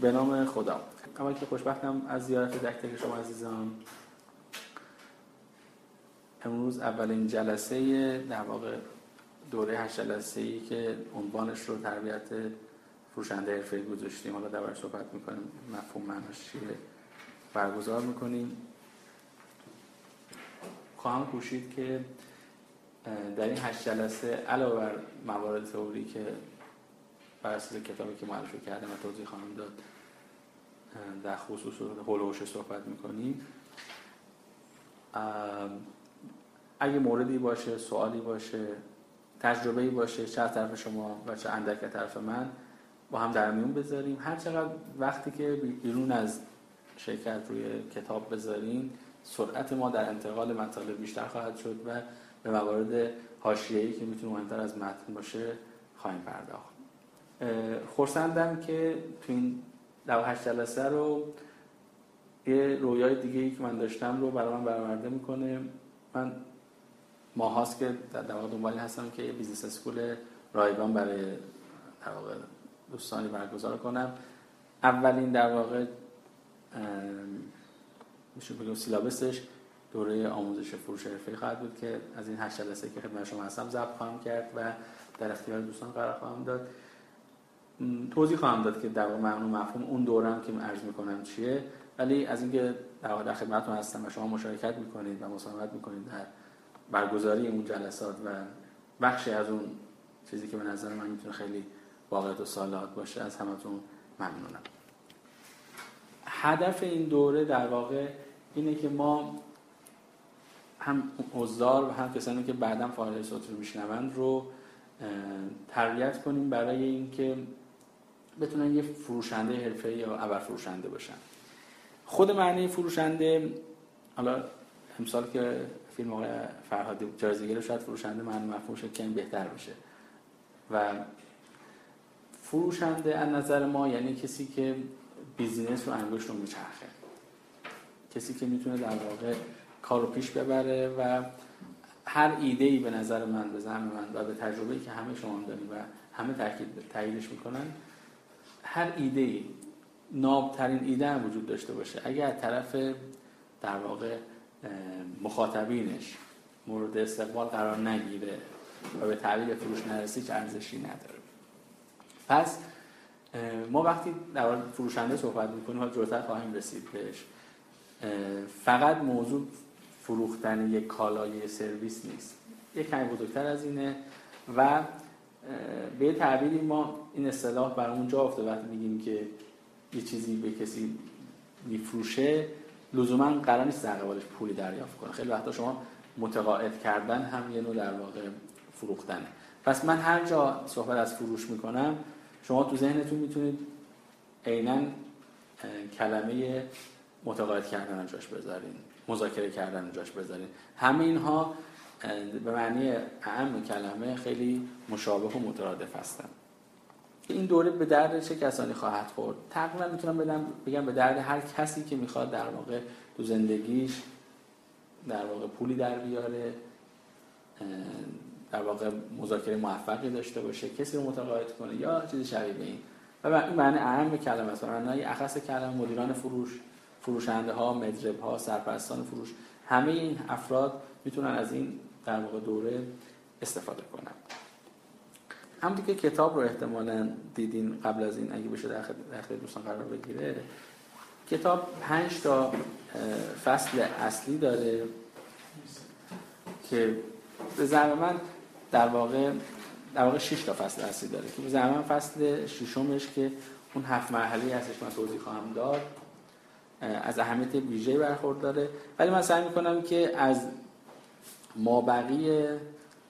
به نام خدا. اما که خوشبختم از زیارت دک تک شما عزیزان. امروز اولین جلسه در واقع دوره هشت جلسه ای که عنوانش رو تربیت فروشنده حرفه‌ای گذاشتیم. حالا در صحبت می‌کنیم مفهوم معناش چیه برگزار می‌کنیم. خواهم کوشید که در این هشت جلسه علاوه بر موارد تئوری که بر اساس کتابی که معرفی کردم و توضیح خواهم داد در خصوص هولوش صحبت می‌کنیم. اگه موردی باشه سوالی باشه تجربه باشه چه از طرف شما و چه اندک طرف من با هم در میون بذاریم. هر چقدر وقتی که بیرون از شرکت روی کتاب بذارین سرعت ما در انتقال مطالب بیشتر خواهد شد و به موارد حاشیه‌ای که می‌تونه مهمتر از متن باشه خواهیم پرداخت. خورسندم که تو این 28 جلسه رو یه رویای دیگه ای که من داشتم رو برای من برآورده می‌کنه. من ماهاست که در واقع دنبال هستم که یه business school رایگان برای در واقع دوستانی برگزار کنم. اولین در واقع میشه بگم سیلابسش دوره آموزش فروش حرفه‌ای خواهد بود که از این هشت جلسه که خدمت شما هستم ضبط خواهم کرد و در اختیار دوستان قرار خواهم داد. توضیح خواهم داد که در معنی مفهوم اون دورم که عرض می‌کنم چیه. ولی از اینکه در در خدمتتون هستم و شما مشارکت می‌کنید و مساهمت می‌کنید در برگزاری اون جلسات و بخشی از اون چیزی که به نظر من می‌تونه خیلی واقعیت و سالات باشه از همتون ممنونم. هدف این دوره در واقع اینه که ما هم حضار و هم کسانی که بعدا فعال صوت رو میشنوند رو تربیت کنیم برای اینکه بتونن یه فروشنده حرفه‌ای یا ابر فروشنده باشن. خود معنی فروشنده حالا امسال که فیلم آقای فرهادی جایزه رو شاید فروشنده معنی مفهومش کمی بهتر بشه. و فروشنده از نظر ما یعنی کسی که بیزینس رو انگشت رو میچرخه. کسی که می‌تونه در واقع کار رو پیش ببره و هر ایده ای به نظر من به زعم من و به تجربه که همه شما داریم و همه تاییدش می‌کنن هر ایده ای نابترین ایده هم وجود داشته باشه. اگر طرف در واقع مخاطبینش مورد استقبال قرار نگیره و به تعبیر فروش نرسی که ارزشی نداره. پس ما وقتی در فروشنده صحبت می‌کنیم حالا جلوتر خواهیم رسید بهش. فقط موضوع فروختن یک کالای سرویس نیست. یک کمی بزرگتر از اینه و به تعبیری ما این اصطلاح برامون جا افتاده وقتی میگیم که یه چیزی به کسی میفروشه لزوما قرار نیست در قبالش پولی دریافت کنه. خیلی وقتا شما متقاعد کردن هم یه نوع در واقع فروختنه. پس من هر جا صحبت از فروش می‌کنم شما تو ذهنتون می‌تونید عینا کلمه متقاعد کردن جاش بذارین مذاکره کردن جاش بذارین. همه اینها به معنی اهم کلمه خیلی مشابه و مترادف هستن. این دوره به درد چه کسانی خواهد خورد؟ تقریبا می‌تونم بدم بگم به درد هر کسی که می‌خواد در واقع تو زندگیش در واقع پولی در بیاره در واقع مذاکره موفقی داشته باشه کسی رو متقاعد کنه یا چیزی شبیه این. و این معنی اهم کلمه است. معنی اخص کلمه مدیران فروش فروشنده ها مدرب ها سرپرستان فروش همه این افراد می‌تونن از این در واقع دوره استفاده کنن. همونطور که کتاب رو احتمالا دیدین قبل از این اگه بشه در خدمت دوستان قرار بگیره. کتاب پنج تا فصل اصلی داره که به زعم من در واقع در واقع 6 تا فصل اصلی داره که به زعم من فصل ششمش که اون هفت مرحله هستش من توضیح خواهم داد از اهمیت ویژه برخورد داره. ولی من سعی می‌کنم که از مابقی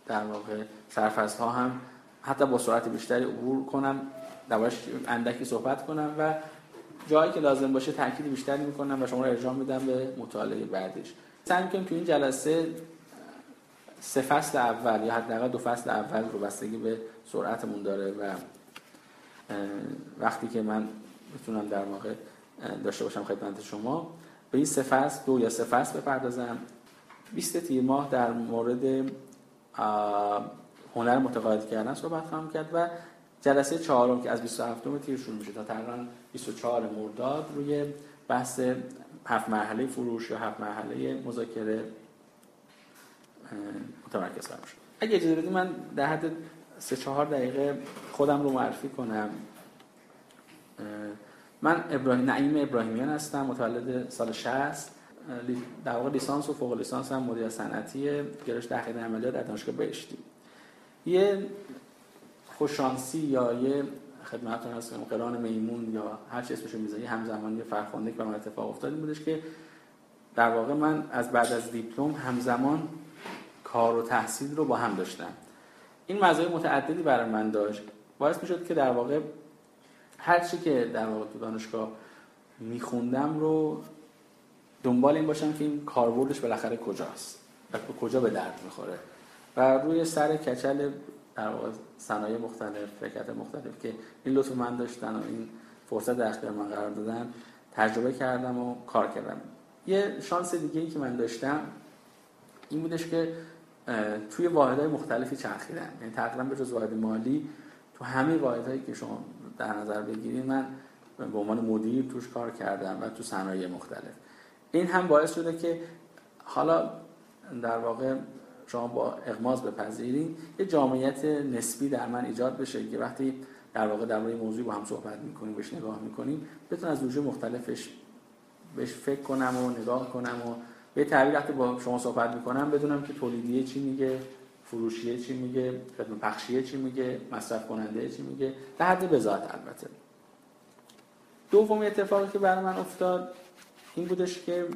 در واقع سرفصل ها هم حتی با سرعت بیشتری عبور کنم دربارش اندکی صحبت کنم و جایی که لازم باشه تاکید بیشتری می‌کنم و شما رو ارجاع میدم به مطالعه بعدش. سعی می‌کنم تو این جلسه سه فصل اول یا حداقل دو فصل اول رو بستگی به سرعتمون داره و وقتی که من بتونم در واقع داشته باشم خدمت شما به این سه فصل دو یا سه فصل بپردازم. 20 تیر ماه در مورد هنر متقاعد کردن صحبت خواهم کرد و جلسه چهارم که از 27 تیر شروع میشه تا تقریبا 24 مرداد روی بحث هفت مرحله فروش یا هفت مرحله مذاکره متمرکز خواهم شد اگه اجازه بدید من در حد سه چهار دقیقه خودم رو معرفی کنم. من ابراهیم نعیم ابراهیمیان هستم متولد سال 60 در واقع لیسانس و فوق لیسانس هم مدیر صنعتی گرایش تحقیق عملیات در دانشگاه بهشتی. یه خوششانسی یا یه خدمتتون هست قران میمون یا هر چی اسمش می‌ذاری همزمانی فرخنده که من اتفاق افتاد بودش که در واقع من از بعد از دیپلم همزمان کار و تحصیل رو با هم داشتم. این مزایای متعددی برای من داشت. باعث می‌شد که در واقع هر چی که در واقع تو دانشگاه میخوندم رو دنبال این باشم که این کاربردش بالاخره کجاست و کجا به درد می‌خوره. و روی سر کچل در واقع صنایع مختلف شرکت مختلف که این لطف من داشتن و این فرصت در اختیار من قرار دادن تجربه کردم و کار کردم. یه شانس دیگه ای که من داشتم این بودش که توی واحدهای مختلفی چرخیدم. یعنی تقریبا به جز واحد مالی تو همه واحدهایی که شما در نظر بگیرید من به عنوان مدیر توش کار کردم و تو صنایع مختلف. این هم باعث شده که حالا در واقع شما با اغماز بپذیرید. یه جامعیت نسبی در من ایجاد بشه که وقتی در واقع در موضوعی با هم صحبت می‌کنیم بهش نگاه می‌کنیم بتونم از وجوه مختلفش بهش فکر کنم و نگاه کنم و به تعبیر وقتی با شما صحبت می‌کنم بدونم که تولیدیه چی میگه فروشیه چی میگه خدمت پخشیه چی میگه مصرف کننده چی میگه در حد بذات البته. دومی اتفاقی که برای من افتاد این بودش که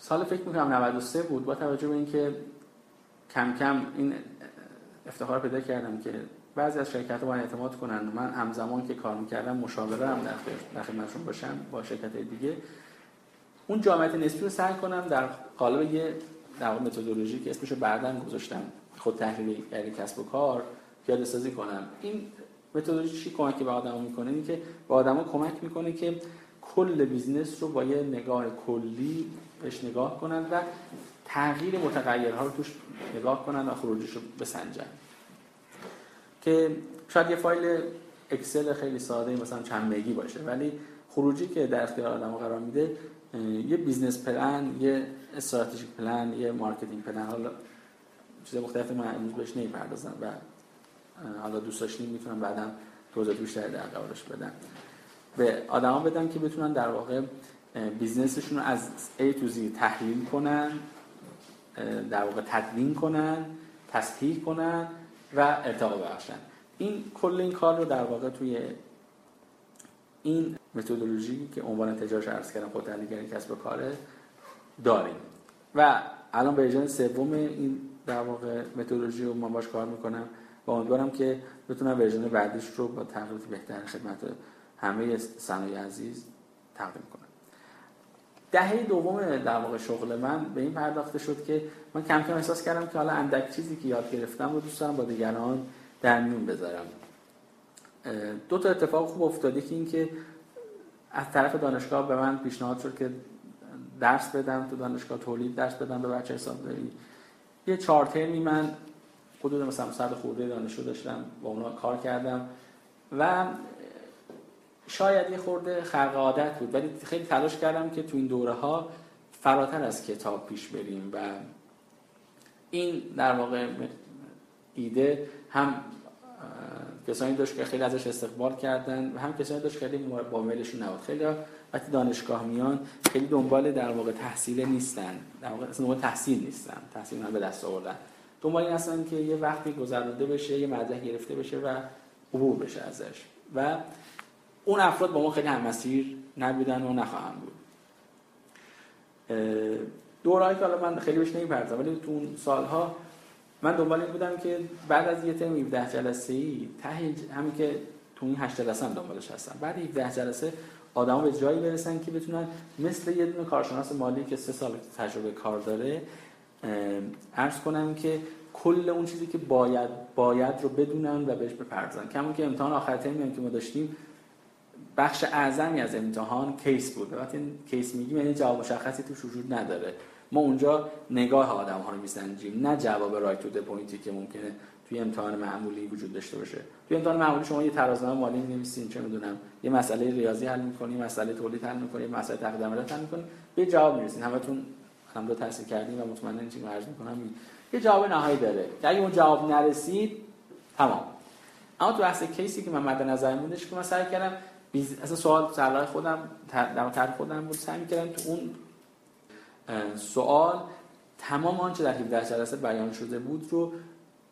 سال فکر می‌کنم 93 بود با توجه به اینکه کم کم این افتخار پیدا کردم که بعضی از شرکت باید اعتماد کنن من همزمان که کار می‌کردم مشاوره هم در خدمتشون باشم با شرکت دیگه. اون جامعه نسبی رو سعی کنم در قالب یه در متدولوژی که اسمشو بعدن گذاشتم خود تحلیلی یعنی کسب و کار پیاده سازی کنم. این متدولوژی چی کمکی به آدما می‌کنه؟ این که به آدما کمک می‌کنه که کل business رو با یه نگاه کلی بهش نگاه کنند و تغییر متغیرها رو توش نگاه کنند و خروجیش رو بسنجن که شاید یه فایل اکسل خیلی ساده مثلا چند مگی باشه ولی خروجی که در اختیار آدم قرار میده یه business plan یه strategic plan یه marketing plan. حالا چیز مختلفی من امروز بهش نمی‌پردازم و حالا دوست داشتیم می‌تونم بعدم توضیحات بیشتری در قبالش بدم. به آدما بدم که بتونن در واقع business شون رو از A to Z تحلیل کنن در واقع تدوین کنن تصحیح کنن و ارتقا بخشن این کل این کار رو در واقع توی این متدولوژی که عنوان تجاریش عرض کردم خود تحلیلگری کسب و کاره داریم. و الان اجازه سوم این در واقع متدولوژی رو من باش کار می‌کنم. و امیدوارم که بتونم ورژن بعدش رو با تغییرات بهتر خدمت همه صنایع عزیز تقدیم کنم. دهه دوم در واقع شغل من به این پرداخته شد که من کم کم احساس کردم که حالا اندک چیزی که یاد گرفتم رو دوست دارم با دیگران در میون بذارم. دو تا اتفاق خوب افتاده که اینکه از طرف دانشگاه به من پیشنهاد شد که درس بدم تو دانشگاه تولید درس بدم به بچه حسابداری. یه چهار ترمی من حدود مثلا صد خورده دانشجو داشتم با اونا کار کردم. و شاید یه خورده خرق عادت بود ولی خیلی تلاش کردم که تو این دوره ها فراتر از کتاب پیش بریم و این در واقع ایده هم کسانی داشت که خیلی ازش استقبال کردن و هم کسانی داشت خیلی با میلشون نبود. خیلی وقتی دانشگاه میان خیلی دنبال در واقع تحصیل نیستن. در واقع اصلا تحصیل نیستن. تحصیل من به دست آوردن. دنبال این هستن که یه وقتی گذرانده بشه یه مدرک گرفته بشه و عبور بشه ازش. و اون افراد با ما خیلی هم مسیر نبودن و نخواهم بود. دورایی که حالا من خیلی بهش نمی‌پردازم ولی تو اون سالها من دنبال این بودم که بعد از یه ترم 17 جلسه ای ته همین که تو این 8 جلسه هم دنبالش هستم. بعد 17 جلسه آدما به جایی برسن که بتونن مثل یه دونه کارشناس مالی که سه سال تجربه کار داره عرض کنم که کل اون چیزی که باید باید رو بدونن و بهش بپردازن. کمون که امتحان آخر ترمی که ما داشتیم بخش اعظمی از امتحان کیس بود وقتی کیس میگیم یعنی جواب مشخصی توش وجود نداره. ما اونجا نگاه آدم ها رو میسنجیم. نه جواب رایت تو پوینتی که ممکنه توی امتحان معمولی وجود داشته باشه. توی امتحان معمولی شما یه ترازنامه مالی می‌نویسین چه می‌دونم یه مسئله ریاضی حل می‌کنی مسئله تولید حل می‌کنی مسئله تقدیم حل می‌کنی به جواب می‌رسین. همتون هم دو تحصیل کردین و مطمئنا چیزی عرض می‌کنم یه جواب نهایی داره. اگه اون جواب نرسید تمام. اما تو بحث کیسی که من مد نظر موندش که من سعی کردم بیز... اصلا سوال سرلای خودم در خودم بود. سعی کردم تو اون سوال تمام آنچه در 17 جلسه بیان شده بود رو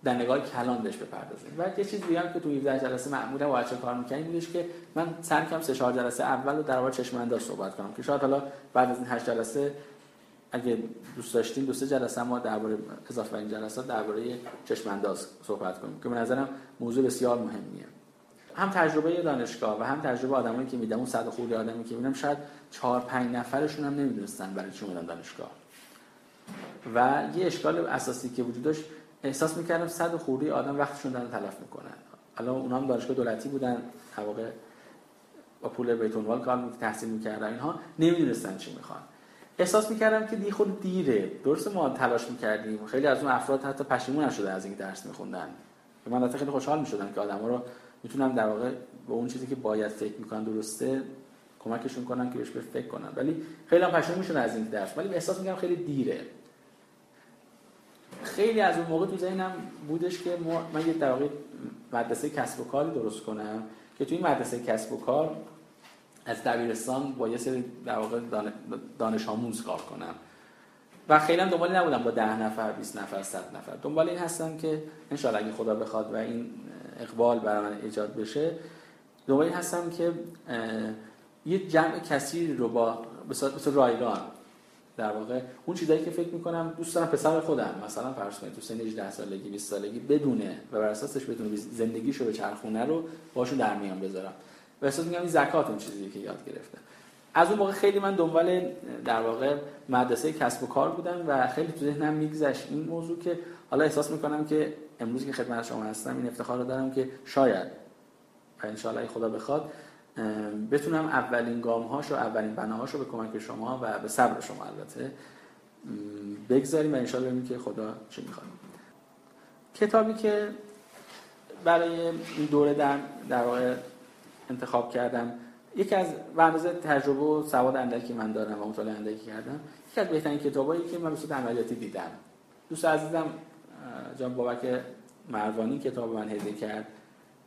در نگاه کلان بهش بپردازیم و یه چیز دیگه که تو 17 جلسه معمولا با کار می‌کنیم بودش که من سعی کردم سه چهار جلسه اول رو در چشم انداز صحبت کنم که شاید حالا بعد از این 8 جلسه اگه دوست داشتین دو سه جلسه ما درباره اضافه این جلسات درباره چشم انداز صحبت کنیم که به نظرم موضوع بسیار مهمیه. هم تجربه دانشگاه و هم تجربه آدمایی که میدم اون صد خورده آدمی که میدم شاید 4 5 نفرشون هم نمی‌دونستن برای چی اومدن دانشگاه. و یه اشکال اساسی که وجود داشت احساس می‌کردم صد خورده آدم وقتشون دارن تلف می‌کنن. حالا اونا هم دانشگاه دولتی بودن واقع با پول بیت کار تحصیل می‌کردن اینها نمی‌دونستن چی می‌خوان. احساس می‌کردم که دی خود دیره. درست ما تلاش می‌کردیم. خیلی از اون افراد حتی پشیمون نشده از اینکه درس میخوندن. من خیلی خوشحال می‌شدم که آدما رو می‌تونم در واقع به اون چیزی که باید فکر می‌کنن درسته کمکشون کنن که بهش فکر کنن ولی خیلی هم پشیمون میشن از این درس. ولی احساس می‌کنم خیلی دیره. خیلی از اون موقع تو ذهنم بودش که من یه در واقع مدرسه کسب و کاری درست کنم که تو این مدرسه کسب و کار از دبیرستان با یه سری در واقع دانش آموز کار کنم. و خیلی هم دنبال نبودم با ده نفر 20 نفر 100 نفر. دنبال این هستم که ان اگه خدا بخواد و این اقبال برای من ایجاد بشه دنبال هستم که یه جمع کثیری رو با به رایگان در واقع اون چیزایی که فکر می‌کنم دوست دارم پسر خودم مثلا فرض کنید تو سن 18 سالگی 20 سالگی بدونه و بر اساسش بتونه زندگیشو به چرخونه رو باشون در میان بذارم. و احساس میگم این زکات اون چیزی که یاد گرفتم از اون موقع خیلی من دنبال در واقع مدرسه کسب و کار بودم و خیلی تو ذهنم میگذشت این موضوع که حالا احساس می‌کنم که امروز که خدمت شما هستم این افتخار رو دارم که شاید و ان خدا بخواد بتونم اولین گام هاش و اولین بناهاش رو به کمک شما و به صبر شما البته بگذاریم و انشالله ببینیم که خدا چی می‌خواد. کتابی که برای این دوره در, در واقع انتخاب کردم یکی از اندازه تجربه و سواد اندکی من دارم و مطالعه اندکی کردم یکی از بهترین کتابایی که من صورت عملیاتی دیدم. دوست عزیزم جان بابک مروانی کتاب من هدیه کرد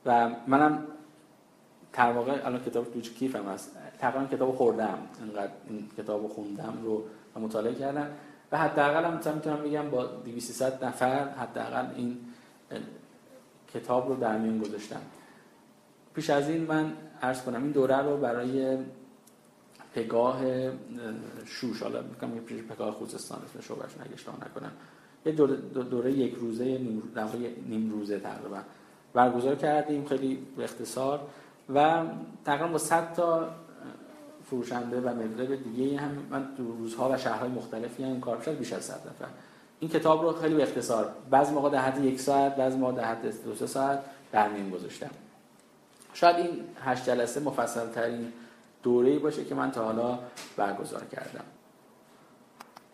و منم در واقع الان کتاب تو کیفم هست. تقریبا کتاب خوردم. اینقدر این کتاب خوندم رو مطالعه کردم. و حداقل هم می‌تونم بگم با 200 نفر حداقل این کتاب رو در میون گذاشتم. پیش از این من عرض کنم این دوره رو برای پگاه شوش حالا میگم یه پگاه خوزستان اسم شعبش نگه نکنم. یه دوره, دوره یک روزه نیم, روزه تقریبا. برگزار کردیم خیلی به اختصار و تقریبا با 100 تا فروشنده و مدرب دیگه هم من تو روزها و شهرهای مختلفی هم کار شد بیش از 100 نفر. این کتاب رو خیلی به اختصار بعضی موقع در حد یک ساعت بعضی موقع در حد دو سه ساعت در میون گذاشتم. شاید این هشت جلسه مفصل ترین دوره‌ای باشه که من تا حالا برگزار کردم.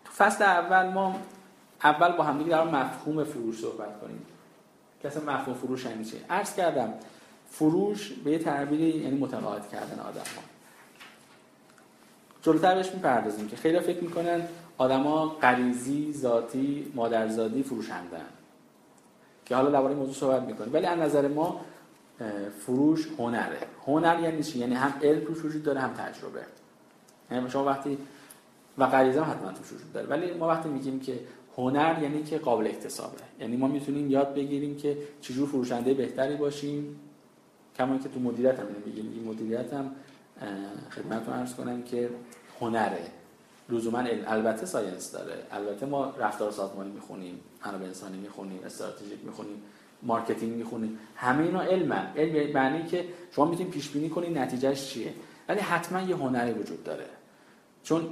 تو فصل اول ما اول با همدیگه در مفهوم فروش صحبت کنیم. که اصلا مفهوم فروش یعنی چی؟ عرض کردم فروش به یه یعنی متقاعد کردن آدم ها جلوتر بهش می‌پردازیم که خیلی فکر می‌کنن آدما غریزی ذاتی مادرزادی فروشندن که حالا درباره موضوع صحبت می‌کنیم. ولی از نظر ما فروش هنره. هنر یعنی چی؟ یعنی هم علم توش وجود داره هم تجربه. یعنی شما وقتی و غریزه هم حتما توش وجود داره. ولی ما وقتی میگیم که هنر یعنی که قابل اکتسابه یعنی ما می‌تونیم یاد بگیریم که چجور فروشنده بهتری باشیم. کما اینکه تو مدیریت هم میگیم این مدیریت هم خدمتتون عرض کنم که هنره. لزوما البته science داره. البته ما رفتار سازمانی می‌خونیم منابع انسانی می‌خونیم استراتژیک می‌خونیم marketing می‌خونیم. همه اینا علمن. علم یعنی که شما می‌تونید پیش بینی کنید نتیجهش چیه. ولی حتما یه هنری وجود داره. چون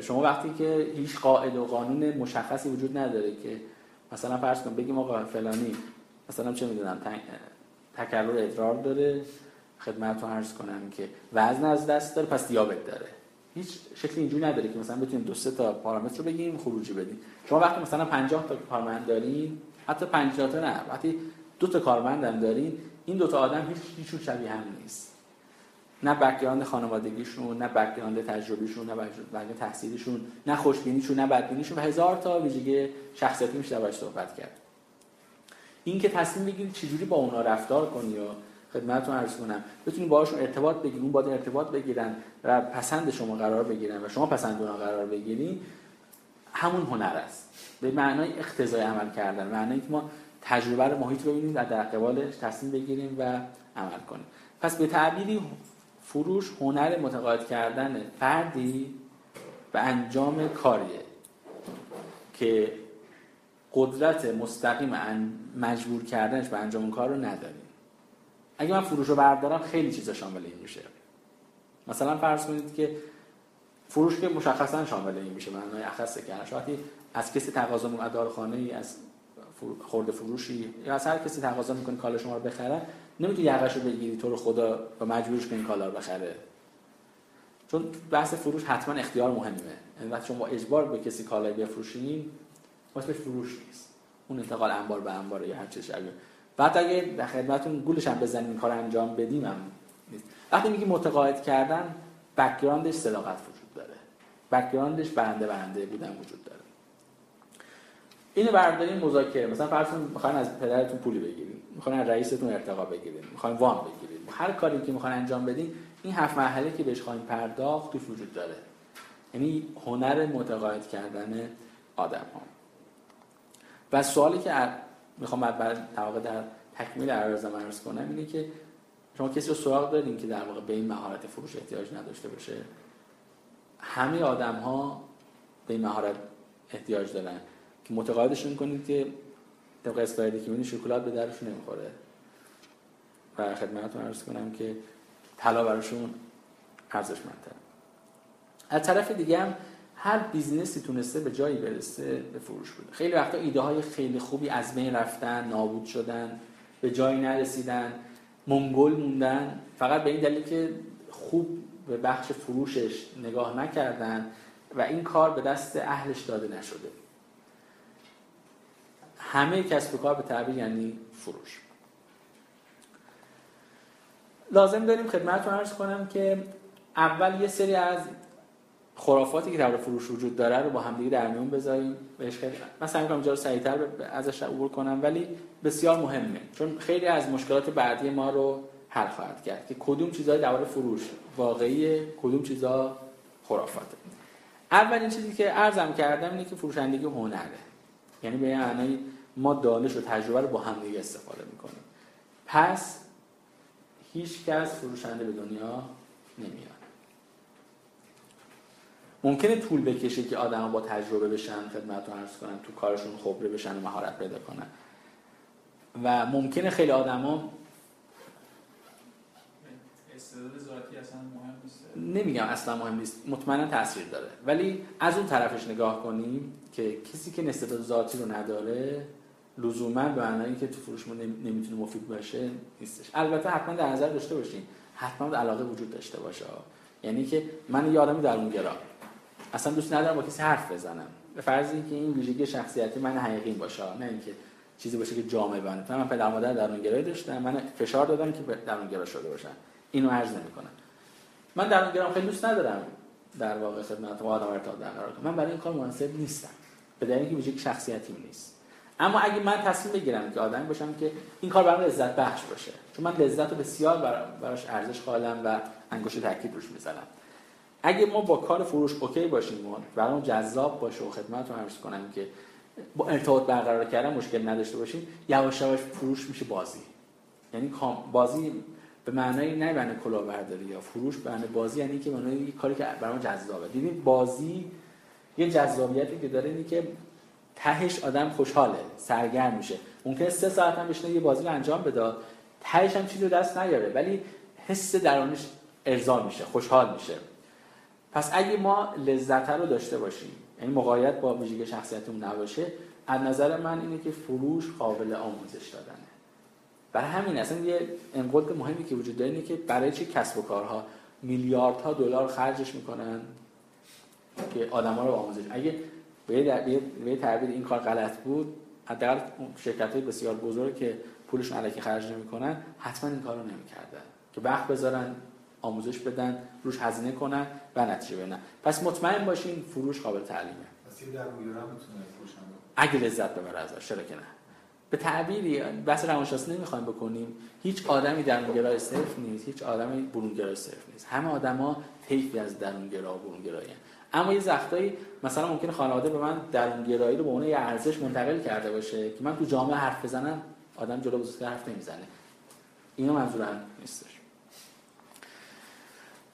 شما وقتی که هیچ قاعده و قانون مشخصی وجود نداره که مثلا فرض کن بگیم آقا فلانی مثلا چه می‌دونم تکرر ادرار داره خدمت رو عرض کنم که وزن از دست داره پس دیابت داره. هیچ شکلی اینجوری نداره که مثلا بتونیم دو سه تا پارامتر رو بگیم خروجی بدیم. شما وقتی مثلا 50 تا کارمند دارین حتی 50 تا نه وقتی دو تا کارمندم دارین این دو تا آدم هیچ هیچیشون شبیه هم نیست. نه background خانوادگیشون نه background تجربیشون نه background تحصیلیشون نه خوشبینیشون نه بدبینیشون و هزار تا ویژگی شخصیتی میشه باش صحبت کرد. این که تصمیم بگیری چجوری با اونا رفتار کنی و خدمتتون عرض کنم بتونید باهاشون ارتباط بگیرید اون باید ارتباط بگیرن و پسند شما قرار بگیرن و شما پسند اونها قرار بگیرید همون هنر است. به معنای اقتضای عمل کردن معنی که ما تجربه رو محیط ببینیم و در قبالش تصمیم بگیریم و عمل کنیم. پس به تعبیری فروش هنر متقاعد کردن فردی به انجام کاریه که قدرت مستقیم مجبور کردنش به انجام کار رو نداریم اگه من فروش رو بردارم خیلی چیزا شامل این میشه. مثلا فرض کنید که فروش که مشخصا شامل این میشه معنای اخص کردن وقتی از کسی تقاضا می‌کنه خانه ای از خورد فروشی. یا از هر کسی تقاضا می‌کنه کالا شما رو بخره نمی‌تونی یقش رو بگیری تو رو خدا و مجبورش کنی کالا رو بخره. چون بحث فروش حتما اختیار مهمه. یعنی وقتی شما اجبار به کسی کالایی بفروشین واسه فروش نیست. اون انتقال انبار به انبار یا هر چیز شبیه. بعد اگه در خدمتتون گولش هم بزنیم این کار انجام بدیم هم نیست. وقتی میگی متقاعد کردن background ش صداقت وجود داره. background ش بنده بنده بودن وجود داره. اینو برداریم مذاکره. مثلا فرض می‌خواین از پدرتون پولی بگیرید. می‌خواین از رئیستون ارتقا بگیرید. می‌خواین وام بگیرید. هر کاری که می‌خواین انجام بدین این هفت مرحله که بهش خواهیم پرداخت توش وجود داره. یعنی هنر متقاعد کردن آدم ها و سوالی که می‌خوام بعد در تکمیل عرضم عرض کنم اینه که شما کسی رو سراغ دارین که در واقع به این مهارت فروش احتیاج نداشته باشه. همه آدم ها به این مهارت احتیاج دارن. متقاعدشون کنید که طبق اسلاید که شکلات به درشون نمی‌خوره. و خدمتتون عرض کنم که طلا براشون ارزشمندتره از طرف دیگه هم هر business ی تونسته به جایی برسه به فروش بوده خیلی وقتا ایده های خیلی خوبی از بین رفتن نابود شدن به جایی نرسیدن منگنه موندن. فقط به این دلیل که خوب به بخش فروشش نگاه نکردن و این کار به دست اهلش داده نشده. همه کسب و کار به تعبیر یعنی فروش. لازم داریم خدمتتون عرض کنم که اول یه سری از خرافاتی که در فروش وجود داره رو با همدیگه در میون بذاریم. بهش خیلی مثلا اینکه اینجا رو سریعتر ازش عبور کنم ولی بسیار مهمه. چون خیلی از مشکلات بعدی ما رو حل خواهد کرد که کدوم چیزهای در فروش واقعی کدوم چیزا خرافاته. اولین چیزی که عرضم کردم اینه که فروشندگی هنره. یعنی به معنای ما دانش و تجربه رو با همدیگه استفاده می‌کنیم. پس هیچ کس فروشنده به دنیا نمیاد. ممکنه طول بکشه که آدم با تجربه بشن خدمتتون عرض کنن تو کارشون خبره بشن و مهارت پیدا کنن. و ممکنه خیلی آدما نمیگم اصلا مهم نیست مطمئنا تاثیر داره. ولی از اون طرفش نگاه کنیم که کسی که استعداد ذاتی رو نداره لزوما به معنای که تو فروش ما نمی‌تونه مفید باشه نیستش. البته حتما در نظر داشته باشین حتما علاقه وجود داشته باشه. یعنی که من یه آدمی درونگرا. اصلا دوست ندارم با کسی حرف بزنم. به فرضی که این ویژگی شخصیتی من حقیقی باشه. نه اینکه چیزی باشه که جامعه بنه من پدر مادر درونگرایی داشتم. من فشار دادم که درونگرا شده باشم. اینو عرض نمی‌کنم. من درونگرام خیلی دوست ندارم در واقع خدمت آدم ارتباط برقرار کنم من برای این کار مناسب نیستم. به دلیل اینکه ویژگی شخصیتی نیست. اما اگه من تصمیم بگیرم که آدمی باشم که این کار برام لذت بخش باشه چون من لذت رو بسیار براش ارزش قائلم و انگشت تاکید روش می‌زنم. اگه ما با کار فروش اوکی باشیم و برام جذاب باشه و خدمت رو عرض کنم که با ارتباط برقرار کردن مشکل نداشته باشیم یواش یواش فروش میشه بازی. یعنی بازی به معنای نه معنی کلاهبرداری یا فروش به معنی بازی یعنی که معنی یه کاری که برام جذابه. دیدین بازی یه جذابیتی که داره اینه که تهش آدم خوشحاله سرگرم میشه. ممکنه سه ساعت هم بشینه یه بازی رو انجام بده تهش هم چیزی دست نیاره ولی حس درونش ارضا میشه خوشحال میشه. پس اگه ما لذت رو داشته باشیم یعنی مقایت با ویژگی شخصیتمون نباشه از نظر من اینه که فروش قابل آموزش دادنه. برای همین اصلا یه انقدر مهمی که وجود داره اینه که برای چه کسب و کارها میلیاردها دلار خرجش می‌کنن که آدما رو آموزش؟ اگه به تعبیر این کار غلط بود حداقل شرکت های بسیار بزرگ که پولشون علکی خرج نمی‌کنن حتما این کارو نمی‌کردن. که وقت بذارن آموزش بدن روش هزینه کنن و نتیجه ببینن پس مطمئن باشین فروش قابل تعلیمه. اگه لذت ببره ازش چرا که نه؟ به تعبیری بحث روانشناسی نمی‌خوایم بکنیم. هیچ آدمی درونگرای صرف نیست هیچ آدمی برونگرای صرف نیست. همه آدما طیفی از درونگرا و برونگرایی اما یه زختایی مثلا ممکنه خانواده به من درونگرایی رو به عنوان یه ارزش منتقل کرده باشه که من تو جامعه حرف بزنم آدم جلو بزرگتر حرف نمی‌زنه. اینا منظورم نیستش.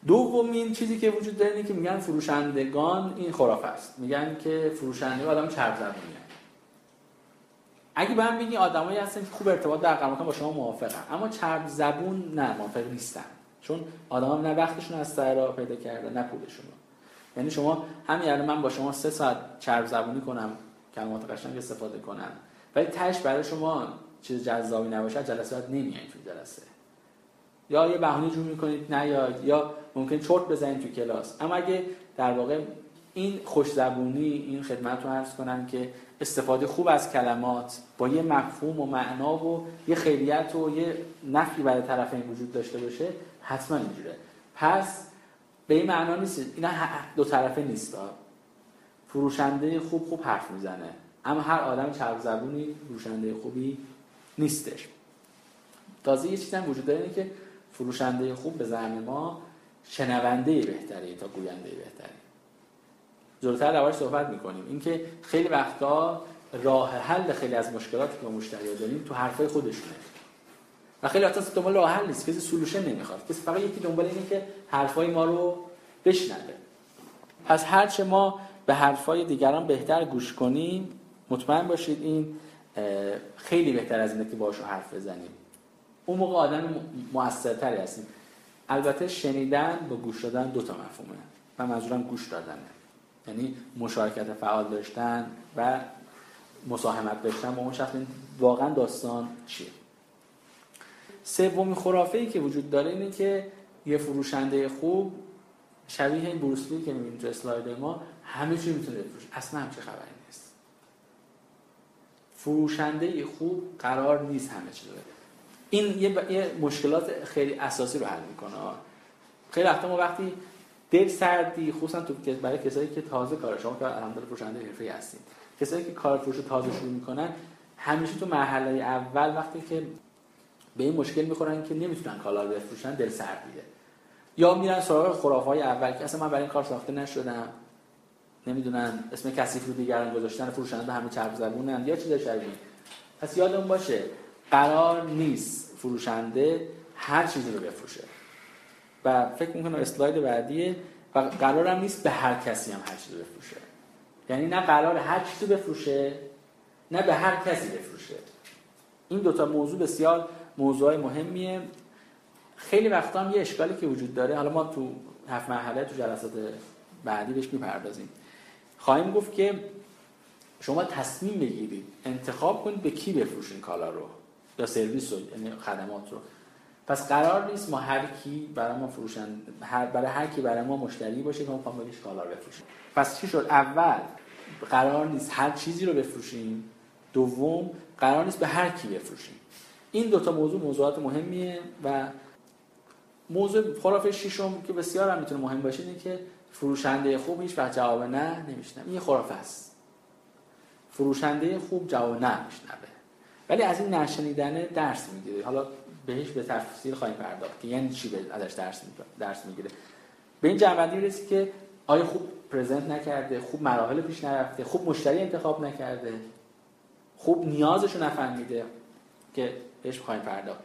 دومین چیزی که وجود داره اینه که میگن فروشندگان این خرافه است. میگن که فروشنده آدم چرب زبونیه. اگه به هم بگی آدمایی هستن که خوب ارتباط در با شما موافقن. اما چرب زبون نه موافق نیستن. چون آدما نه وقتشون از سر پیدا کرده نه پولشون یعنی شما همین الان من با شما سه ساعت چرب زبونی کنم کلمات قشنگ استفاده کنم. ولی تش برای شما چیز جذابی نباشه جلسات نمیایین تو جلسه. یا یه بهونه جور می‌کنید نه یا ممکن چرت بزنید تو کلاس. اما اگه در واقع این خوش زبونی این خدمت رو عرض کنم که استفاده خوب از کلمات با یه مفهوم و معنا و یه خیریت و یه نفی برای طرفین وجود داشته باشه حتما اینجوره. پس به این معنا نیست. اینا دو طرفه نیست. فروشنده خوب خوب حرف می‌زنه. اما هر آدم چرب زبونی فروشنده خوبی نیستش. تازه یه چیزی هم وجود داره اینه که فروشنده خوب به زعم ما شنونده بهتری تا گوینده بهتری جلوتر روش صحبت می‌کنیم. اینکه خیلی وقتا راه حل خیلی از مشکلاتی که با مشتری داریم تو حرفای خودشونه. و خیلی وقتا دنبال راه حل نیست کسی سولوشن نمی‌خواد. کسی فقط یکی دنبال اینه که حرفای ما رو بشنوه. پس هرچه ما به حرفای دیگران بهتر گوش کنیم مطمئن باشید این خیلی بهتر از اینه که باشو حرف بزنیم. اون موقع آدم موثرتری هستیم. البته شنیدن با گوش دادن دو تا مفهومه. من منظورم گوش دادنه یعنی مشارکت فعال داشتن و مساهمت داشتن با اون شخص. واقعا داستان چیه؟ سومین خرافه ای که وجود داره اینه که یه فروشنده خوب شبیه این بروسلی که می‌بینید تو اسلاید ما همه چی می‌تونه بفروشه. اصلا همچه خبری نیست. فروشنده خوب قرار نیست همه چی بده. این یه, یه مشکلات خیلی اساسی رو حل می‌کنه. خیلی وقتا ما وقتی دل سردی خصوصا تو برای کسایی که تازه کار شما که الحمدلله فروشنده حرفه‌ای هستید کسایی که کار فروش تازه شروع می‌کنن همیشه تو مرحله اول وقتی که به این مشکل می‌خورن که نمی‌تونن کالا رو بفروشن دل سردیه یا میرن سراغ خرافای اول که اصلا من برای این کار ساخته نشدم. نمی‌دونن اسم کثیف رو دیگران گذاشتن فروشنده همه چرب زبونن یا چیز شبیه. پس یادمون باشه قرار نیست فروشنده هر چیزی رو بفروشه. و فکر می‌کنم اسلاید بعدیه. و قرارم نیست به هر کسی هم هر چیزی بفروشه. یعنی نه قرار هر چیزی بفروشه نه به هر کسی بفروشه. این دوتا موضوع بسیار موضوع مهمیه. خیلی وقتا هم یه اشکالی که وجود داره حالا ما تو هفت مرحله تو جلسات بعدی بهش می‌پردازیم. خواهیم گفت که شما تصمیم بگیرید انتخاب کنید به کی بفروشین کالا رو یا سرویس رو یعنی خدمات رو. پس قرار نیست ما هر کی برای ما فروشن هر برای هر کی برای ما مشتری باشه که ما می‌خوام کالا بفروشیم. پس چی شد؟ اول قرار نیست هر چیزی رو بفروشیم. دوم قرار نیست به هر کی بفروشیم. این دوتا موضوع موضوعات مهمیه و موضوع خرافه ششم که بسیار هم می‌تونه مهم باشه اینه که فروشنده خوب هیچ وقت جواب نه نمیشنه این خرافه است. فروشنده خوب جواب نه میشنوه. ولی از این نشنیدن درس می‌گیره. حالا بهش به تفصیل خواهیم پرداخت. که یعنی چی ازش درس درس می‌گیره؟ به این جنبندی می‌رسی که آیا خوب پرزنت نکرده خوب مراحل پیش نرفته خوب مشتری انتخاب نکرده خوب نیازشو نفهمیده که بهش خواهیم پرداخت.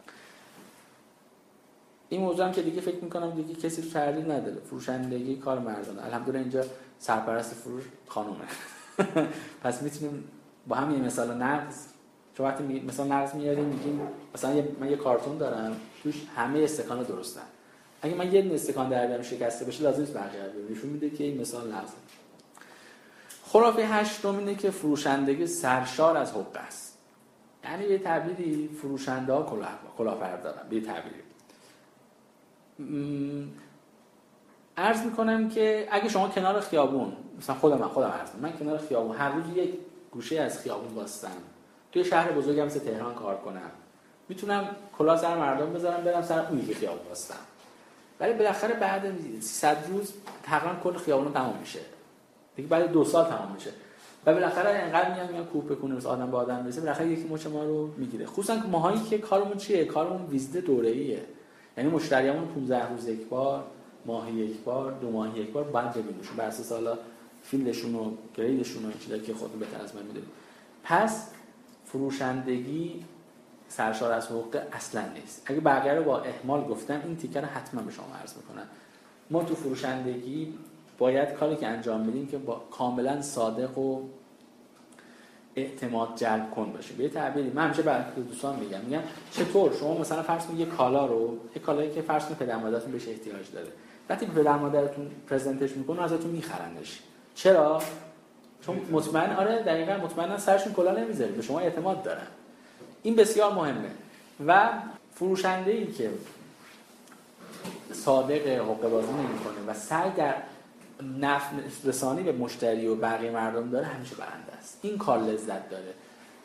این موضوع هم که دیگه فکر می‌کنم دیگه کسی تردید نداره. فروشندگی کار مردانه. الحمدلله اینجا سرپرست فروش خانومه. پس می‌تونیم با هم یه مثال نقض چون وقتی. مثلا نقض میاریم میگیم مثلا. من یه کارتون دارم توش همه استکان درستن اگه من یه استکان در شکسته بشه لازم نیست بقیه نشون میده که این مثال نقضه خرافه هشتم اینه که فروشندگی سرشار از حب است. یعنی یه تعبیری فروشنده ها کلاه دارن به تعبیری عرض می‌کنم که اگه شما کنار خیابون مثلا خودم من خودم عرض من کنار خیابون هر روز یک گوشه از خیابون باستم توی شهر بزرگی مثل تهران کار کنم. می‌تونم کلا سر مردم بذارم برم سر اون یکی خیابون واسطم ولی بالاخره بعد 300 روز تقریبا کل خیابون تمام میشه. دیگه بعد دو سال تمام میشه. و بالاخره انقدر میان میان کوپ کنه مثل آدم با آدم برسه بالاخره یکی مچ ما رو می‌گیره. خصوصا ماهایی که کارمون چیه؟ کارمون ویزیت دوره‌ایه. یعنی مشتریامون 15 روز یک بار ماهی یک بار دو ماهی یک بار بعد ببینیمشون بر اساس حالا فیلدشون و گریدشون و چیزایی که خودتون بهتر از من می‌دونید پس فروشندگی سرشار از حقوق اصلا نیست. اگه بقیه رو با احمال گفتم این تیکه رو حتما به شما عرض می‌کنم. ما تو فروشندگی باید کاری که انجام میدیم که با کاملا صادق و اعتماد جلب کن باشه. به تعبیری. من همیشه برای دوستان میگم. میگم چطور؟ شما مثلا فرض کنید یه کالا رو یه کالایی که فرض کنید پدر مادرتون بهش احتیاج داره. وقتی پدر مادرتون پرزنتش می‌کنه ازتون میخرندش. چرا؟ چون مطمئن آره دقیقا مطمئنا سرشون کلا نمی‌ذاره. به شما اعتماد دارن. این بسیار مهمه. و فروشنده ای که صادق حقوق بازی نمی‌کنه و سعی در نفع رسانی به مشتری و بقیه مردم داره همیشه برنده است. این کار لذت داره.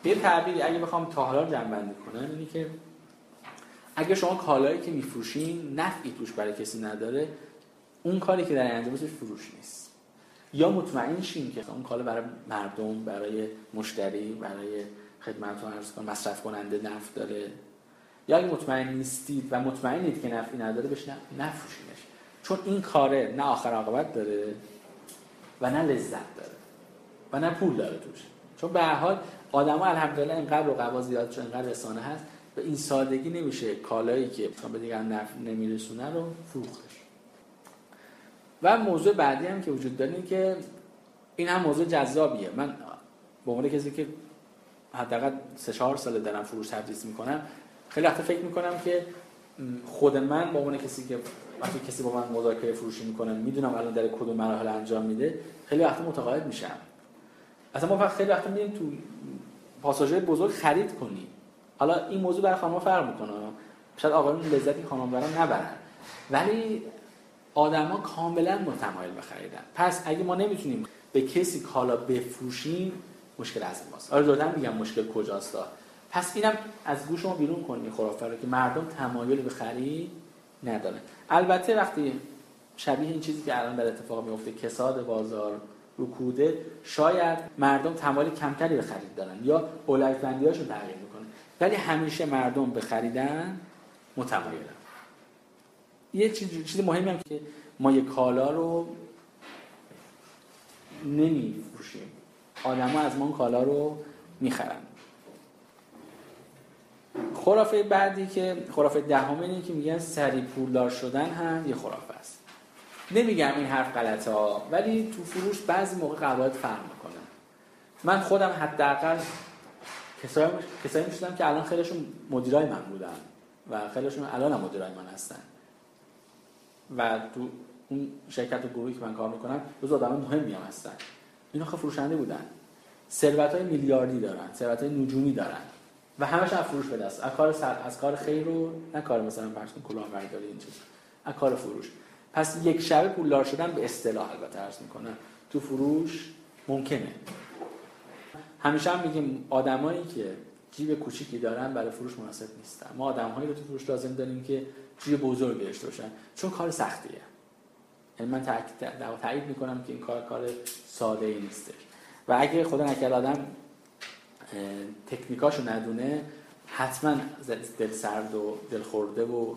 به تعبیری اگه بخوام تا حالا جمع بندی کنم اینی که اگه شما کالایی که میفروشین نفعی توش برای کسی نداره اون کاری که در انجام فروش نیست. یا مطمئن شین که اون کالا برای مردم برای مشتری برای عرض کنم مصرف کننده نفع داره. یا اگه مطمئن نیستید و مطمئنید که نفعی نداره بهش نفروشینش چون این کاره نه آخر عاقبت داره و نه لذت داره و نه پول داره توش. چون به هر حال آدما الحمدلله اینقدر رقبا زیاد چون اینقدر رسانه هست به این سادگی نمیشه کالایی که به دیگر نفع نمیرسونه رو فروختش. و موضوع بعدی هم که وجود داره که این هم موضوع جذابیه. من به عنوان کسی که حداقل سه چهار سال دارم فروش تدریس می‌کنم خیلی وقت فکر می‌کنم که خود من به عنوان کسی که وقتی کسی با من مذاکره فروشی می‌کنه می‌دونم الان در کدوم مراحل انجام میده خیلی وقت متقاعد میشم. اصلا ما فقط خیلی وقت میریم تو پاساژهای بزرگ خرید کنیم. حالا این موضوع برای خانم فرق می‌کنه. شاید آقایون لذتی خانم برام نبرن. ولی آدما کاملا متمایل به خریدن. پس اگه ما نمی‌تونیم به کسی کالا بفروشیم مشکل از ماست. آره دادم میگم مشکل کجاست پس اینم از گوش ما بیرون کنیم. خرافه رو که مردم تمایل به خرید نداره البته وقتی شبیه این چیزی که الان در اتفاق میفته کساد بازار رکوده شاید مردم تمایل کمتری به خرید دارن یا اولویت بندیاشو تغییر می‌کنه ولی همیشه مردم به خریدن متمایلن. یه چیز چیز مهمی هم که ما یه کالا رو نمیفروشیم. آدما از ما کالا رو می‌خرن. خرافه بعدی که خرافه دهم اینه که میگن سری پولدار شدن هم یه خرافه است. نمیگم این حرف غلطه ها ولی تو فروش بعضی موقع قواعد فرق می‌کنه. من خودم حداقل کسایی کسایی می‌شدم که الان خیلیشون مدیرای من بودن و خیلیشون الان هم مدیرای من هستن. و تو اون شرکت و گروهی که من کار می‌کنم روز آدم مهمی هم هستن. اینا خب فروشنده بودن. ثروت های میلیاردی دارن ثروت های نجومی دارن. و همش از فروش به دست. از کار سر... از کار خیر رو نه کار مثلا فرض کن کلاهبرداری این چیز از کار فروش. پس یک شبه پولدار شدن به اصطلاح البته عرض می‌کنه تو فروش ممکنه. همیشه هم میگیم آدمایی که جیب کوچیکی دارن برای فروش مناسب نیستن. ما آدمهایی رو تو فروش لازم داریم که جیب بزرگ داشته باشن. چون کار سختیه. یعنی من تایید می‌کنم که این کار کار ساده ای نیستش. و اگه خدا نکرد آدم تکنیکاشو ندونه حتما دل سرد و دل خورده و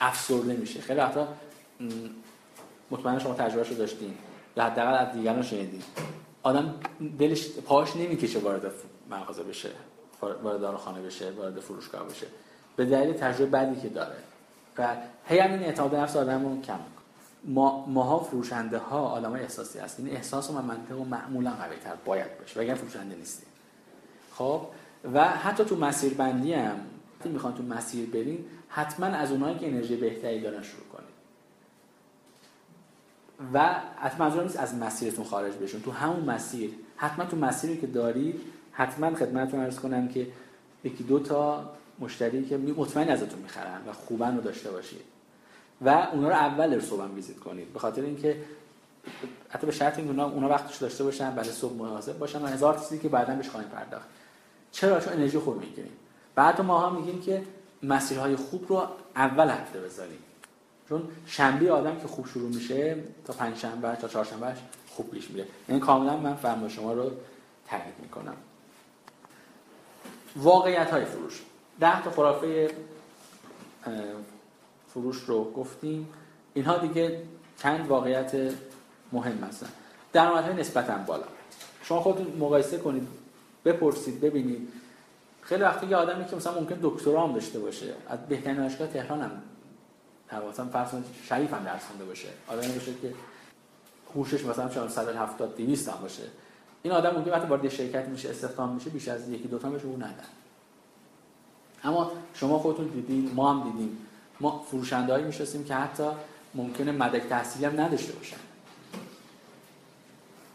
افسرده میشه. خیلی وقتا مطمئن شما تجربه رو داشتین. یا حداقل از دیگران شنیدین. آدم دلش پاش نمی‌کشه وارد مغازه بشه وارد داروخانه بشه وارد فروشگاه بشه. به دلیل تجربه بعدی که داره. و هی هم این اعتماد نفس آدم رو کم ما ماها فروشنده ها آدم احساسی هستیم. این احساس و منطق و معمولا قوی تر باید باشه. وگرنه فروشنده نیستیم. خب؟ و حتی تو مسیر بندی هم می‌خوان تو مسیر برین حتما از اونایی که انرژی بهتری دارن شروع کنید و حتما منظورم نیست از مسیرتون خارج بشون. تو همون مسیر حتما تو مسیری که دارید حتما خدمتتون عرض کنم که یکی دو تا مشتری که مطمئن ازتون می‌خرن و خوبن رو داشته باشید. و اونا رو اول صبح ویزیت کنید. به خاطر اینکه حتی به شرط اینکه اونا, اونا وقتش داشته باشن برای صبح مواظب باشن و هزار چیزی که بعدا بهش خواهیم پرداخت. چرا؟ چون انرژی خوب می‌گیریم. بعد ما ها میگیم که مسیرهای خوب رو اول هفته بذاریم. چون شنبه آدم که خوب شروع میشه تا پنج شنبه تا چهارشنبهش خوب پیش میره. این کاملا من فهم شما رو تایید می‌کنم. واقعیت های فروش. ده تا خرافه فروش رو گفتیم. اینها دیگه چند واقعیت مهم هستن. درآمدهای نسبتا بالا. شما خودتون مقایسه کنید. بپرسید ببینید. خیلی وقتی یه آدمی که مثلا ممکن دکترا هم داشته باشه از بهترین دانشگاه تهران هم مثلا فرض شریف هم درس خونده باشه. آدمی باشه که هوشش مثلا 170 200 هم باشه. این آدم ممکن وقتی وارد شرکت میشه استخدام میشه بیش از یکی دو تا بهش او ندن. اما شما خودتون دیدین ما هم دیدیم. ما فروشندهایی می‌شناسیم که حتی ممکنه مدرک تحصیلی هم نداشته باشن.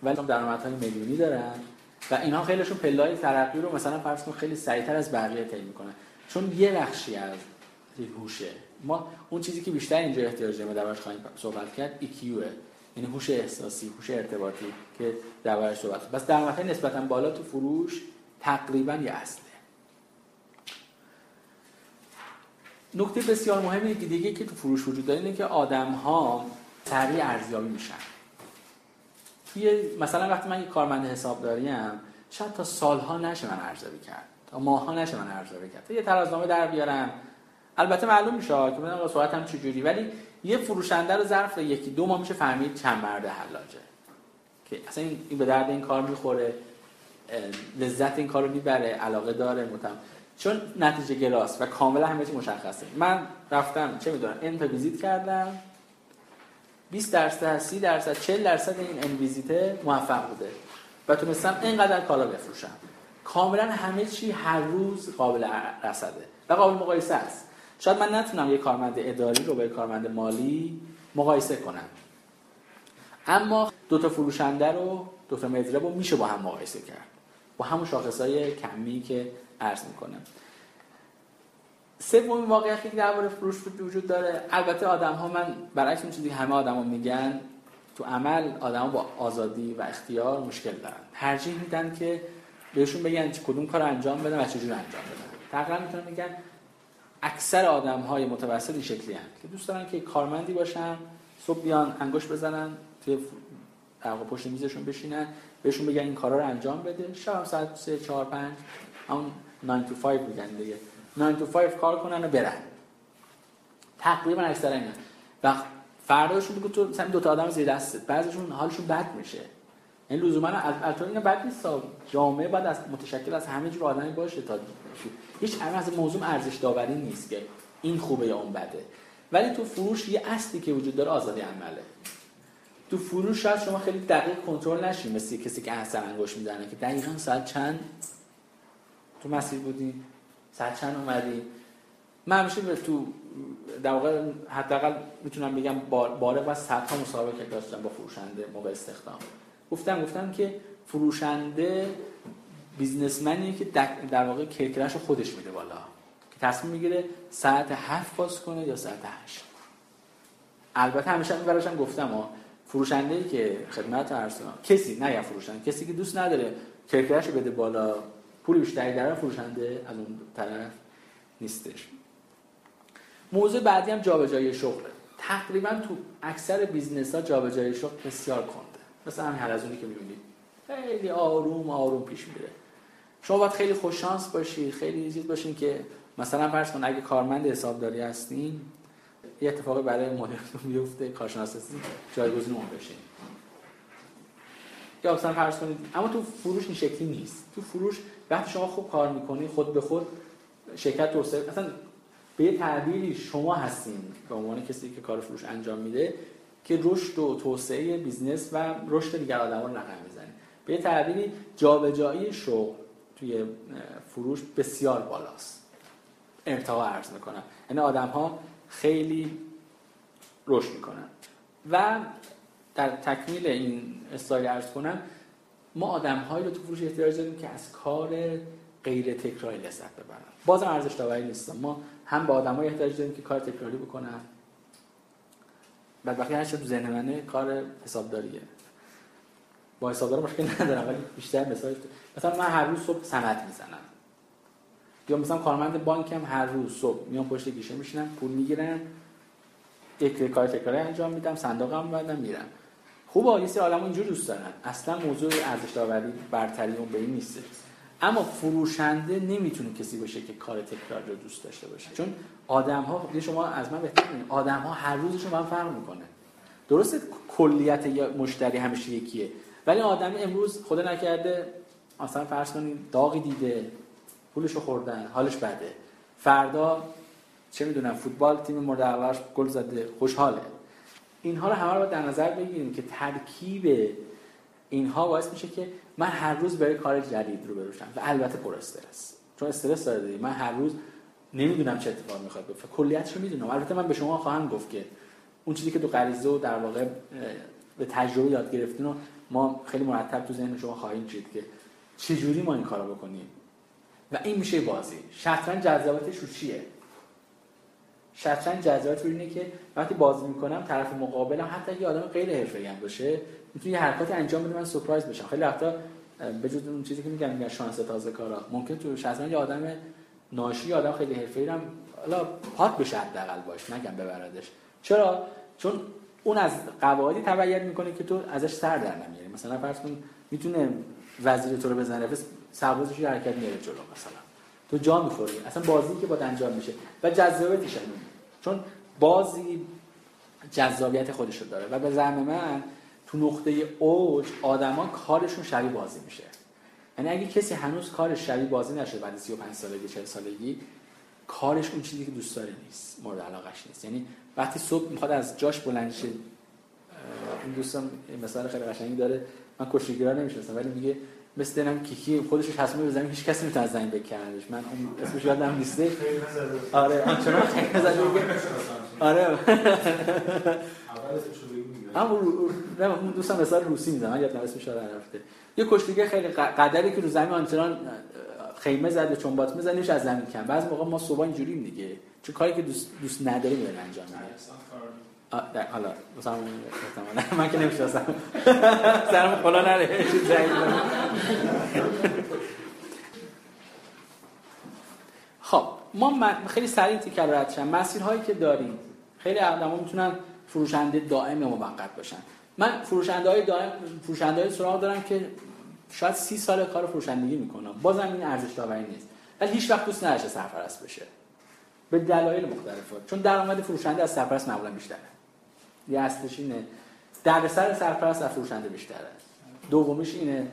ولی درآمدهای میلیونی دارن. و اینها خیلیشون پله‌های ترقی رو مثلا فرض کن خیلی سریعتر از بقیه طی می‌کنن. چون یه بخشی از هوشه. ما اون چیزی که بیشتر اینجا احتیاج داریم دربارش خواهیم صحبت کرد EQ یعنی هوش احساسی هوش ارتباطی که دربارش صحبت بس درآمدهای نسبتا بالا تو فروش تقریبا یه اصله. نکته بسیار مهمی دیگه که تو فروش وجود داره اینه که آدم ها سریع ارزیابی میشن. توی مثلا وقتی من یه کارمند حسابداریم شاید تا سالها نشه من ارزیابی کرد. تا ماها نشه من ارزیابی کرد. یه ترازنامه در بیارم. البته معلوم میشه که بدونم صورت هم چجوری ولی یه فروشنده رو ظرف یکی دو ماه میشه فهمید چند مرد حلاجه. که اصلا این به درد این کار می‌خوره. لذت این کار رو می‌بره علاقه داره متم چون نتیجه گراست و کاملا همه چی مشخصه. من رفتم چه می‌دونم انت ویزیت کردم. 20 درصد 30 درصد 40 درصد این ان ویزیت موفق بوده و تونستم اینقدر کالا بفروشم. کاملا همه چی هر روز قابل رصده و قابل مقایسه است. شاید من نتونم یه کارمند اداری رو با یه کارمند مالی مقایسه کنم. اما دو تا فروشنده رو دو تا مدرب رو میشه با هم مقایسه کرد. با همون شاخصهای کمی که عرض می‌کنم. سومین واقعیتی که درباره فروش وجود داره. البته آدم ها من برعکس اون چیزی همه آدما میگن تو عمل آدما با آزادی و اختیار مشکل دارن. ترجیح میدن که بهشون بگن کدوم کار انجام بدن و چجوری انجام بدن. تقریبا می‌تونن میگن اکثر آدم های متوسط این شکلی هستند که دوست دارن که کارمندی باشن صبح بیان انگوش بزنن توی در پشت میزشون بشینن بهشون بگن این کارا رو انجام بده. شب ساعت 3 4 5 همون 9 to 5 میگن دیگه. 9 to 5 کار کنن و برن. تقریبا اکثر اینا. و فرداشون بگو تو مثلا دو تا آدم زیر دستت بعضیشون حالشون بد میشه. این لزوما البته این بد نیست. جامعه باید از متشکل از همه جور آدمی باشه تا هیچ از موضوع ارزش داوری نیست که این خوبه یا اون بده. ولی تو فروش یه اصلی که وجود داره آزادی عمله. تو فروش شاید شما خیلی دقیق کنترل نشین. مثل کسی که احسن انگوش می‌زنه که دقیقا ساعت چند؟ تو مسیر بودی؟ ساعت چند اومدی من همیشه به تو در واقع حداقل می‌تونم بگم باره و صد ها مسابقه داشتم با فروشنده موقع استخدام. گفتم گفتم که فروشنده بیزنسمنیه که در واقع کرکرش خودش میده بالا. که تصمیم می‌گیره ساعت هفت باز کنه یا ساعت هشت. البته همیشه براشم گفتم ها فروشنده که خدمت عرض کسی نه یا فروشنده کسی که دوست نداره کرکره‌ش بده بالا پول بیشتری در فروشنده از اون طرف نیستش. موضوع بعدی هم جابجایی شغله تقریبا تو اکثر business ها جابجایی شغل بسیار کنده مثل همین حلزونی که می‌بینید خیلی آروم آروم پیش میره. شما باید خیلی خوششانس باشی خیلی چیز باشین که مثلا فرض کن اگه کارمند حسابداری هستین یه اتفاقی برای مدیرتون بیفته کارشناس هستین جایگزین اون بشین یا مثلا فرض کنید اما تو فروش این شکلی نیست. تو فروش وقتی شما خوب کار می‌کنی خود به خود شرکت توسعه مثلا به یه تعبیری شما هستین به عنوان کسی که کار فروش انجام میده که رشد و توسعه business و رشد دیگر آدما رو رقم می‌زنید به یه تعبیری جابجایی شغل توی فروش بسیار بالاست. ارتقا عرض می‌کنم. یعنی آدم ها خیلی رشد می‌کنن. و در تکمیل این استایل ارز کنم ما آدم هایی رو تو فروش احتیاج داریم که از کار غیر تکراری لذت ببرن. بازم ارزش داوری نیست. ما هم با آدمای احتیاج داریم که کار تکراری بکنن. بعد وقتی هر تو ذهن منه کار حسابداریه. با حسابدار مشکل ندارم ولی بیشتر مثلا مثلا من هر روز صبح سند می‌زنم. یا مثلا کارمند بانک هم هر روز صبح میام پشت گیشه میشینم پول می‌گیرم یک کار تکراری انجام میدم صندوقم میبندم میرم. خوبه یه سری آدم اینجور دوست دارن. اصلا موضوع ارزش داوری برتری اون به این نیست. اما فروشنده نمی‌تونه کسی باشه که کار تکرار رو دوست داشته باشه. چون آدم ها شما از من بهتر آدم ها هر روزشون هم فرق می‌کنه. درسته کلیت مشتری همیشه یکیه ولی آدم امروز خدا نکرده مثلا فرض کنید داغی دیده پولشو خوردن حالش بده. فردا چه می‌دونم فوتبال تیم مورد گل زده خوشحاله. اینها رو همه رو در نظر بگیریم که ترکیب اینها باعث میشه که من هر روز برای کار جدید رو بروشم و البته پر استرس. چون استرس داره من هر روز نمی‌دونم چه اتفاقی می‌خواد بیفته. کلیتش رو می‌دونم. البته من به شما خواهم گفت که اون چیزی که تو غریزه و در واقع به تجربه یاد گرفتین و ما خیلی مرتب تو ذهن شما خواهیم چید که چجوری ما این کارو بکنیم. و این میشه بازی. شطرنج جذابیتش رو چیه؟ شطرنج جذابیت رو اینه که وقتی بازی می‌کنم طرف مقابلم حتی یه آدم غیر حرفه‌ای هم باشه می‌تونه یه حرکاتی انجام بده من سورپرایز بشم. خیلی وقتا به جز اون چیزی که میگم میگن شانس تازه کارا. ممکن تو شطرنج یه آدم ناشی آدم خیلی حرفه‌ای هم حالا پاک بشه حداقل باش نگم ببردش. چرا؟ چون اون از قواعدی تبعیت می‌کنه که تو ازش سر در نمیاری. مثلا فرض کن می‌تونه وزیر تو رو بزنه سربازش حرکت میاره جلو مثلا. تو جا می‌خوری. اصلا بازی که با انجام میشه. و جذابیتش چون بازی جذابیت خودش رو داره و به زعم من تو نقطه اوج آدما کارشون شبیه بازی میشه. یعنی اگه کسی هنوز کارش شبیه بازی نشده بعد 35 سالگی 40 سالگی کارش اون چیزی که دوست داره نیست مورد علاقش نیست. یعنی وقتی صبح می‌خواد از جاش بلند شه این دوستم مثال خیلی قشنگی داره من کشتیگیرا نمی‌شناسم ولی میگه مثل اینم کیکی خودش تصمیم بزنه هیچ کسی نمی‌تونه از زمین من اون اسمش یادم نیسته آره آنچنان خیلی زده میگه آره. هم اون دوستم مثال روسی می‌زنم. من یادم اسمش رو رفته یه کشتیگیر خیلی قدری که رو زمین آنچنان خیمه زده چون بات می‌زنه از زمین کم. بعضی موقع ما صبح اینجوریم دیگه. چون کاری که دوست دوست نداری میره انجام میده حالا مثلا من که نمی‌شناسم. سرم کلا نره. خب ما خیلی سریع تیکر رد شم مسیرهایی که داریم خیلی آدما می‌تونن فروشنده دائم موقت باشن من فروشنده های دائم فروشنده های سراغ دارم که شاید سی سال کار فروشندگی می‌کنم. بازم این ارزش داوری نیست. ولی هیچ وقت دوست نداشته سرپرست بشه. به دلایل مختلفه چون درآمد فروشنده از سرپرست معمولا بیشتره. یه اصلش اینه. دردسر سرپرست از فروشنده بیشتره. دومیش اینه.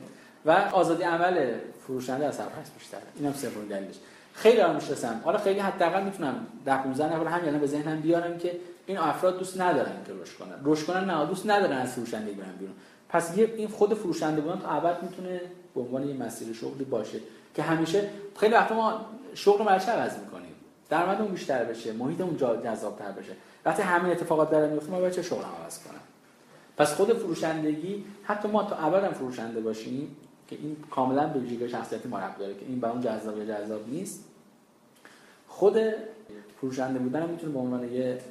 و آزادی عمل فروشنده از سرپرست بیشتره. اینم سومین دلیلش. خیلی هم می‌شناسم. حالا خیلی حداقل می‌تونم در 15 نفر همین به ذهنم بیارم که این افراد دوست ندارن که رشد کنن. رشد کنن نه دوست ندارن از فروشنده برن بیرون. پس یه این خود فروشنده بودن تا ابد می‌تونه به عنوان یه مسیر شغلی باشه که همیشه خیلی وقتا ما شغل رو عوض می‌کنیم. درآمدمون بیشتر بشه محیطمون جذابتر بشه. وقتی همین اتفاقات داره میفته ما باید چه شغل عوض کنم؟ پس خود فروشندگی حتی ما تا هم فروشنده باشیم که این کاملا به ویژگی شخصیتی ما داره که این برام جذاب یا جذاب نیست خود فروشنده بودن می‌تونه به عنوان یه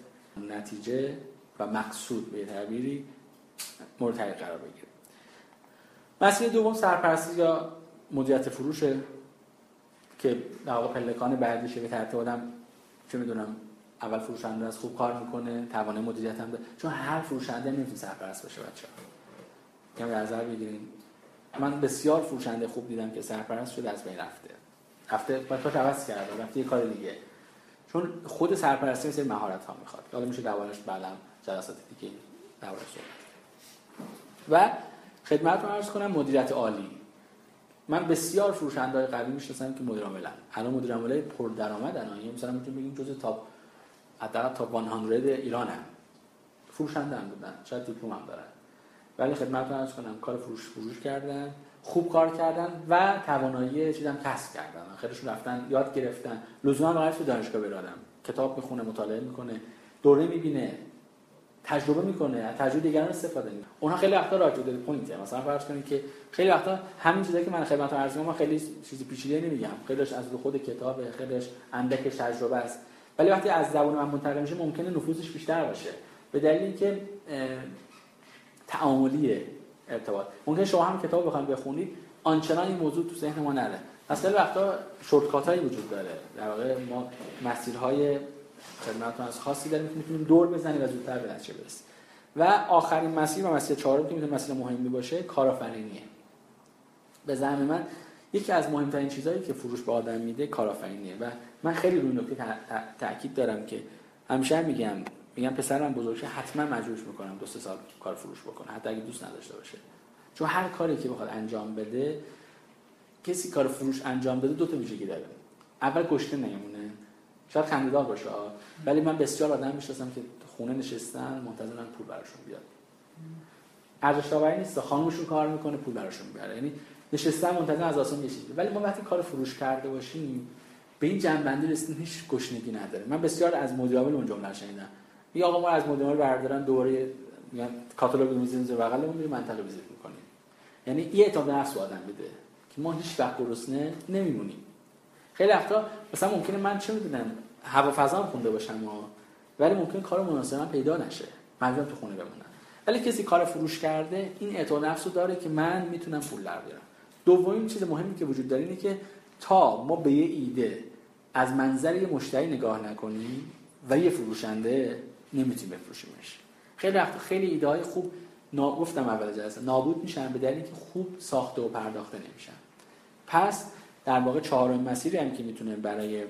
نتیجه و مقصود به تعبیری مورد قرار بگیره. مسئله دوم سرپرستی یا مدیریت فروشه که در واقع پلکان بعدیشه به ترتیب آدم چه می‌دونم اول فروشنده از خوب کار می‌کنه توانه مدیریت هم داره. چون هر فروشنده نمی‌تونه سرپرست باشه بچه‌ها. کم نظر بگیرین من بسیار فروشنده خوب دیدم که سرپرست شده از بین رفته. رفته بعد عوض کرده رفته یه کار دیگه. چون خود سرپرستی مثل مهارت ها می‌خواد. حالا میشه دوانش بعدم جلسات دیگه دوارش و خدمت رو عرض کنم مدیریت عالی. من بسیار فروشنده های قوی می‌شناسم که مدیر عاملن الان مدیر عاملای پر درآمدن یعنی مثلا می‌تونیم بگیم جزء تاپ حداقل تاپ 100 ایران هم فروشنده هم بودن. شاید دیپلم هم دارن. ولی خدمت رو کنم کار فروش فروش کردن. خوب کار کردن و توانایی چیزام کسب کردن. خیلیشون رفتن یاد گرفتن. لزوما قرار تو دانشگاه برادم کتاب می‌خونه مطالعه می‌کنه دوره می‌بینه تجربه می‌کنه از تجربه دیگران استفاده می‌کنه. اونها خیلی وقتا راجع به پوینت. مثلا فرض کنید که خیلی وقتا همین چیزایی که من خدمت عرض من خیلی چیزی پیچیده نمیگم. خیلیش از خود کتاب خیلیش اندکش تجربه است. ولی وقتی از زبان من منتقل میشه ممکنه نفوذش بیشتر باشه. به دلیل اینکه تعاملی ارتباط. ممکن شما هم کتاب بخواید بخونید آنچنان این موضوع تو ذهن ما نره. اصلا وقتا شورتکات هایی وجود داره. در واقع ما مسیرهای خدمتتون از خاصی داریم که می‌تونیم دور بزنیم و زودتر به نتیجه برسیم. و آخرین مسیر و مسیر چهارم که می‌تونه مسیر مهمی باشه کارآفرینیه. به زعم من یکی از مهمترین چیزهایی که فروش به آدم میده کارآفرینیه و من خیلی روی نکته تاکید دارم که همیشه میگم میگم پسرم بزرگشه حتما مجبورش می‌کنم دو سه سال کار فروش بکنه حتی اگه دوست نداشته باشه. چون هر کاری که بخواد انجام بده کسی کار فروش انجام بده دو تا ویژگی داره. اول گشته نمیمونه شاید خنده‌دار باشه ولی من بسیار آدم می‌شناسم که خونه نشستن منتظرن پول براشون بیاد. ارزش آوری نیست خانمشون کار می‌کنه پول براشون میاره یعنی نشستن منتظر از آسمون یه ولی ما وقتی کار فروش کرده باشیم به این جنبندی رسیدیم هیچ گشنگی نداره. من بسیار از مدیرعامل اون جمله شنیدم. یا آقا ما از مدیرعامل بردارن دوباره میگن کاتالوگ می‌ذاریم زیر بغلمون میریم منطقه ویزیت می‌کنیم. یعنی یه اعتماد نفس آدم بده که ما هیچ وقت گرسنه نمیمونیم. خیلی وقتا مثلا ممکنه من چه می‌دونم هوا فضا خونده باشم ولی ممکن کار مناسب من پیدا نشه. مجبورم تو خونه بمونم ولی کسی کار فروش کرده این اعتماد نفس داره که من می‌تونم پول در بیارم. دومین چیز مهمی که وجود داره اینه که تا ما به یه ایده از منظر یه مشتری نگاه نکنیم و یه فروشنده نمی‌تونیم بفروشیمش. خیلی وقت خیلی ایده های خوب گفتم اول جلسه نابود میشن به دلیلی که خوب ساخته و پرداخته نمیشن. پس در واقع چهارم مسیری هم که می‌تونه برای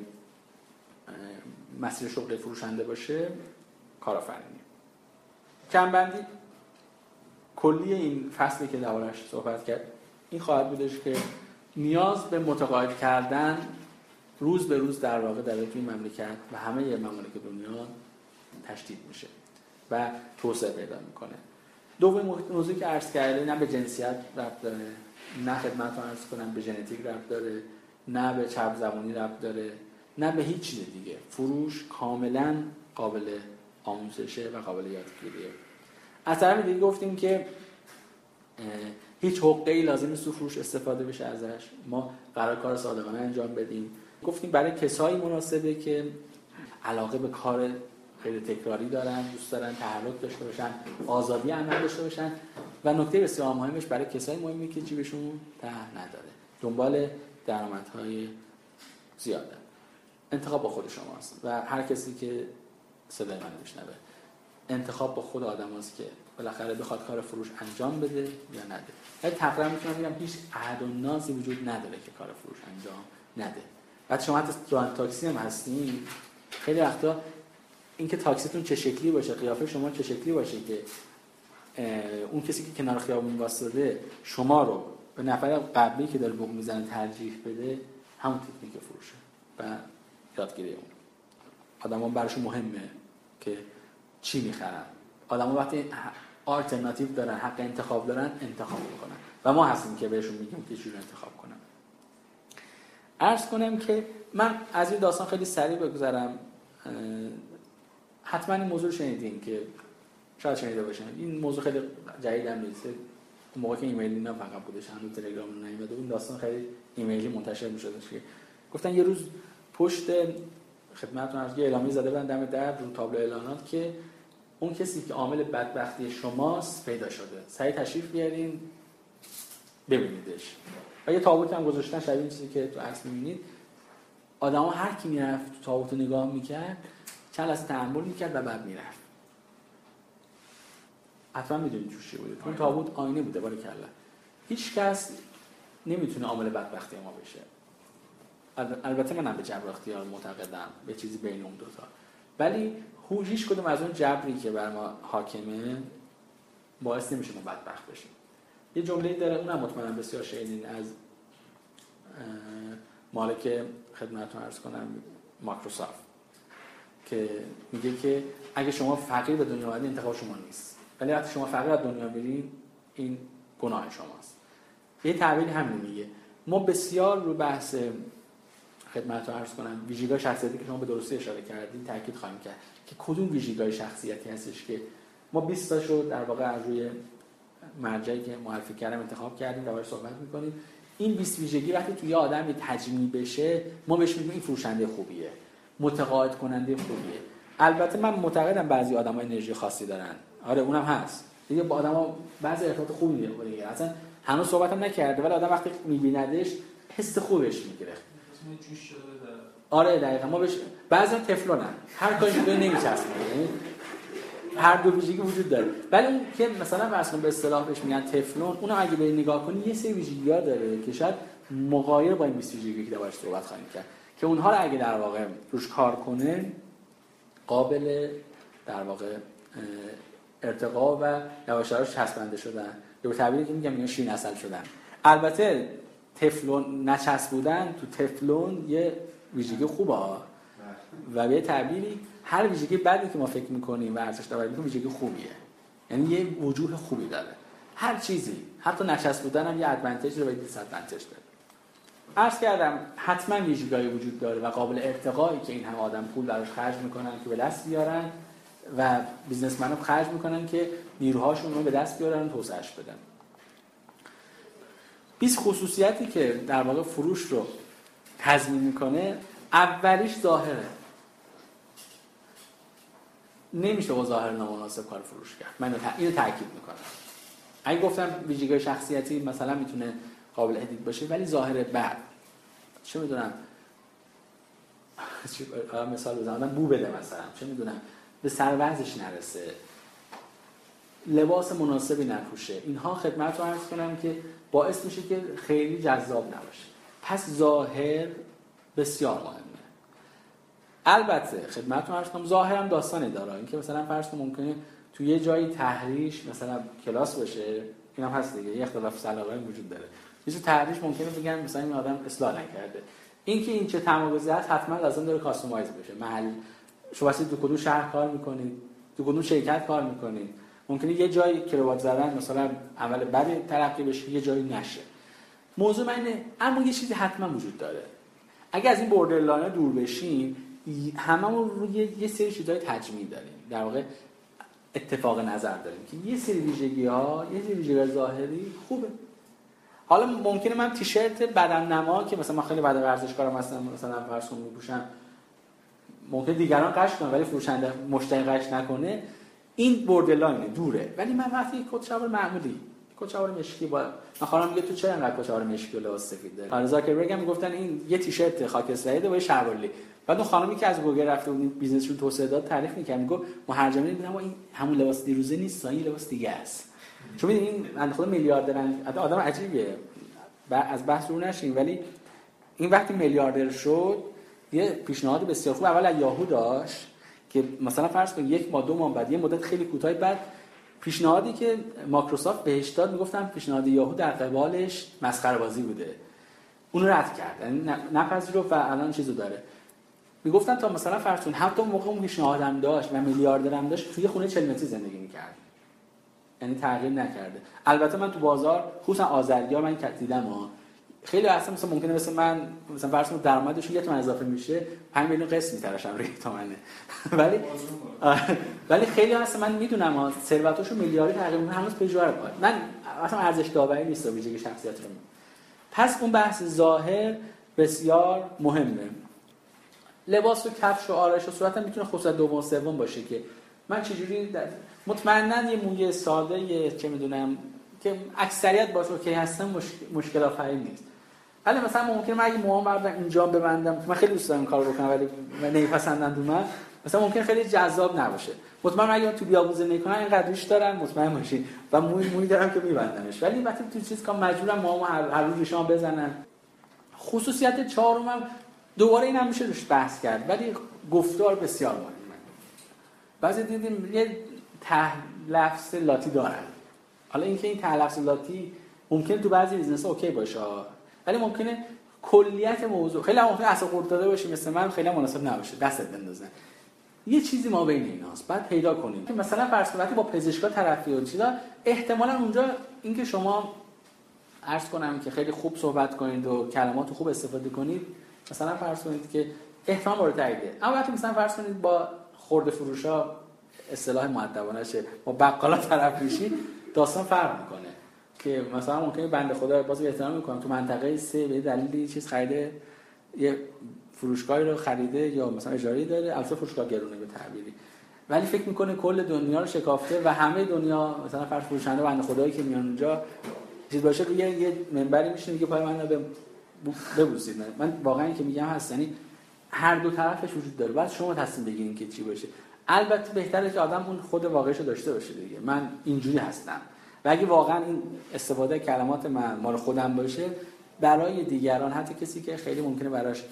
مسیر شغل فروشنده باشه کارآفرینی. کمبندی. کلی این فصلی که دوارش صحبت کرد این خواهد بودش که نیاز به متقاعد کردن روز به روز در واقع در توی مملکت و همه ممالک دنیا تشدید میشه و توسعه پیدا می‌کنه. دوم موضوعی که عرض کرده نه به جنسیت ربط داره نه خدمت عرض کنم به ژنتیک ربط داره نه به چپ زبانی ربط داره نه به هیچ چیز دیگه. فروش کاملا قابل آموزشه و قابل یادگیریه. از طرف دیگه گفتیم که هیچ حقه لازم نیست فروش استفاده بشه ازش. ما قرار کار صادقانه انجام بدیم. گفتیم برای کسایی مناسبه که علاقه به کار خیلی تکراری دارن دوست دارن تحرک داشته باشن آزادی عمل داشته باشن و نکته بسیار مهمش برای کسایی مهمه که جیبشون ته نداره. دنبال درآمدهای زیاده. انتخاب با خود شماست و هر کسی که صدای من بشنوه انتخاب با خود آدم هست که بالاخره بخواد کار فروش انجام بده یا نده. ولی تقریبا می‌تونم بگم هیچ عهد و نازی وجود نداره که کار فروش انجام نده. بعد شما حتی ران تاکسی هم هستین. خیلی وقتا اینکه تاکسیتون چه شکلی باشه قیافه شما چه شکلی باشه که اون کسی که کنار خیابون واسطه شما رو به نفر قبلی که داره بوق می‌زنه ترجیح بده همون تکنیک فروشه و یادگیری اون. آدما براشون مهمه که چی می‌خرن. آدما وقتی آلترناتیو دارن حق انتخاب دارن انتخاب می‌کنن. و ما هستیم که بهشون میگیم که چجوری انتخاب کنن. عرض کنم که من از این داستان خیلی سریع بگذرم. حتما این موضوع شنیدین که شاید شنیده باشین. این موضوع خیلی جدید هم نیست. موقع که ایمیلی نه فقط بودش هنوز تلگرام نیومده. این داستان خیلی ایمیلی منتشر میشدش که گفتن یه روز پشت خدمتتون از یه اعلامی زده بودن دم در رو تابلو اعلانات که اون کسی که عامل بدبختی شماست پیدا شده. سعی تشریف بیارین ببینیدش. و یه تابوت هم گذاشتن شبیه چیزی که تو عکس می‌بینید. آدما هر کی می‌رفت تو تابوت نگاه می‌کرد چند از تحمل می‌کرد و بعد می‌رفت. حتما می‌دونید توش چی بوده. اون تابوت آینه بوده باره کلا هیچ کس نمی‌تونه عامل بدبختی ما بشه. البته منم به جبر اختیار معتقدم به چیزی بین اون دوتا. ولی هیچ کدوم از اون جبری که بر ما حاکمه باعث نمیشه ما بدبخت بشیم. یه جمله داره اونم مطمئنم بسیار شنیدین از مالک خدمتتون عرض کنم مایکروسافت که میگه که اگه شما فقیر به دنیا آمدید انتخاب شما نیست. ولی وقتی شما فقیر از دنیا برید این گناه شماست. یه تعبیری همین میگه. ما بسیار رو بحث خدمت رو عرض کنم ویژگاه شخصیتی که شما به درستی اشاره کردید تاکید خواهیم کرد. که کدوم ویژگاه شخصیتی هستش که ما 20 تاشو در واقع از روی مرجعی که معرفی کردم انتخاب کردیم دربارش صحبت می‌کنیم. این 20 ویژگی وقتی توی آدمی تجمیع بشه ما بهش میگیم این فروشنده خوبیه متقاعد کننده خوبیه. البته من معتقدم بعضی آدم‌ها انرژی خاصی دارن. آره اونم هست. دیگه با آدم‌ها بعضی ارتباط خوبی دیگه اصلا هنوز صحبتم نکرده ولی آدم وقتی میبیندش حس خوبش می‌گیره. آره دقیقا. ما بهش بعضی تفلونن. هر کاری می‌کنه نمیچسبه. هر دو ویژگی وجود داره. ولی اون که مثلا فرض به اصطلاح بهش میگن تفلون اونم اگه به نگاه کنی یه سری ویژگی ها داره که شاید مغایر با این 20 ویژگی که باش صحبت خواهیم کرد. که اونها رو اگه در واقع روش کار کنه قابل در واقع ارتقا و یواش یواش چسبنده شدن. یا به تعبیری که میگم اینا شین اصل شدن. البته تفلون نچسبودن تو تفلون یه ویژگی خوبه. و به تعبیری هر ویژگی بعدی که ما فکر می‌کنیم و ارزش داره می‌کنیم ویژگی خوبیه. یعنی یه وجوه خوبی داره. هر چیزی حتی نچسبودن هم یه ادوانتج داره و یه دیس داره عرض کردم حتما ویژگی‌های وجود داره و قابل ارتقایی که این همه آدم پول براش خرج می‌کنن که به دست بیارن و بیزنسمن خرج می‌کنن که نیروهاشون رو به دست بیارن و توسعهش بدن. 20 خصوصیتی که در واقع فروش رو تضمین می‌کنه اولیش ظاهره. نمیشه با ظاهر نامناسب کار فروش کرد. من اینو تاکید می‌کنم. اگه گفتم ویژگی شخصیتی مثلا می‌تونه قابل ادیت باشه ولی ظاهر بعد. چه می‌دونم؟ مثال بزنم. بو بده مثلا. چه می‌دونم؟ به سروزش نرسه. لباس مناسبی نپوشه. اینها خدمت رو عرض کنم که باعث میشه که خیلی جذاب نباشه. پس ظاهر بسیار مهمه. البته خدمت رو کنم ظاهر هم داستانی داره. اینکه مثلا فرض کن ممکنه تو یه جایی تحریش مثلا کلاس باشه اینم هست دیگه یه اختلاف سلیقه وجود داره. یه تحریش ممکنه بگن مثلا این آدم اصلاح نکرده. اینکه این چه تمایزی هست حتما لازم داره کاستومایز بشه. محل شما تو کدوم شهر کار می‌کنید تو کدوم شرکت کار می‌کنید ممکنه یه جایی کروات زدن مثلا عمل بدی تلقی بشه یه جایی نشه. موضوع من اینه. اما یه چیزی حتما وجود داره. اگه از این بوردرلاین دور بشیم هممون روی یه سری چیزای تجمیع داریم. در واقع اتفاق نظر داریم که یه سری ویژگی ها یه سری ویژگی ظاهری خوبه. حالا ممکنه من تیشرت بدن نما که مثلا من خیلی بعد ورزشکارم هستم مثلا فرض کنم میپوشم. ممکن دیگران قش کنن ولی فروشنده مشتری قش نکنه. این بوردرلاینه دوره. ولی من وقتی کت شلوار معمولی شلوار مشکی با من میگه تو چرا انقدر شلوار مشکی و لباس سفید داری؟ آره زاکربرگ هم می‌گفتن این یه تیشرت خاکستری با شلواری. بعد اون خانمی که از گوگل رفته بود بیزنس رو توسعه داد تعریف می‌کرد میگه مهرجمی میگم این همون لباس دیروزه نیست این لباس دیگه است. چون این من خود میلیاردر آدم عجیبیه از بحث رو نشین. ولی این وقتی میلیاردر شد یه پیشنهاد بسیار خوب. اول از یاهو داشت که مثلا فرض کن یک ماه دو ماه بعد یه مدت خیلی کوتاه بعد پیشنهادی که مایکروسافت بهش داد می‌گفتم پیشنهاد یاهو در قبالش مسخره بازی بوده. اون رد کرد یعنی نپذیرفت و الان چیزو داره. می‌گفتن تا مثلا هم تو موقع اون پیشنهادم داشت و میلیاردرم داشت توی خونه 40 متری زندگی می‌کرد. یعنی تغییر نکرده. البته من تو بازار خصوصا آذریار من دیدم خیلی اصلا مثلا ممکنه مثل من مثلا فرض کنید درآمدش یه تومن اضافه میشه 5 میلیون قسط میتراشم روی تومنه. ولی ولی خیلی هست من می‌دونم ها ثروتاشو میلیاردی تقریبا هنوز پیجوار پای من اصلا ارزش داوری نیست ویژگی شخصیت رو پس اون بحث ظاهر بسیار مهمه. لباس و کفش و آرایش و صورت هم می‌تونه خصوصا دوم سوم باشه که من چجوری مطمئنا یه موی ساده یه چه می‌دونم که اکثریت باشه اوکی هستن مشکل آفرین نیست. ولی مثلا ممکنه من اگه موام بردم اینجا ببندم من خیلی دوست دارم کارو بکنم ولی نمیپسندن من مثلا ممکن خیلی جذاب نباشه. مطمئن اگه تو بیابون زندگی کنم اینقدر دوست دارم مطمئن باشین و موی موی دارم که میبندمش. ولی وقتی تو چیز کام مجبورم موامو هر, هر روز شما بزنن خصوصیت چهارمم دوباره این هم میشه روش بحث کرد. ولی گفتار بسیار مهمه. بعضی دیدیم یه ته لفظ لاتی دارن. حالا اینکه این ته لاتی ممکن تو بعضی business اوکی باشه. ولی ممکنه کلیت موضوع خیلی ممکنه اصلا قرد داده باشی مثل من خیلی مناسب نباشه دستت بندازن یه چیزی ما بین ایناست بعد پیدا کنیم. مثلا فرض کنید با پزشکا طرفی و چیزا احتمالا اونجا اینکه شما عرض کنم که خیلی خوب صحبت کنید و کلمات خوب استفاده کنید مثلا فرض کنید که احتمال مورد تاییده. اما وقتی مثلا فرض کنید با خورده فروشا اصطلاح مؤدبانه با بقالا طرف میشید داستان فرق می‌کنه. که مثلا ممکنه بنده خدا باز احترام می‌کنم. تو منطقه سه به دلیلی چیز خریده یه فروشگاهی رو خریده یا مثلا اجاری داره البته فروشگاه گرونه به تعبیری. ولی فکر می‌کنه کل دنیا رو شکافته و همه دنیا مثلا فرض فروشنده بنده خدایی که میان اونجا چیز باشه یه یه منبری میشینه که پای من به ببوسید. من واقعا که میگم هست یعنی هر دو طرفش وجود داره. بعد شما تصمیم بگیرید که چی باشه. البته بهتره که آدم اون خود واقعیش رو داشته باشه دیگه. من اینجوری هستم. و اگه واقعا این استفاده کلمات من مال خودم باشه برای دیگران حتی کسی که خیلی ممکنه براش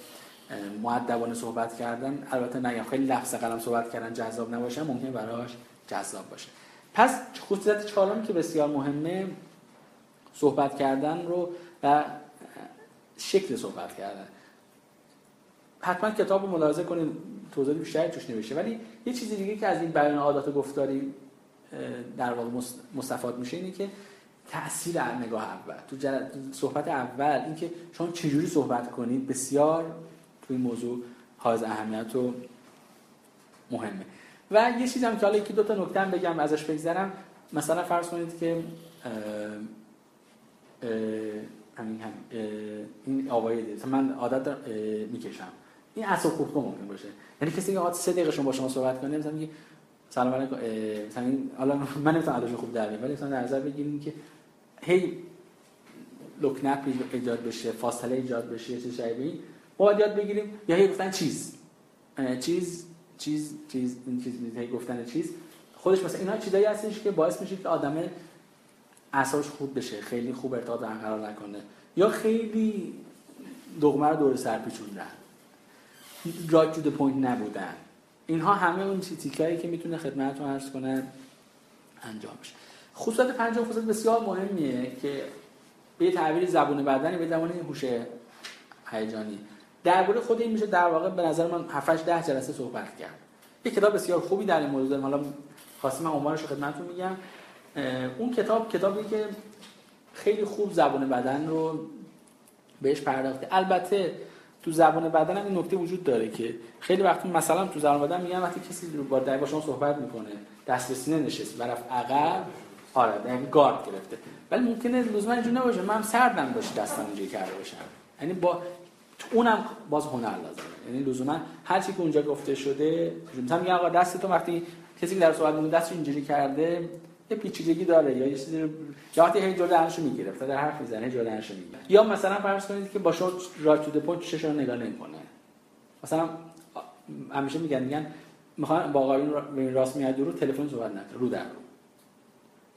معدبانه صحبت کردن البته نگم خیلی لفظ قلم صحبت کردن جذاب نباشه ممکنه براش جذاب باشه. پس خصوصیت چهارمی که بسیار مهمه صحبت کردن رو و شکل صحبت کردن. حتما کتاب رو ملاحظه کنید توضیح بیشتری توش نوشته ولی یه چیزی دیگه که از این بیان عادات گفتاری در واقع مستفاد میشه اینه که تاثیر نگاه اول. تو صحبت اول اینکه شما چجوری صحبت کنید بسیار توی این موضوع حائز اهمیت و مهمه. و یه چیزی هم که حالا یکی دو تا نکته بگم ازش بگذرم. مثلا فرض کنید که همین هم این آوایی من عادت می‌کشم. این اصل خوب ممکن باشه. یعنی کسی که سه دقیقه شما با شما صحبت کنه مثلا میگه سلام علیکم. مثلا حالا من نمی‌تونم اداشو خوب در ولی مثلا در نظر بگیریم که هی لکنت ایجاد بشه فاصله ایجاد بشه چه شایبی ما باید یاد بگیریم یا هی گفتن چیز. چیز چیز چیز این چیز هی گفتن چیز. خودش مثلا اینا چیزایی هستش که باعث میشه که آدم اعصابش خوب بشه خیلی خوب ارتباط برقرار نکنه. یا خیلی دغمه رو دور سر پیچوندن. to the point نبودن. اینها همه اون تیکایی که می‌تونه خدمتتون عرض کنه انجام بشه. خصوصات پنجم خصوصات بسیار مهمیه که به تعبیر زبون بدنی به زبان هوش هیجانی. درباره خود این میشه در واقع به نظر من 7 ده جلسه صحبت کرد. یه کتاب بسیار خوبی در این موضوع دارم حالا خواستم من عنوانش رو خدمتتون میگم. اون کتاب کتابی که خیلی خوب زبان بدن رو بهش پرداخته. البته تو زبان بدن هم این نکته وجود داره که خیلی وقت مثلا تو زبان بدن میگن وقتی کسی رو با با شما صحبت می‌کنه دست به سینه نشست و رفت عقب آره یعنی گارد گرفته. ولی ممکنه لزوما اینجوری نباشه من سردم باشه دستم اینجوری کرده باشم یعنی با اونم باز هنر لازمه. یعنی لزوما هر چی که اونجا گفته شده مثلا میگن آقا دست تو وقتی کسی که در صحبت میگه دست اینجوری کرده یه پیچیدگی داره یا یه چیزی یا وقتی هی جلو درشو می‌گرفت در حرف می‌زنه جلو درشو می‌گیره. یا مثلا فرض کنید که با شما right to the point چشش رو نگاه نمی‌کنه. مثلا همیشه میگن میگن می‌خوان با آقایون راست میاد رو تلفن صحبت نکنه رو در رو.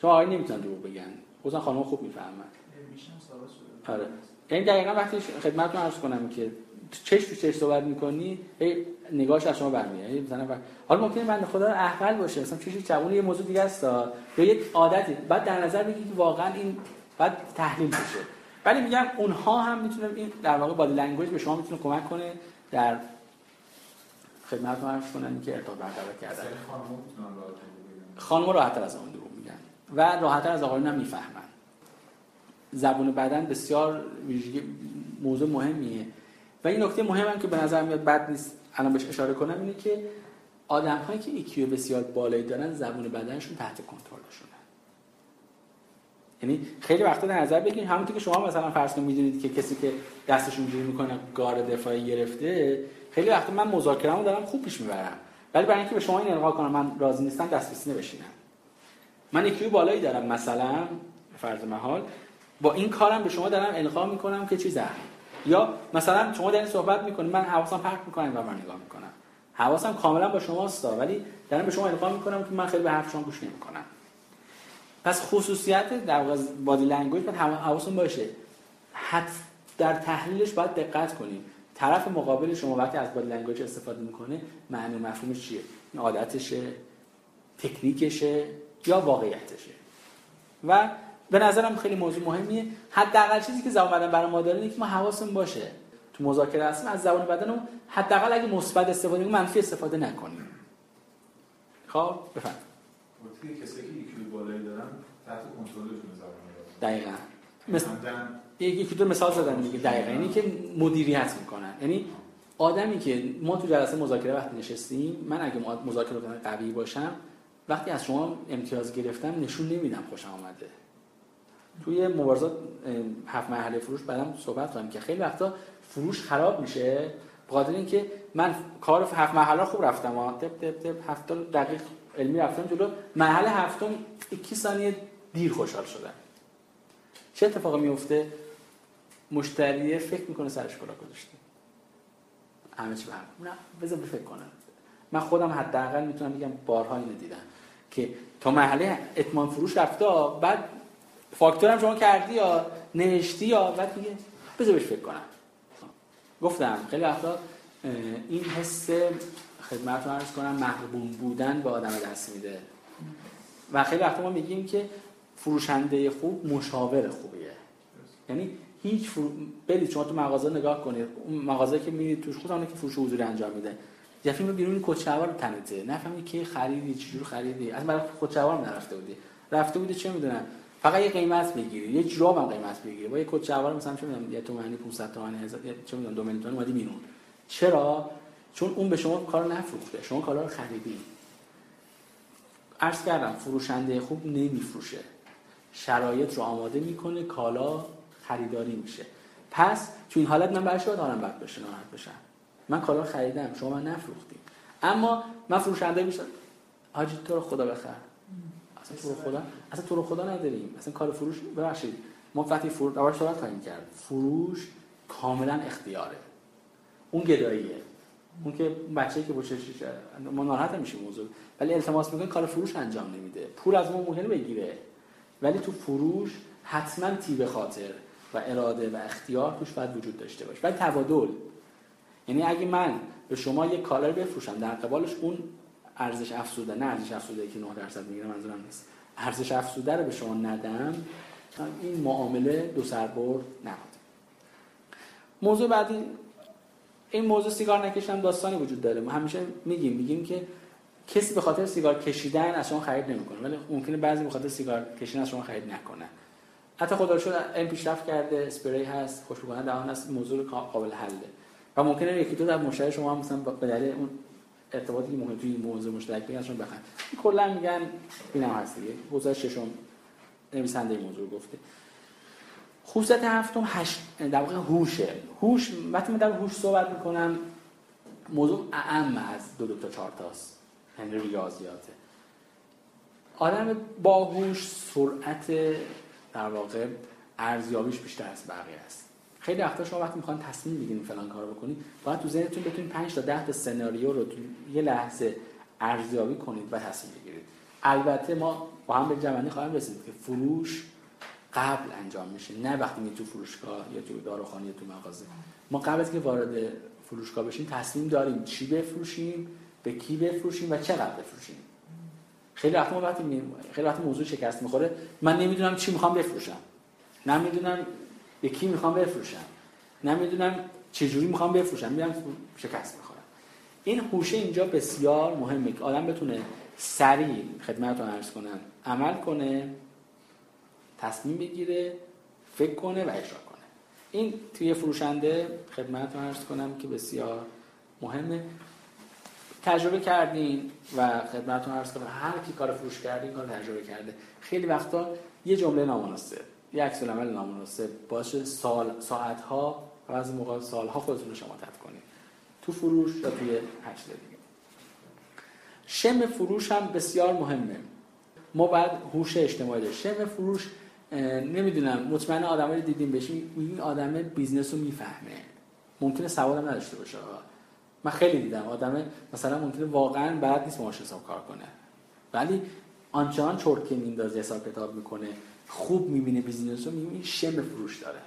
چون آقایون نمی‌تونن دروغ بگن. خصوصا خانم خوب می‌فهمن. آره. این دقیقا وقتی خدمتتون عرض کنم که چش تو چش صحبت می‌کنی نگاهش از شما برمیاد مثلا حالا ممکنه من خدا احول باشه مثلا چشش جوون یه موضوع دیگه است یا یک عادتی بعد در نظر بگیرید که واقعا این بعد تحلیل بشه ولی میگم اونها هم می‌تونه این در واقع body language به شما می‌تونه کمک کنه در خدمتتون عرض کنن که ارتباط برقرار کردن. خانم راحت‌تر از اون دروغ میگن و راحت‌تر از آقایون هم می‌فهمن. زبون بدن بسیار موضوع مهمیه. و این نکته مهم هم که به نظر میاد بد نیست الان بهش اشاره کنم اینه که آدم هایی که ایکیو بسیار بالایی دارن زبون بدنشون تحت کنترلشونه. یعنی خیلی وقتا در نظر بگیرید همونطور که شما مثلا فرض کنید می‌دونید که کسی که دستش اینجوری می‌کنه گار دفاعی گرفته خیلی وقتا من مذاکره‌مو دارم خوب پیش می‌برم. ولی برای اینکه به شما این القا کنم من راضی نیستم دست به سینه بشینم من EQ بالایی دارم مثلا فرض محال با این کارم به شما دارم القا می‌کنم که چیزه یا مثلا شما دارین صحبت می‌کنید من حواسم پرت می‌کنم و من نگاه می‌کنم. حواسم کاملا با شماست ولی دارم به شما القا می‌کنم که من خیلی به حرف شما گوش نمی‌کنم. پس خصوصیت در body language باید حواستون باشه. حد در تحلیلش باید دقت کنیم طرف مقابل شما وقتی از body language استفاده می‌کنه معنی مفهومش چیه؟ عادتشه تکنیکشه یا واقعیتشه. و به نظرم خیلی موضوع مهمیه. حداقل چیزی که زبان بدن برای ما داره اینه که ما حواسمون باشه. تو مذاکره هستیم از زبان بدن حداقل اگه مثبت استفاده کنیم منفی استفاده نکنیم. خب بفهم کسی که EQ بالایی دارن تحت کنترلشون زبان دقیقاً. مثل یکی دو مثال زدن دیگه. دقیقاً. یعنی که مدیریت می‌کنن. یعنی آدمی که ما تو جلسه مذاکره وقتی نشستیم من اگه مذاکره کننده قوی باشم وقتی از شما امتیاز گرفتم نشون نمیدم خوشم آمده توی مبارزات هفت مرحله فروش بعدم صحبت کنم که خیلی وقتا فروش خراب میشه. بخاطر اینکه من کار هفت مرحله خوب رفتم ها تپ تپ تپ هفت دقیق علمی رفتم جلو. مرحله هفتم 21 ثانیه دیر خوشحال شدم. چه اتفاقی میفته مشتری فکر می‌کنه سرش کلا گذاشته. همه چی برم نه بذار فکر کنم. من خودم حداقل می‌تونم بگم بارها اینو دیدم که تا مرحله اتمام فروش رفته بعد فاکتورم شما کردی یا نوشتی یا بعد میگه بذار بهش فکر کنم. گفتم خیلی وقتا این حس خدمتتون عرض کنم محبوب بودن به آدم دست میده. و خیلی وقتا ما میگیم که فروشنده خوب مشاور خوبیه. یعنی هیچ فرو... برید شما تو مغازه نگاه کنید. اون مغازه که میرید توش خود که فروش حضوری انجام میده. یه فیلم بیرون کچه‌وار تنته نفهمی کی خریدی چجور خریدی. از برای خودشوار نرفته بودی. رفته بودی چه می‌دونم؟ فقط یه قیمت بگیری. یه جراب هم قیمت بگیری. با یه کچه‌وار مثلا چه می‌دونم یه تومانی 500 تومانی هزار چه می‌دونم 2 میلیون تومانی اومدی بیرون. چرا؟ چون اون به شما کار نفروخته. شما کالا رو خریدی. عرض کردم فروشنده خوب نمیفروشه. شرایط رو آماده می‌کنه کالا خریداری میشه. پس تو این حالت من برای دارم بد بشه ناراحت بشم؟ من کالا رو خریدم شما من نفروختی اما من فروشنده میشم. حاجی تو رو خدا بخر اصلا تو رو خدا اصلا تو رو خدا نداریم. اصلا کار فروش ببخشید. ما وقتی فروش اول صحبت خواهیم کرد. فروش کاملا اختیاره. اون گداییه. اون که بچه‌ای که بچه ما ناراحت میشیم موضوع. ولی التماس می‌کنه کار فروش انجام نمیده. پول از ما ممکنه بگیره. ولی تو فروش حتما تیب خاطر و اراده و اختیار توش باید وجود داشته باشه. ولی تبادل. یعنی اگه من به شما یک کالر بفروشم در قبالش اون ارزش افزوده نه ارزش افزوده که 9 درصد می‌گیره منظورم نیست. ارزش افزوده رو به شما ندم. این معامله دو سربرد نبود. موضوع بعدی این موضوع سیگار نکشیدن داستانی وجود داره. ما همیشه میگیم میگیم که کسی به خاطر سیگار کشیدن از شما خرید نمی‌کنه ولی ممکنه بعضی به خاطر سیگار کشیدن از شما خرید نکنه حتی خدا شد این پیشرفت کرده اسپری هست خوشبو دهان هست موضوع قابل حله. و ممکنه یکی دو در مشتری شما هم مثلا به دلیل اون ارتباطی مهم توی این موضوع مشترک بگن شما بخن کلا میگن اینم هست دیگه. حوزه ششم نویسنده موضوع گفته. خصوصیت هفتم هشت در واقع هوشه هوش وقتی من در هوش صحبت می‌کنم موضوع اعم از دو دو تا چهار تاست. یعنی ریاضیاته. آدم باهوش سرعت در واقع ارزیابیش بیشتر از بقیه است. خیلی وقتا شما وقتی می‌خوان تصمیم بگیرید فلان کارو بکنید باید تو ذهنتون بتونید 5 تا 10 تا سناریو رو تو یه لحظه ارزیابی کنید و تصمیم بگیرید. البته ما با هم به جمعنی خواهیم رسید که فروش قبل انجام میشه نه وقتی می تو فروشگاه یا تو داروخانه یا تو مغازه. ما قبل از که وارد فروشگاه بشیم تصمیم داریم چی بفروشیم به کی بفروشیم و چقدر بفروشیم. خیلی وقت ما وقتی خیلی وقت موضوع شکست می‌خوره. من نمی‌دونم چی می‌خوام بفروشم. نمی‌دونم کی می‌خوام بفروشم. نمی‌دونم چه جوری می‌خوام بفروشم. میرم شکست می‌خورم. این هوشه اینجا بسیار مهمه که آدم بتونه سریع خدمتتون عرض کنم عمل کنه تصمیم بگیره فکر کنه و اجرا کنه. این توی فروشنده خدمتتون عرض کنم که بسیار مهمه. تجربه کردین و خدمتتون عرض کنم هر کی کار فروش کرده کار تجربه کرده. خیلی وقتا یه جمله نامناسب. یه عکس العمل نامناسب باشه. سال ساعت ها بعضی موقع سال ها خودتون رو شماتت کنید. تو فروش یا توی هر دیگه. شم فروش هم بسیار مهمه. ما باید هوش اجتماعی داشت. شم فروش نمی‌دونم مطمئن آدمایی دیدیم بشیم این آدم business رو می‌فهمه. ممکنه سوادم نداشته باشه. من خیلی دیدم آدم مثلا ممکنه واقعا بلد نیست باهاش حساب کار کنه. ولی آنچنان چرتکه میندازه حساب کتاب می‌کنه. خوب می‌بینه business رو می‌بینه شم فروش داره.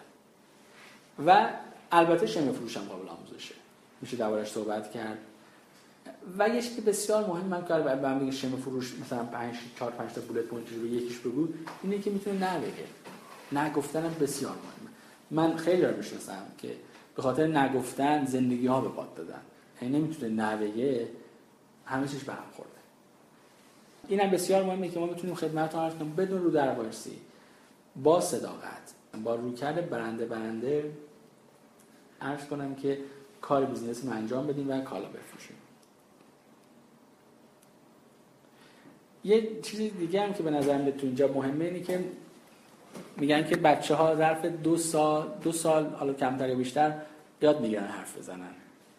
و البته شم فروش هم قابل آموزشه. میشه دربارش صحبت کرد. و یه که بسیار مهم من کار به من شم فروش مثلا 5 4 5 تا bullet point رو یکیش بگو اینه که می‌تونه نه بگه نه گفتنم بسیار مهمه من خیلی رو می‌شناسم که به خاطر نه نگفتن زندگی ها به باد دادن. یعنی نمی‌تونه نه بگه همه چیش به هم خورده. اینم بسیار مهمه که ما می‌تونیم خدمت عرض کنیم بدون رو در با صداقت با روکرد برنده برنده عرض کنم که کار بیزینس رو انجام بدیم و کالا بفروشیم. یه چیز دیگه هم که به نظر میاد تو اینجا مهمه اینه که میگن که بچه ها ظرف دو سال دو سال حالا کمتر یا بیشتر یاد می‌گیرن حرف بزنن.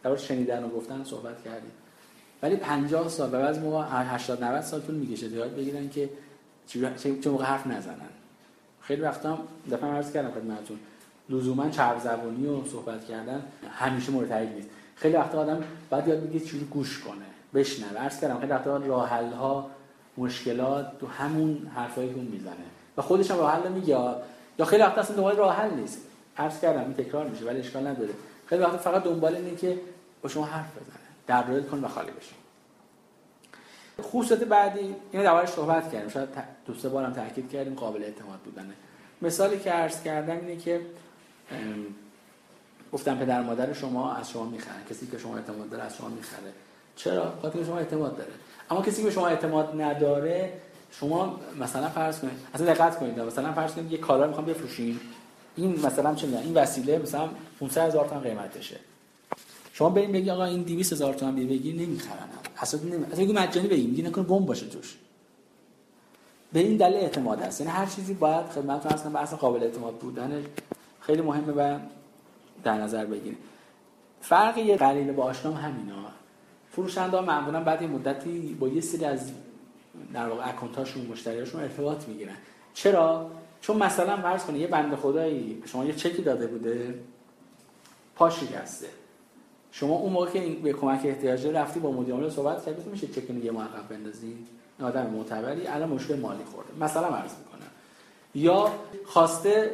در شنیدن و گفتن صحبت کردیم. ولی 50 سال و بعضی موقع 80 90 سال طول می‌کشه یاد بگیرن که چه موقع حرف نزنن. خیلی وقتا دفعه عرض کردم خدمتتون لزوما چرب زبونی و صحبت کردن همیشه مورد تایید نیست. خیلی وقتا آدم بعد یاد بگید چجوری گوش کنه بشنوه. عرض کردم خیلی وقتا راه ها مشکلات تو همون حرفایی که می‌زنه. و خودش هم راه حل میگه. یا خیلی وقتا اصلا دنبال راه حل نیست. عرض کردم این تکرار میشه ولی اشکال نداره. خیلی وقتا فقط دنبال اینه که با شما حرف بزنه. در کن و خالی بشه خصوصیت بعدی اینو دربارش صحبت کردیم. شاید دو سه بارم تاکید کردیم قابل اعتماد بودنه. مثالی که عرض کردم اینه که گفتم پدر مادر شما از شما می‌خرن. کسی که شما اعتماد داره از شما می‌خره. چرا؟ خاطر شما اعتماد داره. اما کسی که شما اعتماد نداره شما مثلا فرض کنید اصلا دقت کنید مثلا فرض کنید یه کالا می‌خوام بفروشین. این مثلا چه این وسیله مثلا 500 هزار تومان قیمتشه. شما بریم بگی آقا این 200 هزار تومان بگی نمی‌خرن. اصلا نمی اصلا بگو مجانی بگیم دیگه نکنه بمب باشه توش. به این دلیل اعتماد هست. یعنی هر چیزی باید خدمت فرض کنم اصلا قابل اعتماد بودن خیلی مهمه و در نظر بگیریم. فرق یه قلیل با آشنام همینا فروشنده ها معمولا بعد یه مدتی با یه سری از در واقع اکانتاشون مشتریاشون ارتباط می‌گیرن. چرا؟ چون مثلا فرض کنید یه بنده خدایی شما یه چکی داده بوده پاش شکسته. شما اون موقع که به کمک احتیاج رفتی با مدیر عامل صحبت کردی میشه چک یه موقف بندازی؟ آدم معتبری. الان مشکل مالی خورده. مثلا عرض می‌کنم. یا خواسته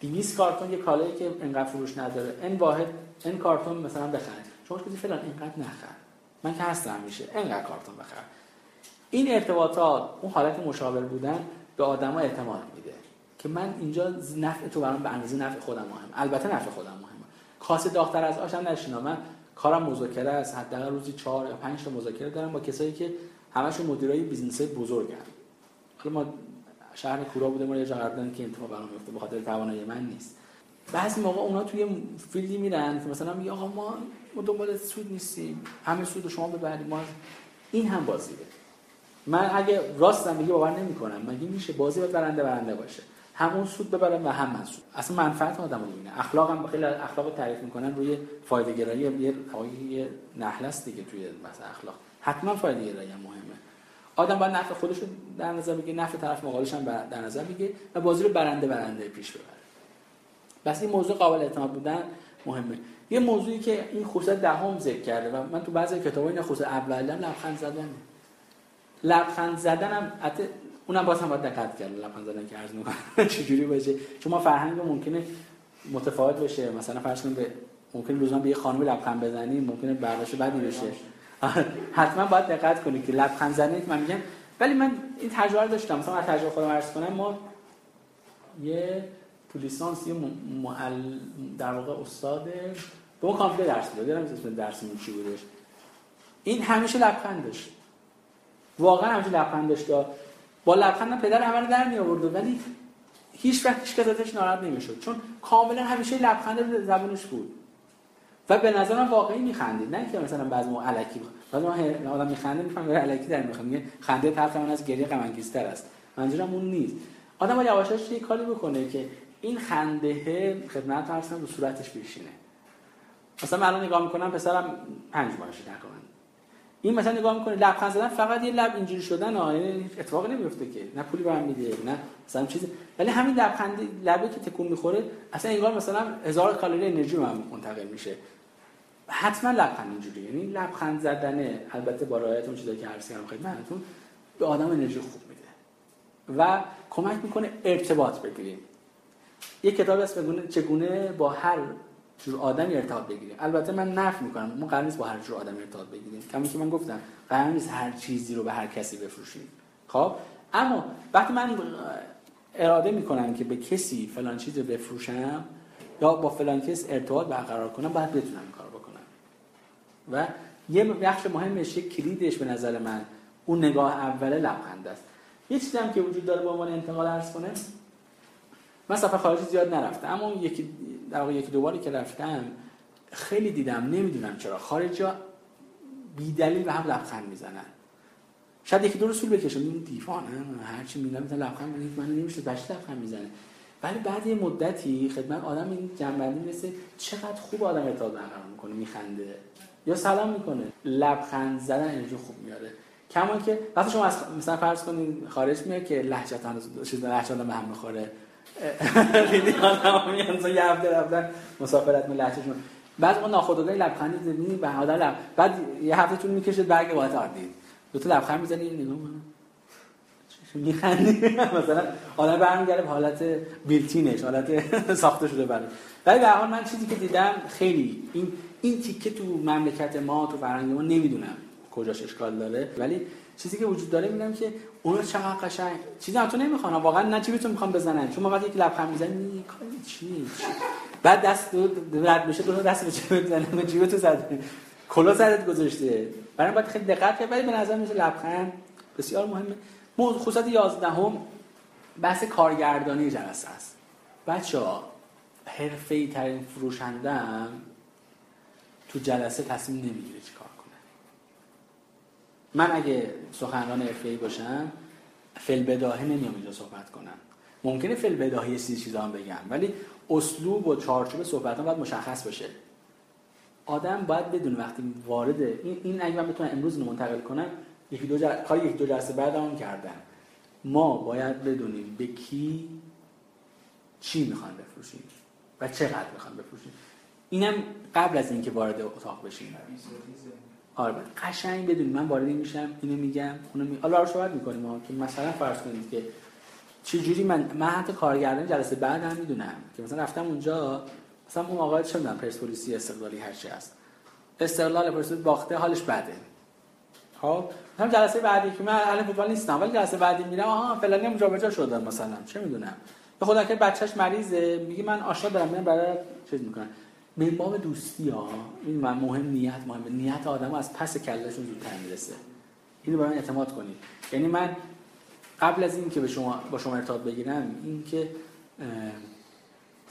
200 کارتون یه کالایی که انقدر فروش نداره این واحد این کارتون مثلا بخرید شما کسی فلان اینقدر نخر. من که هستم میشه اینقدر کارتون بخر. این ارتباطات اون حالت مشاور بودن به آدما اعتماد میده که من اینجا نفع تو برام به اندازه نفع خودم مهم البته نفع خودم مهمه. کاسه داغتر از آشم نشینم من کارم مذاکره است. حداقل روزی 4 یا 5 تا مذاکره دارم با کسایی که همشون مدیرای business بزرگن. حالا ما شهر کورا بوده ما یه که انتخاب برام میفته به خاطر توانایی من نیست. بعضی موقع اونا توی فیلدی میرن که مثلا میگه آقا ما ما دنبال سود نیستیم. همه سود شما ببرید. ما این هم بازیه. من اگه راستم میگه باور نمی‌کنم. مگه میشه بازی باید برنده برنده باشه؟ همون سود ببرن و هم من اصلا منفعت آدمو می‌بینه. اخلاق هم خیلی اخلاق تعریف می‌کنن. روی فایده گرایی یه یه نحل است دیگه توی مثلا اخلاق. حتما فایده گرایی هم مهمه. آدم باید نفع خودش رو در نظر بگیره نفع طرف مقابلش هم در نظر بگیره و بازی رو برنده برنده پیش ببره. بس این موضوع قابل اعتماد بودن مهمه. یه موضوعی که این خصوصیت دهم ذکر کرده و من تو بعضی کتابا این خصوصیت اولا لبخند زدن لبخند زدنم حتی اونم باز هم باید دقت کرد. لبخند زدن که عرض می‌کنم. چجوری باشه؟ چون ما فرهنگ ممکنه متفاوت بشه. مثلا فرض کنیم به ممکن لزوما به یه خانم لبخند بزنیم ممکنه برداشت بدی بشه. حتما باید دقت کنید که لبخند زدن من میگم. ولی من این تجربه داشتم. مثلا از تجربه خودم عرض کنم ما یه تو لیسانس یه معل... در واقع استاد به ما کامپیوتر درس می‌داد. یادم اسم درسمون چی بودش. این همیشه لبخند داشت واقعا همیشه لبخند داشت با لبخند پدر همه رو در می آورد ولی هیچ وقت هیچ ازش ناراحت نمی‌شد. چون کاملا همیشه لبخند زبونش بود. و به نظرم واقعی میخندید. نه که مثلا بعضی ما الکی بعضی ما آدم میخنده می‌فهمه الکی در می‌خواد. میگه خنده طرف من از گریه غم است. منظورم اون نیست. آدم باید یواشاش یه کاری بکنه که این خنده خدمت هستن رو صورتش بشینه. مثلا من الان نگاه می‌کنم پسرم پنج ماهشه تقریبا. این مثلا نگاه می‌کنه لبخند زدن فقط یه لب اینجوری شدن ها یعنی اتفاقی نمیفته که. نه پولی برام میده نه مثلا چیزی. ولی همین لبخند لبه که تکون می‌خوره اصلا انگار مثلا هزار کالری انرژی رو منتقل میشه. حتما لبخند اینجوری. یعنی لبخند زدن البته با رعایت اون چیزایی که عرض کردم خدمتتون به آدم انرژی خوب میده. و کمک می‌کنه ارتباط بگیریم. یک کتاب هست بگونه چگونه با هر جور آدمی ارتباط بگیریم. البته من نفی می‌کنم. ما قرار نیست با هر جور آدمی ارتباط بگیریم. کمی که من گفتم قرار نیست هر چیزی رو به هر کسی بفروشیم. خب؟ اما وقتی من اراده می‌کنم که به کسی فلان چیز رو بفروشم یا با فلان کس ارتباط برقرار کنم باید بتونم این کار بکنم. و یه بخش مهمش کلیدش به نظر من اون نگاه اوله لبخند است. یه چیزی هم که وجود داره با عنوان انتقال عرض کنه من سفر خارجی زیاد نرفتم اما یکی در واقع یکی دوباری که رفتم خیلی دیدم نمی‌دونم چرا. خارجی ها بی دلیل به هم لبخند می‌زنن. شاید یکی دو رسول بکشن این دیوانه هر چی میگم مثلا لبخند می‌زنه. من نمیشه بچه لبخند می‌زنه. ولی بعد یه مدتی خدمت آدم این جنبندی مثل چقدر خوب آدم ارتباط برقرار می‌کنه میخنده. یا سلام می‌کنه. لبخند زدن انرژی خوب میاره. کما که وقتی شما از مثلا فرض کنین خارج میاد که لهجه چیز لهجه به هم می‌خوره. خیلی آدم میان یه هفته رفتن مسافرت می لحچشون بعد اون ناخودآگاه لبخندی زمینی به آدم لب... بعد یه هفته طول می‌کشه برگ باید آردید دو تا لبخند می‌زنی نگاه میخندی. مثلا آدم برمیگره به حالت بیلتینش حالت ساخته شده برای. ولی به حال من چیزی که دیدم خیلی این این تیکه تو مملکت ما تو فرهنگ ما نمی‌دونم کجاش اشکال داره. ولی چیزی که وجود داره می‌بینم که اون چقدر قشنگ. چیزی هم تو نمی‌خوان. واقعا نه چی میتون می‌خوام بزنن. چون وقتی یک لبخند می‌زنی چی؟ بعد دست رد بشه دو دست به چه بزنه؟ به جیب تو زده کلا سرت گذاشته. برای باید خیلی دقت کنید ولی به نظر میاد لبخند بسیار مهمه. موضوع خصوصا 11 هم بحث کارگردانی جلسه است. بچه ها حرفه ترین فروشنده تو جلسه تصمیم نمی‌گیره چی کار کنه من اگه سخنران حرفه باشم فل بداهه نمیام اینجا صحبت کنم. ممکنه فل بداهه سی چیزا هم بگم ولی اسلوب و چارچوب صحبت باید مشخص باشه. آدم باید بدون وقتی وارد این, این اگه من بتونم امروز رو منتقل کنم یکی دو جل... کار یک دو جلسه بعد هم کردن ما باید بدونیم به کی چی می‌خوان بفروشیم و چقدر می‌خوان بفروشیم. اینم قبل از اینکه وارد اتاق بشیم. آره. قشنگ بدونیم من وارد میشم اینو میگم اونو می... حالا صحبت می‌کنیم که مثلا فرض کنید که چه جوری من من حتی کارگردان جلسه بعد هم می‌دونم که مثلا رفتم اونجا مثلا اون آقای چه می‌دونم پرسپولیسی استقلالی هر چی هست. استقلال پرسپولیس باخته حالش بده. خب؟ هم جلسه بعدی که من اهل فوتبال نیستم ولی جلسه بعدی میرم آها فلانی هم جابجا شده مثلا چه می‌دونم. به خدا که بچهش مریضه میگه من آشنا دارم میرم برای چیز می‌کنم. به باب دوستی ها این من مهم نیت مهم نیت آدمو از پس کلهشون زودتر می‌رسه. اینو برای اعتماد کنید. یعنی من قبل از اینکه به شما با شما ارتباط بگیرم این که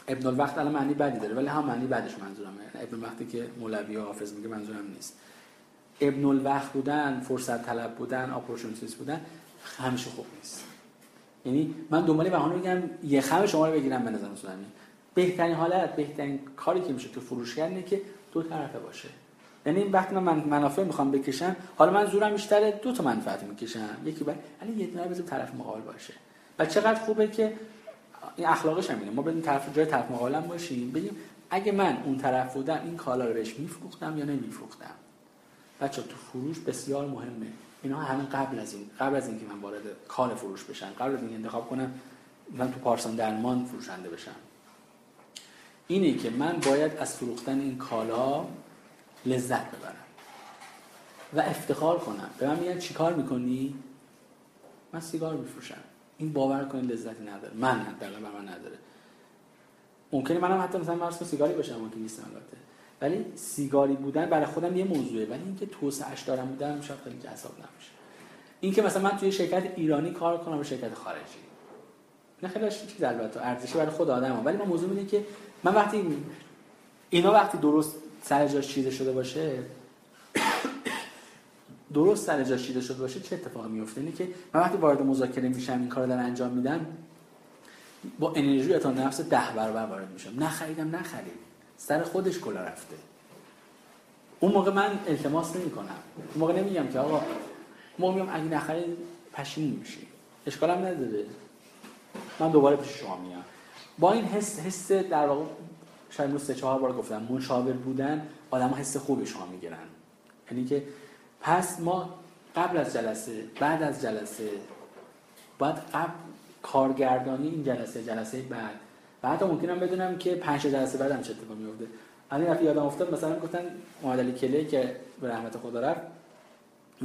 ابن الوقت الان معنی بدی داره ولی هم معنی بدش منظورمه. ابن الوقتی که مولوی و حافظ میگه منظورم نیست. ابن الوقت بودن فرصت طلب بودن opportunist بودن همیشه خوب نیست. یعنی من دنبال بهانه بگم یه خم شما رو بگیرم به نظر بهترین حالت بهترین کاری که میشه تو فروشگر اینه که دو طرفه باشه. یعنی وقتی من منافع می‌خوام بکشم حالا من زورم بیشتره دو تا منفعت می‌کشم. یکی بعد ولی یه دونه بزنم طرف مقابل باشه. و چقدر خوبه که این اخلاقش هم اینه. ما بریم طرف جای طرف مقابلم باشیم بگیم اگه من اون طرف بودم این کالا رو بهش میفروختم یا نمیفروختم؟ بچه تو فروش بسیار مهمه. اینا همین قبل از این قبل از اینکه من وارد کال فروش بشم قبل از اینکه انتخاب کنم من تو پارسان درمان فروشنده بشم. اینه که من باید از فروختن این کالا لذت ببرم و افتخار کنم. به من میگن چیکار می‌کنی؟ من سیگار میفروشم. این باور کنید لذتی نداره. من حداقل من نداره. ممکنه منم حتی مثلا مرز سیگاری باشم که نیستم البته. ولی سیگاری بودن برای خودم یه موضوعه. ولی اینکه توسعهش دارم بودن شاید خیلی جذاب نمیشه اینکه مثلا من توی شرکت ایرانی کار کنم به شرکت خارجی. نه خیلی چیز البته ارزشی برای خود آدمه. ولی من موضوع میگه که من وقتی اینا وقتی درست سر جاش چیده شده باشه درست سر جاش چیده شده باشه چه اتفاقی میفته اینه که من وقتی وارد مذاکره میشم این کارو دارم انجام میدم با انرژی تا نفس ده برابر وارد میشم. نخریدم نخرید. سر خودش کلا رفته. اون موقع من التماس نمی کنم اون موقع نمیگم که آقا ما میگم اگه نخرید پشیمون میشی. اشکالم نداره. من دوباره پیش شما میام با این حس حس در واقع شاید سه چهار بار گفتم مشاور بودن آدم حس خوبی شما می‌گیرن. یعنی که پس ما قبل از جلسه بعد از جلسه باید قبل کارگردانی این جلسه جلسه بعد. بعد ممکنم بدونم که پنج جلسه بعدم چه اتفاقی میفته الان رفت یادم افتاد مثلا گفتن محمد کلی که به رحمت خدا رفت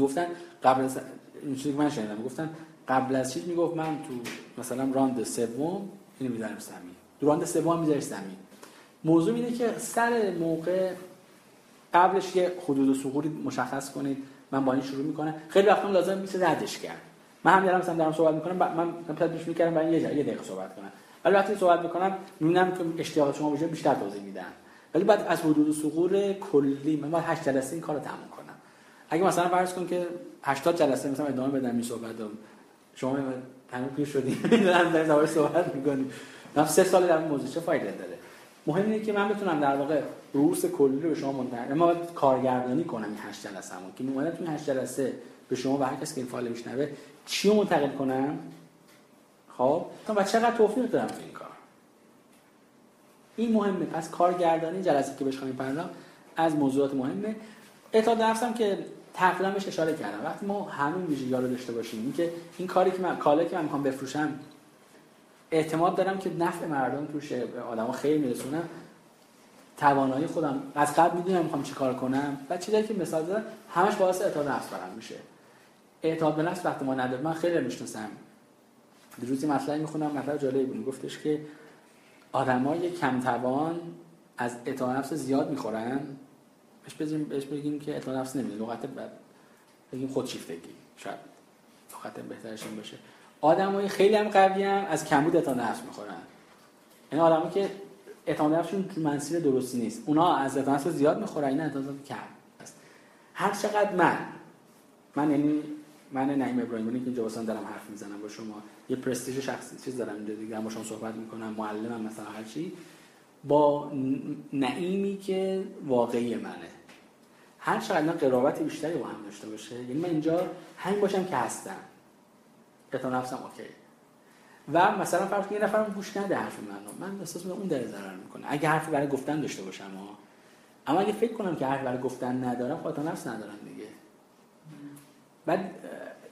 گفتن قبل از این چیزی که من شنیدم گفتن قبل از چیز می‌گفت من تو مثلا راند سوم اینو می‌ذارم زمین تو راند سوم می‌ذارم زمین موضوع اینه که سر موقع قبلش یه حدود و سقوطی مشخص کنید. من با این شروع می‌کنم. خیلی وقتا لازم میشه ردش کرد. من هم دارم مثلا دارم صحبت می‌کنم. من مثلا پیش می‌کردم برای یه یه دقیقه صحبت کنم. ولی وقتی صحبت می‌کنم می‌بینم که اشتیاق شما بشه بیشتر توضیح میدم ولی بعد از حدود و سقوط کلی من باید 8 جلسه این کارو تموم کنم. اگه مثلا فرض کن که 80 جلسه مثلا ادامه بدم این صحبت شما تموم پیر شدیم. دارم در صحبت می‌کنیم. من سه سال در موضوع چه فایده داره مهم اینه که من بتونم در واقع رؤوس کلی رو به شما منتقل ما کارگردانی کنم این هشت جلسه همون. که میومدم تو هشت جلسه به شما و هر کسی که این فایل میشنوه چی رو منتقل کنم؟ خب؟ و چقدر توفیق دارم تو این کار؟ این مهمه. پس کارگردانی جلسه که بهش خواهیم پرداخت از موضوعات مهمه. اعتماد نفسم که تقریبا بهش اشاره کردم. وقتی ما همین ویژگی رو داشته باشیم این که این کاری که من کالایی که من می‌خوام بفروشم اعتماد دارم که نفع مردم توش آدما خیلی میرسونم توانایی خودم از قبل می‌دونم می‌خوام چیکار کنم. و چیزایی که مثال زدم همش باعث اعتماد نفس برام میشه. اعتماد به نفس وقتی ما نداریم من خیلی می‌شناسم. دیروزی مطلبی می‌خونم مطلب جالبی بود. گفتش که آدمای کم توان از اعتماد نفس زیاد می‌خورن. بهش بگیم بهش بگیم که اعتماد نفس نمیده. لغت بعد بگیم خودشیفتگی شاید لغت بهترش این باشه. آدمای خیلی هم قوی هم از کمبود اعتماد نفس می‌خورن. این آدمایی که اعتماد نفسشون تو منسیر درستی نیست. اونا از اعتماد نفس زیاد می‌خورن. این اعتماد کم است. هر چقدر من من یعنی من نعیم ابراهیمی که اینجا واسه دارم حرف می‌زنم با شما. یه پرستیژ شخصی چیز دارم اینجا دیگه. با شما صحبت می‌کنم. معلمم مثلا هر چی. با نعیمی که واقعی منه. هر چقدر قرابت بیشتری با هم داشته باشه یعنی من اینجا همین باشم که هستم. اعتماد نفسم اوکی. و مثلا فرض یه نفرم گوش نده حرف منو من احساس می‌کنم اون داره ضرر می‌کنه. اگه حرفی برای گفتن داشته باشم ها. اما اگه فکر کنم که حرفی برای گفتن ندارم خاطر نفس ندارم دیگه. بعد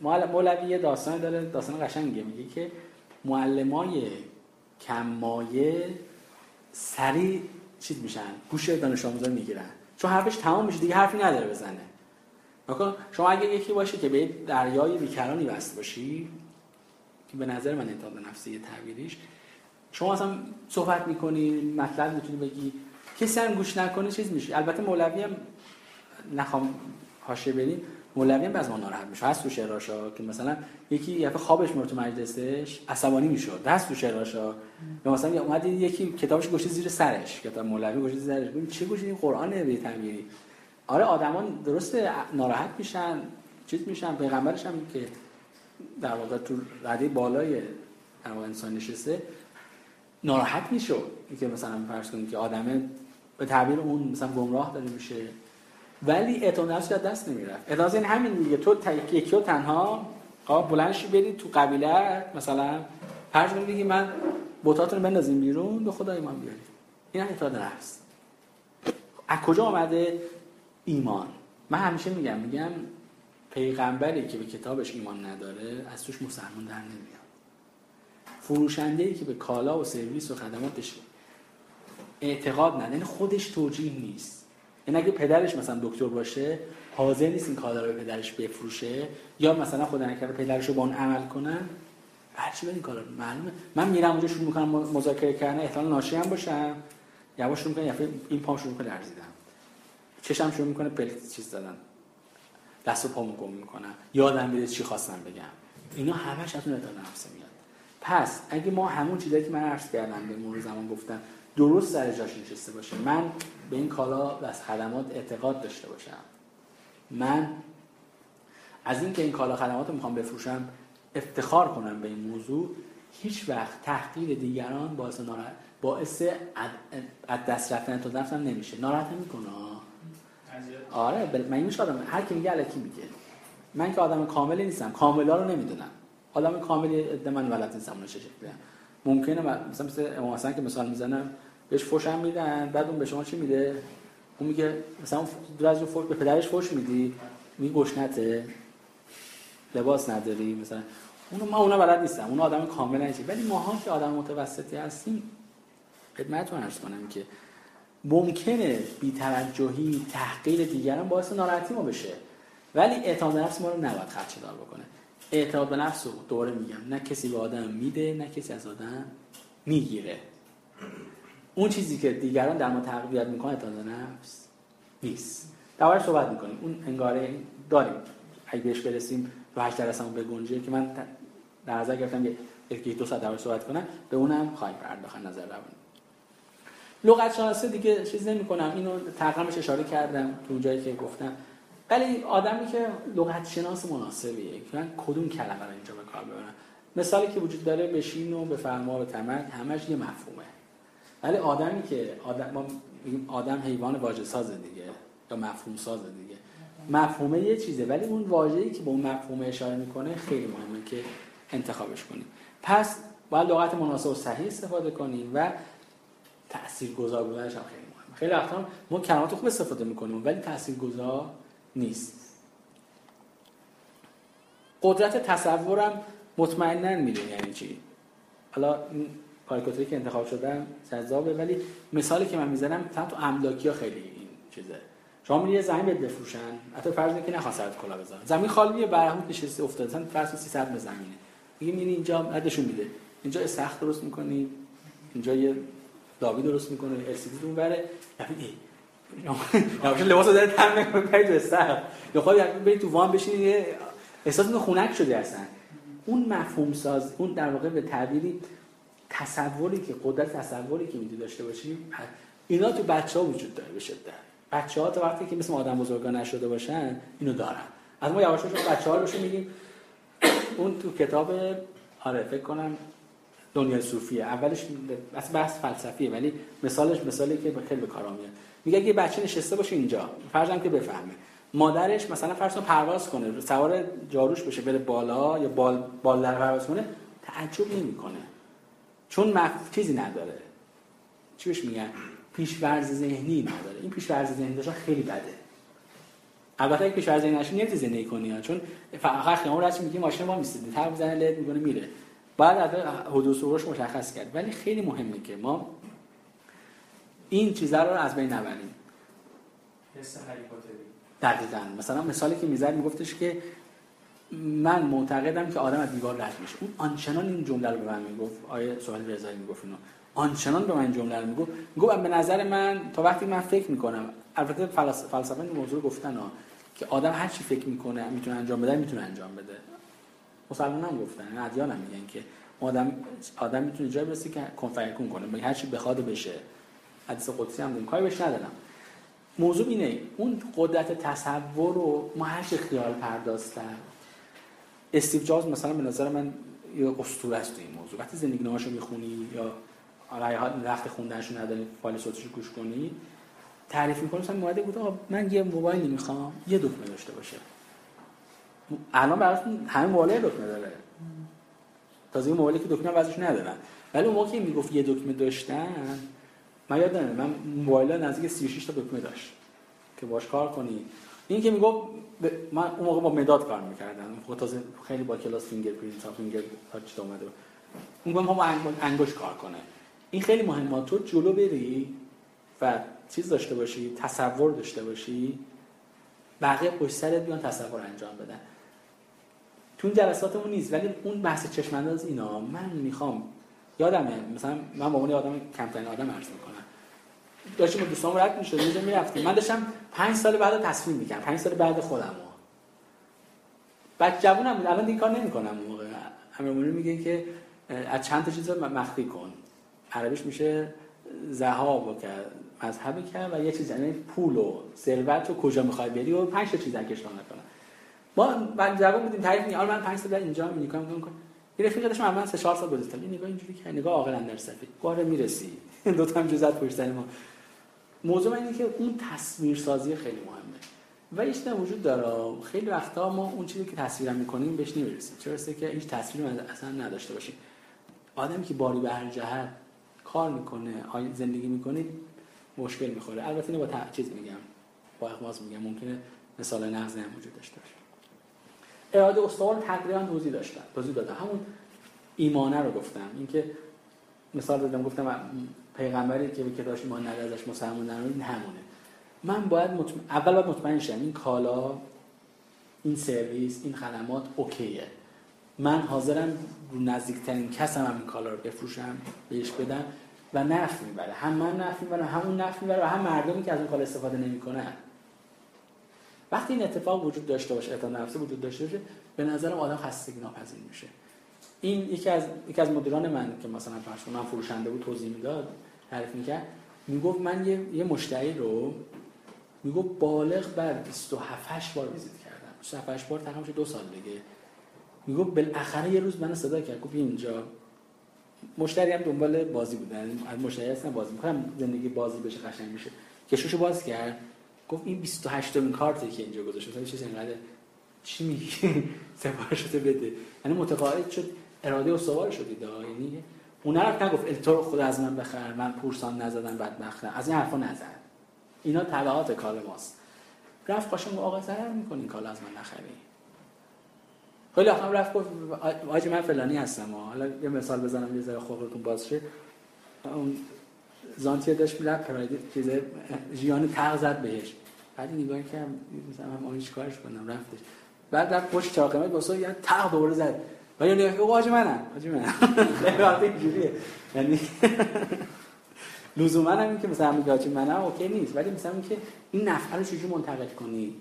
مولوی یه داستان داره داستان قشنگه میگه که معلمای کمایه سریع چیز میشن گوش دانش آموزا می‌گیرن. چون حرفش تمام میشه دیگه حرفی نداره بزنه. نکن شما اگه یکی باشه که به دریای بیکرانی وصل باشی که به نظر من انتاب نفسی تعبیریش شما اصلا صحبت می‌کنی مطلب می‌تونی بگی کسی هم گوش نکنه چیز میشه. البته مولوی هم نخوام حاشیه بدیم مولوی هم از ما ناراحت میشه. هست تو شعراشا که مثلا یکی یه خوابش میره تو مجلسش عصبانی می‌شد. هست تو شعراشا یا مثلا اومد یکی کتابش گوشه زیر سرش. کتاب مولوی گوشه زیر سرش. ببین چه گوشه این قرآنه به تعبیری آره آدمان درست ناراحت میشن چیز میشن. پیغمبرش هم که در واقع تو رده بالای در انسان نشسته ناراحت میشه که مثلا فرض کنید که آدمه به تعبیر اون مثلا گمراه داره میشه. ولی اعتماد نفس دست نمی‌رفت. اعتماد این همین دیگه. تو یکی و تنها. آقا بلندشی برید تو قبیله مثلا فرض کنید بگی من بوتاتون بندازیم بیرون به خدا ایمان بیارید این هم اعتماد نفس. از کجا آمده ایمان؟ من همیشه میگم میگم پیغمبری که به کتابش ایمان نداره از توش مسلمان در نمیاد. فروشنده ای که به کالا و سرویس و خدماتش اعتقاد نداره یعنی خودش توجیه نیست. یعنی اگه پدرش مثلا دکتر باشه حاضر نیست این کالا رو به پدرش بفروشه یا مثلا خدا نکرده پدرش رو با اون عمل کنن هرچی این کالا معلومه. من میرم اونجا شروع می‌کنم مذاکره کردن احتمال ناشی هم باشم. یواش شروع می‌کنم این پام شروع می‌کنه لرزیدن چشم شروع می‌کنه پل چیز دادن. دست و پامو گم می‌کنم. یادم میره چی خواستم بگم. اینا همش از اون نفس میاد. پس اگه ما همون چیزایی که من عرض کردم به مرور زمان گفتم درست سر جاش نشسته باشه. من به این کالا و از خدمات اعتقاد داشته باشم. من از اینکه این کالا خدمات رو می‌خوام بفروشم افتخار کنم به این موضوع هیچ وقت تحقیر دیگران باعث ناراحت باعث از دست رفتن تو نفسم نمیشه. ناراحت نمی‌کنه؟ آره من میشه آدم هر کی میگه الکی میگه. من که آدم کاملی نیستم. کاملا رو نمی‌دونم. آدم کاملی من ولد نیستم اون شکلی ممکنه مثلا مثل امام حسن که مثال می‌زنم بهش فوشم میدن بعد اون به شما چی میده؟ اون میگه مثلا دو از فوش به پدرش فوش میدی میگه گشنته لباس نداری مثلا. اونو ما اونا بلد نیستم اون آدم کامل نیست ولی ماها که آدم متوسطی هستیم خدمتتون عرض کنم که ممکنه بی‌توجهی تحقیر دیگران باعث ناراحتی ما بشه. ولی اعتماد نفس ما رو نباید خدشه‌دار بکنه. اعتماد به نفس رو دوره میگم. نه کسی به آدم میده نه کسی از آدم می‌گیره. اون چیزی که دیگران در ما تقویت می‌کنه اعتماد نفس نیست. دوباره صحبت می‌کنیم. اون انگاره داریم. اگه بهش برسیم تو هشت درسمون بگنجه که من در نظر گرفتم یک دو ساعت دوباره صحبت کنم به اونم خواهیم پرداخت نظر روانی. لغت شناسی دیگه چیز نمی کنم اینو تقریبا اشاره کردم تو جایی که گفتم. ولی آدمی که لغت شناس مناسبیه. که من کدوم کلمه رو اینجا به کار ببرم مثالی که وجود داره بشین و به فرما به تمک همش یه مفهومه. ولی آدمی که آدم ما آدم حیوان واژه ساز دیگه یا مفهوم ساز دیگه. مفهومه یه چیزه ولی اون واژه‌ای که به اون مفهوم اشاره می‌کنه خیلی مهمه که انتخابش کنیم. پس باید لغت مناسب و صحیح استفاده کنیم و تاثیرگذار بودنش هم خیلی مهمه. خیلی وقتا ما کلمات خوب استفاده می‌کنیم ولی تاثیرگذار نیست. قدرت تصورم مطمئنا می‌دونی یعنی چی؟ حالا کاریکاتوری که انتخاب شدم جذابه ولی مثالی که من می‌زنم تا تو املاکی ها خیلی این چیزه. شما میری زمین بده بفروشن حتی فرض که نخواد سرت کلا بزنن زمین خالیه برهمون نشسته افتاده مثلا فرض 300 به زمینه. میگه میری اینجا ندشون میده. اینجا استخر درست می‌کنی اینجا یه داوی درست می‌کنه ال سی دی بره. یا لباسو داره تن می‌کنه برید تو استخر یا خود برید تو وان بشین یه احساس خونک شده اصلا. اون مفهوم ساز اون در واقع به تعبیری تصوری که قدرت تصوری که می‌تونی داشته باشی اینا تو بچه ها وجود داره به شدت. بچه ها تا وقتی که مثل آدم بزرگا نشده باشن اینو دارن. از ما یواش یواش بچه ها رو میگیم. اون تو کتاب آره فکر کنم دنیای صوفیه. اولش بس بحث فلسفیه ولی مثالش مثالی که خیلی به کار میاد. میگه اگه بچه نشسته باشه اینجا فرضاً که بفهمه. مادرش مثلا فرض پرواز کنه سوار جاروش بشه بره بالا یا بال بال در پرواز کنه تعجب نمی‌کنه. چون مف... چیزی نداره. چی بهش میگن؟ پیشورز ذهنی نداره. این پیشورز ذهنی داشتن خیلی بده. البته اگه پیشورز ذهنی نشه نیازی زندگی کنی ها. چون فقط خیام راست میگی ماشین ما میسته تر می‌زنه لید می‌کنه میره. بعد از حدود سروش مشخص کرد. ولی خیلی مهمه که ما این چیزا رو از بین نبریم. حس دقیقاً. مثلا مثالی که می‌زد میگفتش که من معتقدم که آدم از دیوار رد میشه. اون آنچنان این جمله رو به من می‌گفت آیه سوال رضایی می‌گفت اینو. آنچنان به من جمله رو می‌گفت. می‌گفت به نظر من تا وقتی من فکر می‌کنم البته فلسفه این موضوع گفتن ها که آدم هر چی فکر می‌کنه می‌تونه انجام بده می‌تونه انجام بده. مسلمان هم گفتن ادیان هم میگن که آدم آدم می‌تونه جای برسه که کنفیکون کنه هر چی بخواد بشه. حدیث قدسی هم داریم. کاری بهش ندارم. موضوع اینه اون قدرت تصور رو ما هر چه خیال پرداستن استیو جابز مثلا به نظر من یه اسطوره است این موضوع. وقتی زندگی نامه‌شو می‌خونی یا حال وقت خوندنشو نداری فایل صوتیشو گوش کنی تعریف می‌کنه مثلا اومده بود من یه موبایلی می‌خوام یه دکمه داشته باشه. الان براتون همه موبایل دکمه داره. تازه این موبایلی که دکمه واسش ندارن ولی اون موقعی می‌گفت یه دکمه داشتن من یادم من موبایل نزدیک 36 تا دکمه داشت که باش کار کنی. این که می‌گفت من اون موقع با مداد کار می‌کردم. خود تازه خیلی با کلاس finger print finger تاچ اومده اون هم انگوش کار کنه این خیلی مهمه تو جلو بری و چیز داشته باشی تصور داشته باشی بقیه پشت سرت بیان تصور انجام بدن. تو این جلساتمون نیست ولی اون بحث چشم انداز اینا من می‌خوام یادمه مثلا من با اون آدم کمترین آدم عرض می‌کنم. داشتیم با دوستان رد می‌شد اینجا می‌رفتیم. من داشتم پنج سال بعد تصمیم می‌کنم پنج سال بعد خودم بعد جوونم بود الان این کار نمی‌کنم اون موقع. امیرمونی میگه که از چند تا چیز مخفی کن. عربیش میشه ذهاب کرد مذهبی کرد و یه چیز یعنی پول و ثروت رو کجا می‌خوای بری و پنج تا چیز اکشتان نکنه ما بعد جواب بودیم تعریف میگه من پنج سال اینجا می‌کنم می‌کنم. یه رفیق داشتم من سه چهار سال گذاشتم این نگاه اینجوری که نگاه عاقل اندر سفید. گاره می‌رسی. دو تا هم جزات پشت ما. موضوع اینه که اون تصویر سازی خیلی مهمه. و ایش وجود داره. خیلی وقتا ما اون چیزی که تصویر می‌کنیم بهش نمی‌رسیم. چرا که هیچ تصویری اصلا نداشته باشیم. آدمی که باری به هر جهت کار می‌کنه زندگی می‌کنه مشکل می‌خوره. البته اینو با چیز میگم با اخماس میگم. ممکنه مثال نقض هم وجود داشته باشه. اراده استوار تقریبا توضیح داشتن توضیح دادم. همون ایمانه رو گفتم. اینکه مثال دادم گفتم پیغمبری که به داشت ایمان نداره ازش مسلمان این همونه من باید مطمئن... اول باید مطمئن شم. این کالا این سرویس این خدمات اوکیه. من حاضرم رو نزدیکترین کسم هم این کالا رو بفروشم بهش بدم و نفع می‌بره. هم من نفع می‌برم همون نفع می‌بره و هم مردمی که از اون کالا استفاده نمی‌کنن. وقتی این اتفاق وجود داشته باشه اعتماد نفسی وجود داشته باشه به نظرم آدم خستگی ناپذیر میشه. این یکی از یکی از مدیران من که مثلا فرض من فروشنده بود توضیح می‌داد. تعریف می‌کرد؟ می‌گفت من یه, یه مشتری رو می‌گفت بالغ بر 27 بار ویزیت کردم. 27 بار تقریبا دو سال دیگه. می‌گفت بالاخره یه روز من صدا کرد. گفت اینجا. مشتری هم دنبال بازی بودن. از مشتری هستن بازی می‌کنم زندگی بازی بشه قشنگ میشه. کشوشو باز کرد. گفت این 28 امین کارتی که اینجا گذاشته. چیز اینقدر چی میگی؟ سفارشتو بده. یعنی متقاعد شد. اراده استوار شدید یعنی اون نرفت نگفت تو خود از من بخر من پورسان نزدم بدبختم از این حرفا نزد. اینا تبعات کار ماست. رفت قاشم آقا ضرر می‌کنین کالا از من نخری. خیلی آخر رفت گفت آجی من فلانی هستم حالا یه مثال بزنم یه ذره خوبتون باز شه. اون زانتی داشت می‌رفت چیز ژیان تق زد بهش. بعد نگاه کردم مثلا من کارش کنم رفتش. بعد رفت پشت چاقمه واسه یه تق دوباره زد. و یه نگاه آجی منم آجی منم خیلی اینجوریه یعنی لزوما هم این که مثلا میگه آجی منم اوکی نیست ولی مثلا که این نفع رو چجوری منتقل کنی؟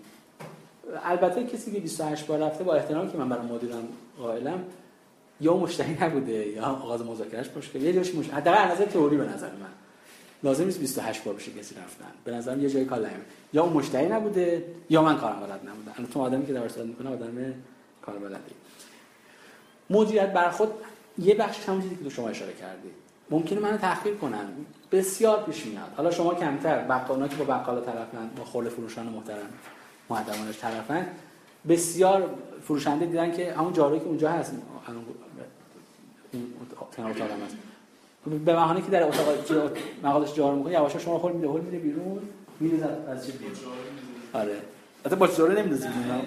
البته کسی که 28 بار رفته با احترامی که من برای مدیرم قائلم یا مشتری نبوده یا آغاز مذاکرهش مشکل یه جاش مشکل حداقل نظر تئوری به نظر من. لازم نیست 28 بار بشه کسی رفتن. به نظرم یه جای کار یا اون مشتری نبوده یا من کارم بلد نبودم. تو آدمی که درس می‌کنه آدم کار بلدی مدیریت بر خود یه بخش همون چیزی که تو شما اشاره کردی. ممکنه منو تحقیر کنن. بسیار پیش میاد. حالا شما کمتر بقالا که با بقالا طرفن با خورده فروشان محترم مؤدبانش طرفن بسیار فروشنده دیدن که همون جارویی که اونجا هست. کنار اتاق هست. به بهانه که در اتاق مقالش جارو می‌کنه یواشا شما خود میده هول میده بیرون میره از چه بیرون؟ آره. حتی با جارو نمیدازی بیرون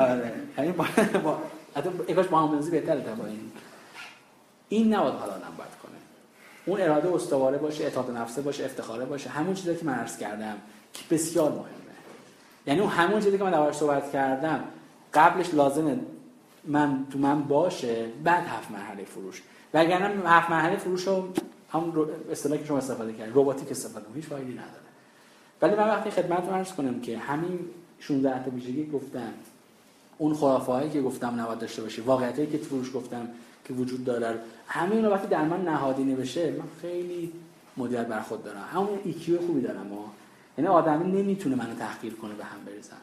آره. یعنی با حتی اگاش با هم بهتره این. این نباید حالا باید کنه. اون اراده استواره باشه اعتماد نفسه باشه افتخاره باشه. همون چیزی که من عرض کردم که بسیار مهمه. یعنی اون همون چیزی که من دربارش صحبت کردم قبلش لازمه من تو من باشه بعد هفت مرحله فروش. وگرنه هفت مرحله فروش رو هم اصطلاحی که شما استفاده کردید رباتیک استفاده هیچ فایده نداره. ولی من وقتی خدمتتون عرض کنم که همین 16 تا ویژگی گفتم اون خرافه که گفتم نباید داشته باشه واقعیت هایی که فروش گفتم که وجود داره همه اینا وقتی در من نهادینه بشه من خیلی مدیریت بر خود دارم. همون EQ خوبی دارم ما یعنی آدمی نمی‌تونه منو تحقیر کنه به هم بریزم.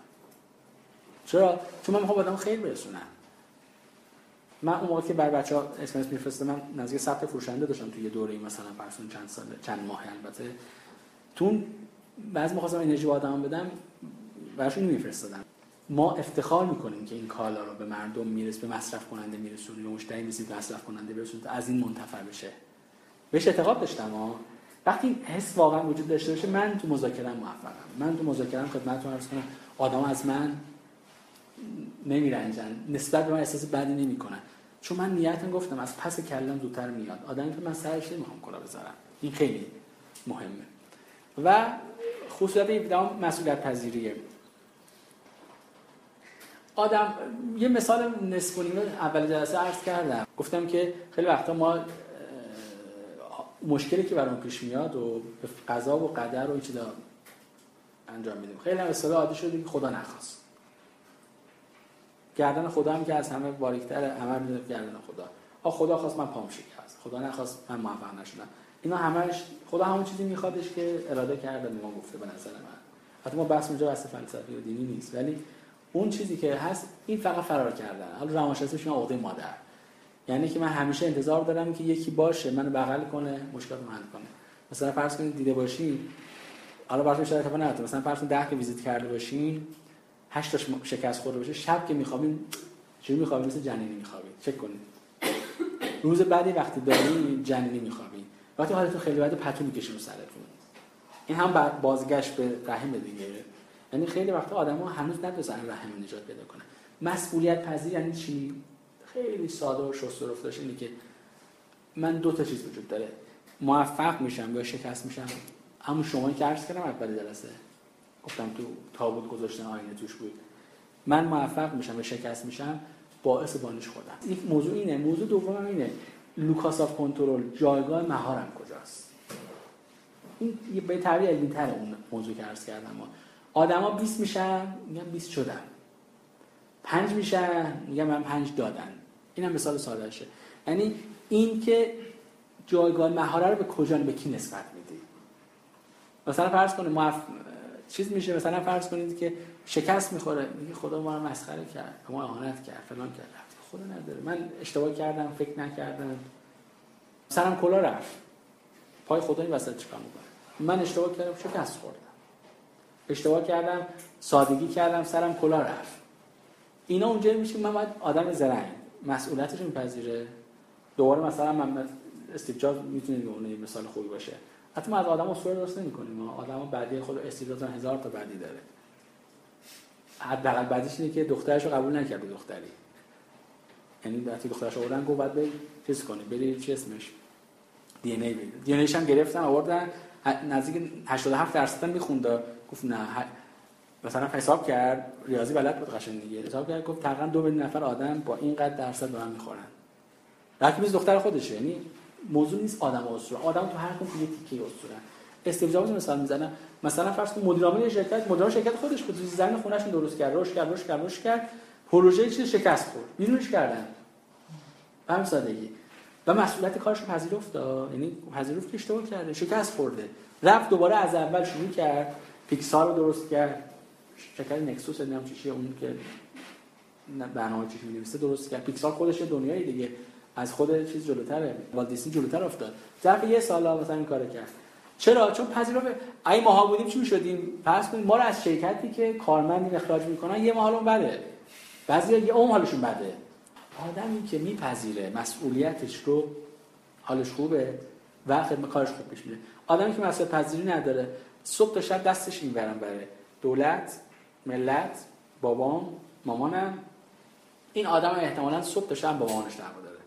چرا؟ چون من می‌خوام آدم خیر برسونم. من اون موقع که بر بچه ها اسمس میفرسته من نزدیک ثبت فروشنده داشتم توی یه دوره مثلا پرسون چند سال چند ماه البته. تو بعضی می‌خواستم انرژی آدم بدم براشون میفرستادم ما افتخار می‌کنیم که این کالا رو به مردم می‌رسه به مصرف کننده میرسونه به مشتری می‌رسه به مصرف کننده برسونه تا از این منتفع بشه. بهش اعتقاد داشتم ها. وقتی حس واقعا وجود داشته باشه من تو مذاکره موفقم. من تو مذاکره خدمتتون عرض کنم آدم از من نمیرنجن. نسبت به من احساس بدی نمی‌کنن. چون من نیتم گفتم از پس کلم زودتر میاد. آدمی که من سرش نمی‌خوام کلا بذارم. این خیلی مهمه. و خصوصیت 17 مسئولیت پذیریه آدم یه مثال نصف اول جلسه عرض کردم. گفتم که خیلی وقتا ما مشکلی که برام پیش میاد و به قضا و قدر و این انجام میدیم. خیلی هم اصطلاح عادی شده که خدا نخواست. گردن خدا هم که از همه باریکتر عمل میده گردن خدا. آ خدا خواست من پام شکست خدا نخواست من موفق نشدم. اینا همش خدا همون چیزی میخوادش که اراده کرده ما گفته به نظر من. حتی ما بحث اونجا بحث فلسفی و دینی نیست. ولی اون چیزی که هست این فقط فرار کردن. حالا روانشناسیشون عقده مادر. یعنی که من همیشه انتظار دارم که یکی باشه منو بغل کنه مشکل رو حل کنه. مثلا فرض کنید دیده باشین حالا براتون شاید خبر نداره مثلا فرض کنید 10 که ویزیت کرده باشین 8 تاش شکست خورده باشه شب که میخوابین چی میخوابین؟ مثل جنینی میخوابین. چک کنید روز بعدی وقتی دارین جنینی میخوابین. وقتی حالتون خیلی بده پتو می‌کشین رو سرتون. این هم بازگشت به رحم دیگه. یعنی خیلی وقتا آدما هنوز ندوزن رحم نجات پیدا کنن. مسئولیت پذیر یعنی چی؟ خیلی ساده و شست و رفتاش اینه که من دو تا چیز وجود داره. موفق میشم یا شکست میشم؟ همون شما که عرض کردم اول جلسه. گفتم تو تابوت گذاشتن آینه توش بود. من موفق میشم و شکست میشم؟ باعث بانیش خودم این موضوع اینه. موضوع دومم اینه. locus of control جایگاه مهارم کجاست؟ این به تعبیر علمی تر اون موضوع که عرض کردم. ما آدما 20 میشن میگن 20 شدم 5 میشن میگن من 5 دادن. اینم مثال سادهشه یعنی این که جایگاه مهاره رو به کجا به کی نسبت میدی؟ مثلا فرض کنید موف... چیز میشه مثلا فرض کنید که شکست می‌خوره میگه خدا ما رو مسخره کرد ما اهانت کرد فلان کرد. خدا نداره. من اشتباه کردم فکر نکردم. سرم کلا رفت. پای خدا این وسط چیکار می‌کنه؟ من اشتباه کردم شکست خوردم اشتباه کردم سادگی کردم سرم کلا رفت. اینا اونجا میشه من باید آدم زرنگ. مسئولیتش میپذیره. دوباره مثلا من استیو جابز می‌تونه اون مثال خوبی باشه. حتی ما از آدم اسطوره درست نمی‌کنیم. ما آدم بعدی خود استیو جابز هزار تا بعدی داره. حداقل بعدیش اینه که دخترش رو قبول نکرده دختری. یعنی وقتی دخترش آوردن گفت بعد چیز کنی بری چی اسمش؟ دی ان ای دی ان هم گرفتن آوردن. نزدیک 87 درصد می‌خوند. گفت نه مثلا حساب کرد ریاضی بلد بود قشنگ دیگه. حساب کرد گفت تقریبا دو میلیون نفر آدم با اینقدر درصد به من می‌خورن. که دختر خودشه یعنی موضوع نیست آدم اسطوره. آدم تو هر کدوم یه تیکه اسطوره. استیو جابز مثال می‌زنه مثلا فرض کن مدیر عامل شرکت مدیر شرکت خودش بود. زن خونش درست کرد روش کرد روش کرد روش کرد. پروژه چیز شکست خورد. بیرونش کردن. به سادگی. و مسئولیت کارش پذیرفت یعنی پذیرفت که اشتباه کرده. شکست خورده. رفت دوباره از اول شروع کرد. پیکسار رو درست کرد. شرکت نکسوس نمی‌دونم چیه اون که برنامه چی می‌نویسه درست کرد. پیکسار خودش دنیای دیگه. از خود چیز جلوتره. والت دیسنی جلوتر افتاد. ظرف یه سال مثلا این کارو کرد. چرا؟ چون پذیرفت اگه ماها بودیم چی شدیم پس ما رو از شرکتی که کارمند اخراج می‌کنن یه ماه بده. بعضی یه اون حالشون بده. آدمی که میپذیره مسئولیتش رو حالش خوبه و خدمت کارش خوب پیش میره. آدمی که مسئولیت پذیری نداره صبح تا شب دستش این برم بره دولت ملت بابام مامانم. این آدم احتمالا صبح تا شب با مامانش دعوا داره.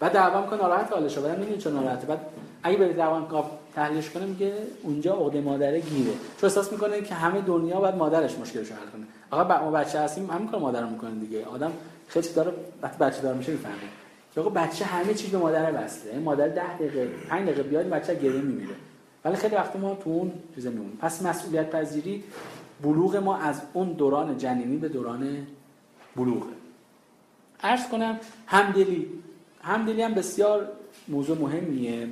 بعد دعوا می‌کنه ناراحت حالش بعد نمی‌دونه چون ناراحته. بعد اگه برید دعوا تحلیلش کنه میگه اونجا عقده مادره گیره. چون احساس می‌کنه که همه دنیا بعد مادرش مشکلش حل کنه. آقا ما بچه هستیم همین کار مادر می‌کنه دیگه. آدم خیلی داره وقتی بچه دار میشه می‌فهمه. آقا بچه همه چیز به مادر این مادر 10 دقیقه 5 دقیقه بیاد بچه گریه میمیره. ولی خیلی وقت ما تو اون چیزا میمونیم. پس مسئولیت پذیری بلوغ ما از اون دوران جنینی به دوران بلوغه. عرض کنم همدلی همدلی هم بسیار موضوع مهمیه.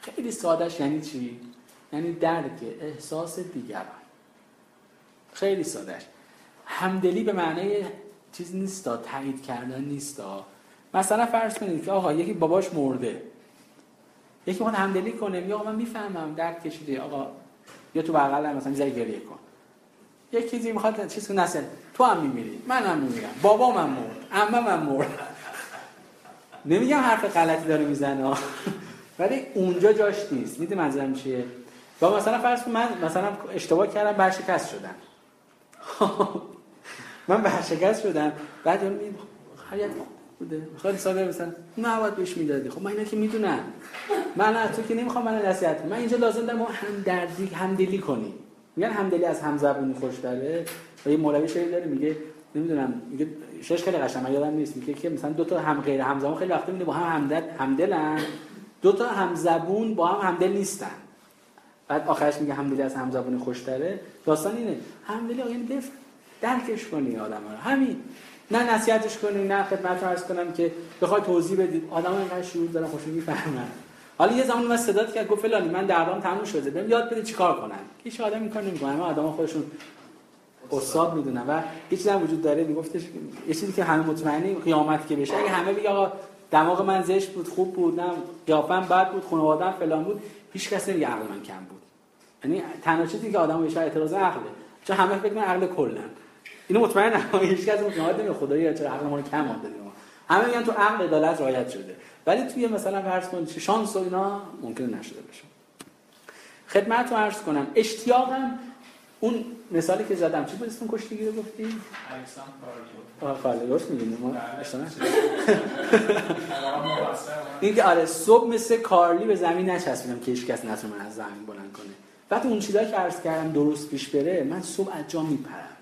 خیلی سادهش یعنی چی؟ یعنی درک احساس دیگران. خیلی سادهش. همدلی به معنی چیز نیستا تایید کردن نیستا. مثلا فرض کنید که آقا یکی باباش مرده. یکی می‌خواد همدلی کنه آقا من می‌فهمم درد کشیده. آقا یا تو بغل مثلا می‌ذاری گریه کن. یک چیزی می‌خواد چیز کنه نسل. تو هم میمیری من هم میمیرم. بابا من مرد اما من مرد. نمیگم حرف غلطی داره می‌زنه. ولی اونجا جاش نیست. می‌دونی منظورم چیه؟ با مثلا فرض کن من مثلا اشتباه کردم برشکست شدم. من برشکست شدم. بعد اون خیلی بوده. خیلی ساده مثلا نه باید بهش می‌دادی. خب من اینا که می‌دونم. من از تو که نمی‌خوام من نصیحت من اینجا لازم دارم هم دردی همدلی کنی میگن همدلی از همزبونی خوشتره و یه مولوی شعر داره میگه نمی‌دونم میگه شش خیلی قشنگ یادم نیست. میگه که مثلا دو تا هم غیر همزبون خیلی وقت می‌بینه با هم همدل همدلن. دو تا همزبون با هم همدل نیستن. بعد آخرش میگه همدلی از همزبونی خوشتره. داستان اینه. همدلی آقا یعنی درکش کنی آدم رو. همین. نه نصیحتش کنی نه خدمت رو عرض کنم که بخوای توضیح بدید آدم اینقدر شعور دارن خوش می‌فهمن حالا یه زمان من صدات کرد گفت فلانی من دعوام تموم شده. بریم یاد بده چیکار کنن هیچ آدم این کار نمی‌کنه. آدم خودشون استاد می‌دونن و چیزی هم وجود داره. میگفتش یه چیزی که همه مطمئنی قیامت که بشه. اگه همه بگه آقا دماغ من زشت بود خوب بود نه قیافم بد بود خانواده‌ام فلان بود هیچ کس نمیگه عقل من کم بود. یعنی تنها چیزی که آدم بهش اعتراض عقله چون همه فکر عقل کلا اینو مطمئنم هیچ کس مطمئن نمیگه خدایا چرا عقل ما رو کم آورده همه میگن تو عقل عدالت رعایت شده. ولی توی مثلا فرض کن شانس و اینا ممکن نشده باشه. خدمت رو عرض کنم اشتیاقم اون مثالی که زدم. چی بود اسم کشتیگی رو گفتی؟ درست میگیم ما این که آره صبح مثل کارلی به زمین نچسبیدم که هیچ کس نتونه من از زمین بلند کنه. وقتی اون چیزایی که عرض کردم درست پیش بره من صبح از جا میپرم.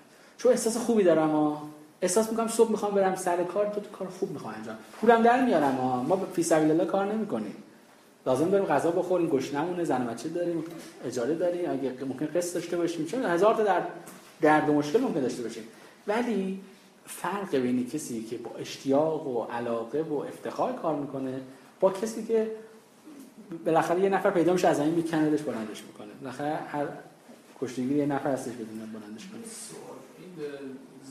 چون احساس خوبی دارم ها احساس می‌کنم صبح می‌خوام برم سر کار تو, تو کار خوب می‌خوام انجام. پولم در میارم ها ما فی سبیل الله کار نمی‌کنیم. لازم داریم غذا بخوریم گشنمونه زن بچه داریم اجاره داریم. اگه ممکن قسط داشته باشیم. چون هزار تا در درد و مشکل ممکن داشته باشیم. ولی فرق بین کسی که با اشتیاق و علاقه و افتخار کار می‌کنه با کسی که بالاخره یه نفر پیدا میشه از زمین میکندش بلندش می‌کنه. بالاخره هر کشتیگیر یه نفر هستش بدون بلندش کنه این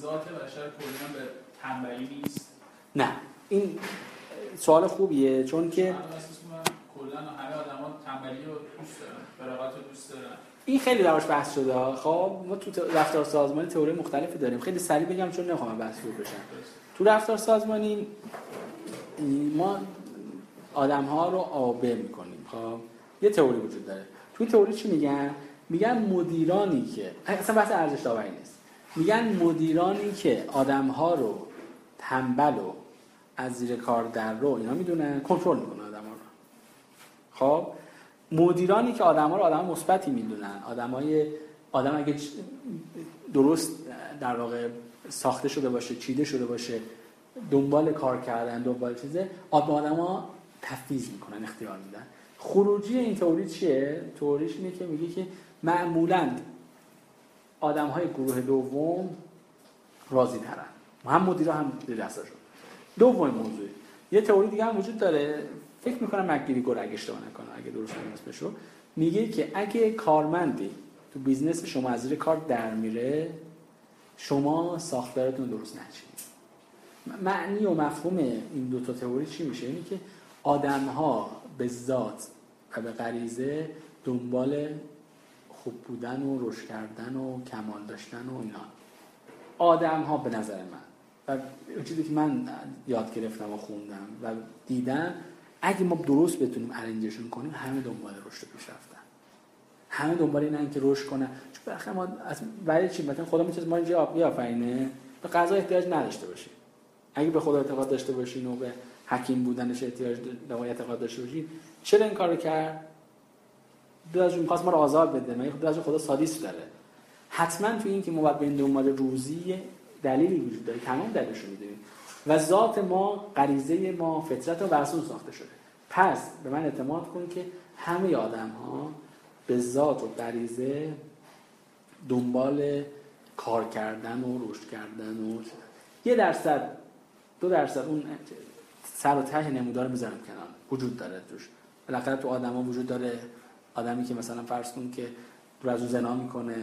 ذات بشر کلا به تنبلی نیست؟ نه. این سوال خوبیه چون که کلا همه آدما تنبلی رو دوست دارن رو دوست دارن. این خیلی درش بحث شده خب ما تو رفتار سازمانی تئوری مختلفی داریم. خیلی سریع بگم چون نمی‌خوام بحث رو بشم. تو رفتار سازمانی ما آدم ها رو آبه می‌کنیم. خب یه تئوری وجود داره. توی تئوری چی میگن؟ میگن مدیرانی که اصلا بحث ارزش داوری نیست. میگن مدیرانی که آدم ها رو تنبل و از زیر کار در رو اینا می‌دونن کنترل می‌کنن آدم ها رو. خب؟ مدیرانی که آدم ها رو آدم مثبتی می‌دونن. آدم های آدم اگه درست در واقع ساخته شده باشه چیده شده باشه دنبال کار کردن دنبال چیزه آدم ها تفیز می‌کنن اختیار میدن. خروجی این تئوری چیه؟ تئوریش اینه که میگه که معمولا آدم های گروه دوم راضی ترن هم مدیر هم شد دوم موضوع. یه تئوری دیگه هم وجود داره. فکر می‌کنم مک‌گریگور اگه اشتباه نکنه اگه درست اسمش رو. میگه که اگه کارمندی تو business شما از زیر کار در میره شما ساختارتون درست نچینید. معنی و مفهوم این دو تا تئوری چی میشه؟ اینه که آدم ها به ذات و به غریزه دنبال خوب بودن و رشد کردن و کمال داشتن و اینا. آدم ها به نظر من و چیزی که من یاد گرفتم و خوندم و دیدم اگه ما درست بتونیم ارنجشون کنیم همه دنبال رشد پیش رفتن همه دنبال اینن که رشد کنن. چون بالاخره ما از برای چی؟ مثلا خدا می‌تونه ما اینجا بیافرینه به غذا احتیاج نداشته باشیم. اگه به خدا اعتقاد داشته باشین و به حکیم بودنش احتیاج به اعتقاد داشته باشین چرا این کارو کرد؟ دو می‌خواست ما رو آزاد بده من خود خدا سادیست داره؟ حتما تو این که ما باید این دنبال روزی دلیلی وجود داره تمام دلیلش رو و ذات ما غریزه ما فطرت و برسون ساخته شده. پس به من اعتماد کن که همه آدم ها به ذات و غریزه دنبال کار کردن و رشد کردن و یه درصد دو درصد اون سر و ته نمودار می‌ذارم کنار. وجود داره توش. بالاخره تو آدما وجود داره. آدمی که مثلا فرض کن که رو زنا می‌کنه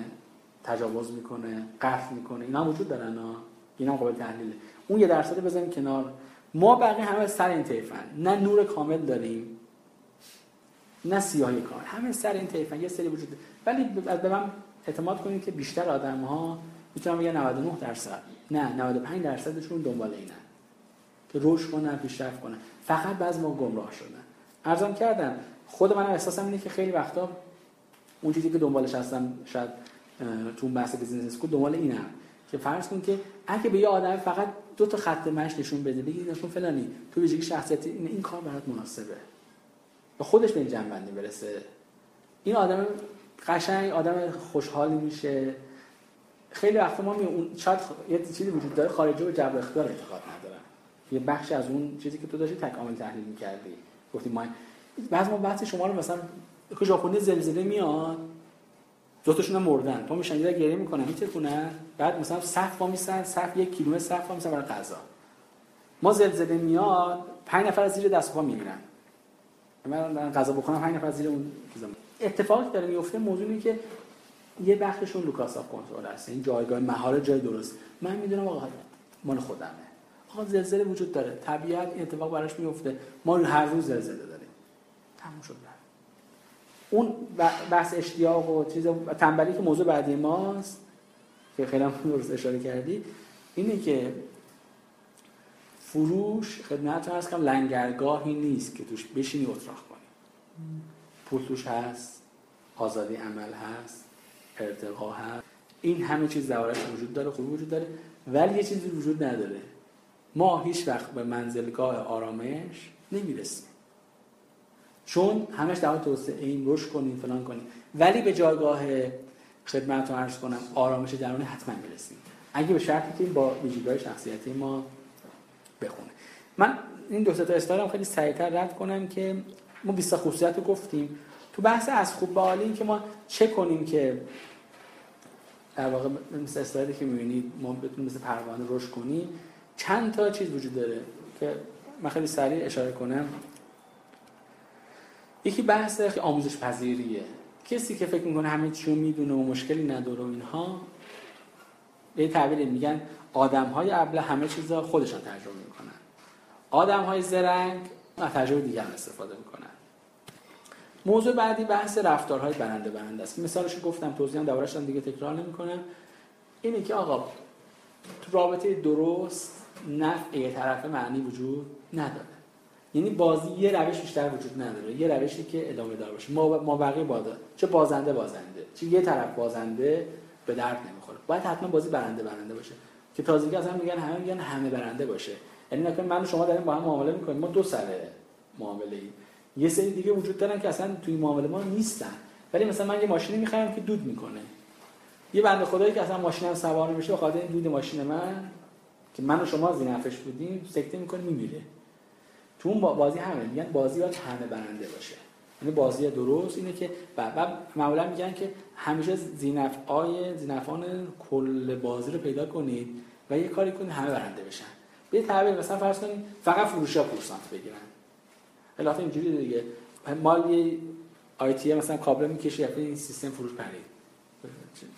تجاوز می‌کنه قتل می‌کنه اینا وجود دارن ها اینا قابل تحلیله. اون یه درصد بزنیم کنار. ما بقیه همه سر این طیفن. نه نور کامل داریم نه سیاهی کار همه سر این طیفن. یه سری وجود ولی به من اعتماد کنید که بیشتر آدم ها می‌تونم بگم 99 درصد. نه 95 درصدشون دنبال اینن. که رشد کنن پیشرفت کنن. فقط بعض ما گمراه شدن. عرضم کردم خود من احساسم اینه که خیلی وقتا اون چیزی که دنبالش هستم شاید تو اون بحث business school دنبال اینم که فرض کن که اگه به یه آدم فقط دو تا خط مشی نشون بده بگی نشون فلانی تو ویژگی شخصیتی این, این کار برات مناسبه. به خودش به این جمع‌بندی برسه. این آدم قشنگ آدم خوشحالی میشه. خیلی وقت ما می اون شاید یه چیزی وجود داره خارجی و جبر اختیار اعتقاد ندارن. یه بخشی از اون چیزی که تو داشتی تکامل تحلیل می‌کردی. گفتی ما بعض ما بحث شما رو مثلا که ژاپنی زلزله میاد دوتاشون هم مردن. تو میشن یه گریه می‌کنن میتکونن. بعد مثلا صف وا میسن صف یک کیلومتر صف وا میسن برای غذا. ما زلزله میاد پنج نفر از زیر دست پا می‌گیرن. من غذا بخورم پنج نفر زیر اون اتفاقی داره میفته موضوعی که یه بخششون لوکاس اف کنترل هست. این جایگاه مهار جای درست. من می‌دونم آقا مال خودمه. آقا زلزله وجود داره. طبیعت این اتفاق براش میفته ما هر روز زلزله تموم شد. اون بحث اشتیاق و چیز تنبلی که موضوع بعدی ماست که خیلی هم درست اشاره کردی اینه که فروش خدمت هست کنم لنگرگاهی نیست که توش بشینی اتراق کنی. پول توش هست آزادی عمل هست ارتقا هست. این همه چیز دوارش وجود داره خوب وجود داره ولی یه چیزی وجود نداره. ما هیچ وقت به منزلگاه آرامش نمی‌رسیم. چون همش در توسعه این رشد کنیم فلان کنیم. ولی به جایگاه خدمت رو عرض کنم آرامش درونی حتما می‌رسیم. اگه به شرطی که با ویژگی‌های شخصیتی ما بخونه. من این دو تا استایل خیلی سریعتر رد کنم که ما 20 خصوصیت رو گفتیم. تو بحث از خوب به عالی که ما چه کنیم که در واقع مثل استایلی که می‌بینید ما بتونیم مثل پروانه رشد کنیم چند تا چیز وجود داره که من خیلی سریع اشاره کنم. یکی بحث آموزش پذیریه کسی که فکر می‌کنه همه چیو می‌دونه و مشکلی نداره اینها به تعبیر میگن آدم های همه چیزا خودشان تجربه می‌کنن. آدم های زرنگ از تجربه دیگر استفاده می‌کنن. موضوع بعدی بحث رفتارهای برنده برنده است. مثالش گفتم توضیحم دوبارش دیگه تکرار نمی‌کنم. اینه که آقا تو رابطه درست نفع طرف معنی وجود نداره. یعنی بازی یه روش بیشتر وجود نداره. یه روشی که ادامه دار باشه. ما ما بقیه بادا چه بازنده بازنده. چه یه طرف بازنده به درد نمی‌خوره. باید حتما بازی برنده برنده باشه. که تازگی اصلا میگن همه میگن همه برنده باشه. یعنی نکن من و شما داریم با هم معامله می‌کنیم. ما دو سره معامله ای یه سری دیگه وجود دارن که اصلا توی معامله ما نیستن. ولی مثلا من یه ماشینی می‌خرم که دود می‌کنه. یه بنده خدایی که اصلا ماشینم سوار نمیشه بخاطر این دود ماشین من که من و شما زینفش بودیم سکته می‌کنه میمیره. تو اون بازی همه میگن بازی باید همه برنده باشه. یعنی بازی درست اینه که و معمولا میگن که همیشه زینفعای زینفان کل بازی رو پیدا کنید و یه کاری کنید همه برنده بشن. به تعبیر مثلا فرض کنید فقط فروشا پورسانت بگیرن. الاخر اینجوری دیگه. مال یه آی تی مثلا کابل می‌کشه این سیستم فروش پرید.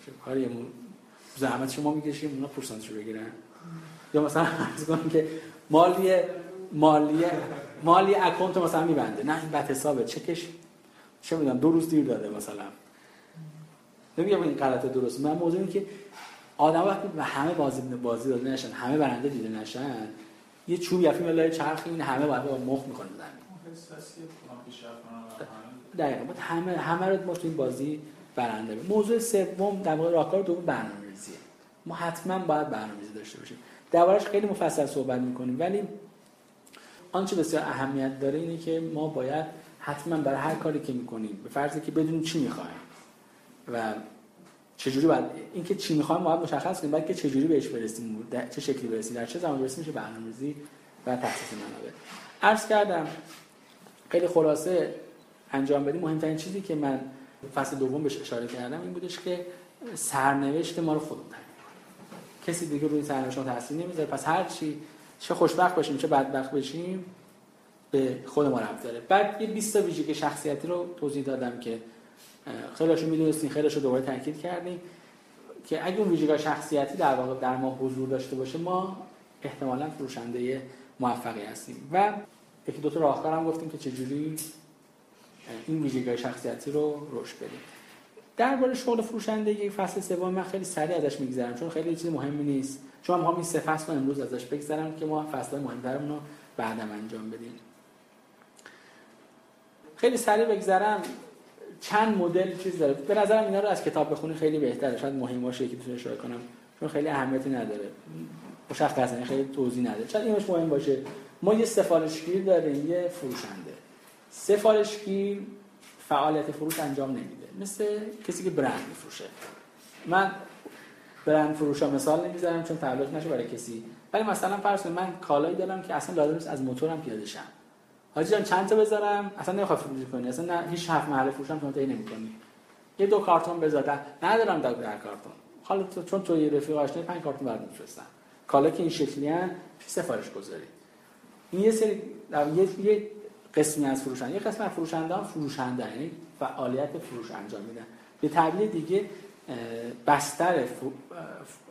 چه کاری زحمت شما می‌کشیم اونا پورسانتشو بگیرن. یا مثلا فرض کنید که مالی مالی مالی اکانت مثلا میبنده. نه این بد حسابه. چکش؟ چه می‌دونم دو روز دیر داده مثلا. نمیگم این غلطه درست. من موضوع اینه که آدم وقتی به همه بازی بازی داده نشن همه برنده دیده نشن یه چوب یفی ملای چرخ این همه باید با مخ می‌کنه زمین. دقیقاً. باید همه همه رو ما تو این بازی برنده بیم. موضوع سوم در واقع راهکار دوم برنامه‌ریزیه. ما حتما باید برنامه‌ریزی داشته باشیم. دربارش خیلی مفصل صحبت می‌کنیم ولی آنچه بسیار اهمیت داره اینه که ما باید حتما برای هر کاری که می‌کنیم به فرضی که بدونیم چی می‌خوایم و چجوری باید اینکه چی می‌خوایم باید مشخص کنیم بعد که چجوری بهش برسیم چه شکلی برسیم در چه زمان برسیم میشه برنامه‌ریزی و تخصیص منابع. عرض کردم خیلی خلاصه انجام بدیم. مهمترین چیزی که من فصل دوم بهش اشاره کردم این بودش که سرنوشت ما رو خودمون تعیین کسی دیگه روی سرنوشت ما تاثیر نمی‌ذاره پس هر چی چه خوشبخت باشیم چه بدبخت بشیم به خود ما رفت داره. بعد یه 20 تا ویژگی شخصیتی رو توضیح دادم که خیلیشو می‌دونستین خیلیشو دوباره تاکید کردیم که اگه اون ویژگی شخصیتی در واقع در ما حضور داشته باشه ما احتمالا فروشنده موفقی هستیم. و یکی دو تا راهکار هم گفتیم که چجوری این ویژگی شخصیتی رو رشد بدیم. درباره شغل فروشندگی فصل سوم من خیلی سریع ازش میگذرم چون خیلی چیز مهمی نیست. چون ما این سه فصل امروز ازش بگذرم که ما فصل مهمترمون رو بعدم انجام بدیم. خیلی سریع بگذرم. چند مدل چیز داره. به نظرم اینا رو از کتاب بخونی خیلی بهتره. شاید مهم باشه که بتونم اشاره کنم. چون خیلی اهمیتی نداره. یعنی خیلی توضیح نداره. شاید اینش مهم باشه. ما یه سفارشگیر داریم. یه فروشنده. سفارشگیر فعالیت فروش انجام نمیده. مثل کسی که برند میفروشه. من برند فروش مثال نمی‌ذارم چون تعلق نشه برای کسی. ولی مثلا فرض من کالایی دارم که اصلا لازم نیست از موتورم پیاده شم. حاجی جان چند تا بذارم؟ اصلا نمی‌خواد فروش کنی. اصلا نه هیچ هفت محل فروشم تو نمی‌کنی. یه دو کارتون بذار. ندارم در کارتون. حالا تو چون تو یه رفیق آشنا پنج کارتون برات میفرستم. کالا که این شکلی ان سفارش گذاری. این یه سری یه, یه قسمی از فروشنده یه قسم از فروشنده فروشنده یعنی فعالیت فروش انجام میدن. به تعبیر دیگه بستر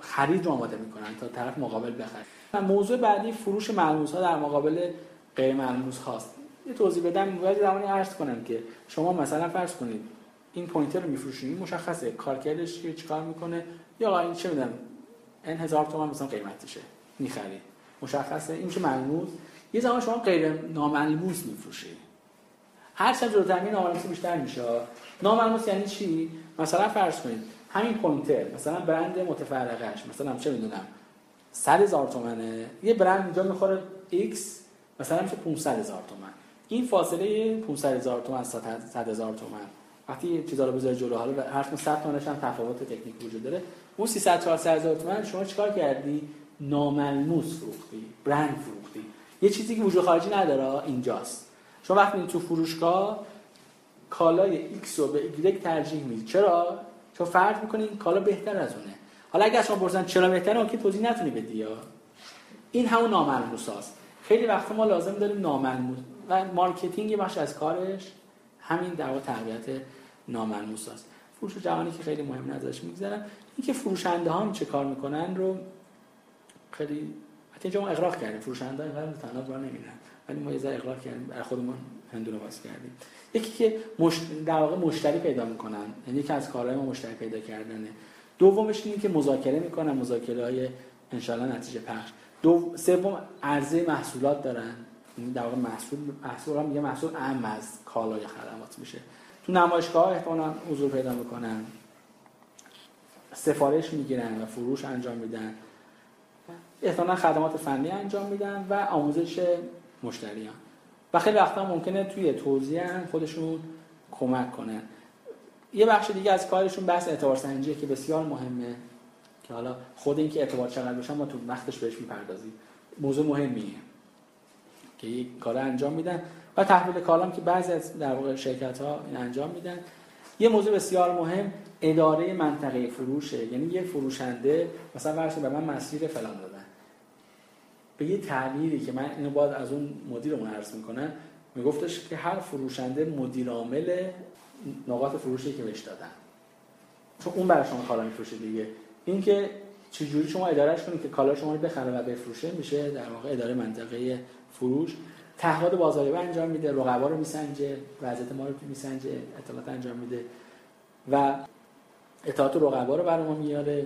خرید رو آماده می‌کنن تا طرف مقابل بخره. موضوع بعدی فروش ملموس ها در مقابل غیر ملموس هاست یه توضیح بدم باید زمانی عرض کنم که شما مثلا فرض کنید این pointer رو میفروشید مشخصه کارکردش چی چیکار می‌کنه؟ یا این چه می‌دونم این هزار تومان مثلا قیمتشه می‌خرید مشخصه این که ملموس یه زمان شما غیر ناملموس میفروشید هر چند جلوتر ناملموس بیشتر میشه. ناملموس یعنی چی؟ مثلا فرض کنید همین pointer مثلا برند متفرقش مثلا چه می‌دونم 100 هزار تومنه یه برند اینجا می‌خوره X مثلا میشه 500 هزار تومن. این فاصله 500 هزار تومن 100 هزار تومن. وقتی چیزا رو بذاری جلو حالا هر کدوم 100 تومنش هم تفاوت تکنیک وجود داره. اون 300 400 هزار تومن شما چیکار کردی؟ ناملموس فروختی برند فروختی. یه چیزی که وجود خارجی نداره اینجاست. شما وقتی تو فروشگاه کالای X رو به Y ترجیح می‌دید چرا؟ چون فرض می‌کنین کالا بهتر از اونه. حالا اگه شما پرسن چرا بهتره اون که توضیح نتونی بدی یا؟ این همون ناملموس هست خیلی وقت ما لازم داریم ناملموس و مارکتینگ بخش از کارش همین در واقع تربیت ناملموس است فروش جوانی که خیلی مهم نظرش می‌گذارم اینکه فروشنده ها چه کار می‌کنن رو خیلی حتی اینجا ما اقراق کردیم. فروشنده ها اینقدر تناب را نمیدن ولی ما یه ذره اقراق کردیم. برای خودمون هندونه باز کردیم. یکی که مش... در واقع مشتری پیدا می‌کنن یعنی یکی از کارهای ما مشتری پیدا کردنه. دومش اینه که مذاکره می‌کنن مذاکره های انشالله نتیجه پخش. دو سوم عرضه محصولات دارن. این در واقع محصول محصول هم میگه محصول اهم از کالای خدمات میشه. تو نمایشگاه احتمالاً حضور پیدا می‌کنن. سفارش می‌گیرن و فروش انجام میدن. احتمالا خدمات فنی انجام میدن و آموزش مشتریان. و خیلی وقتا ممکنه توی توضیح خودشون کمک کنن یه بخش دیگه از کارشون بحث اعتبار سنجیه که بسیار مهمه که حالا خود این که اعتبار چقدر بشن ما تو وقتش بهش می‌پردازیم. موضوع مهمیه که یک کار انجام میدن و تحویل کالام که بعضی از در واقع شرکت ها این انجام میدن. یه موضوع بسیار مهم اداره منطقه فروشه. یعنی یه فروشنده مثلا ورش به من مسیر فلان به یه تعبیری که من اینو باید از اون مدیرمون عرض می‌کنم میگفتش که هر فروشنده مدیر عامل نقاط فروشی که بهش دادن. چون اون برای شما کالا میفروشه دیگه. اینکه چجوری شما ادارهش کنید که کالا شما رو بخره و بفروشه میشه در واقع اداره منطقه فروش. تعهد بازاریابی انجام میده رقبا رو میسنجه وضعیت ما رو میسنجه اطلاعات انجام میده. و اطلاعات رقبا رو برای ما میاره.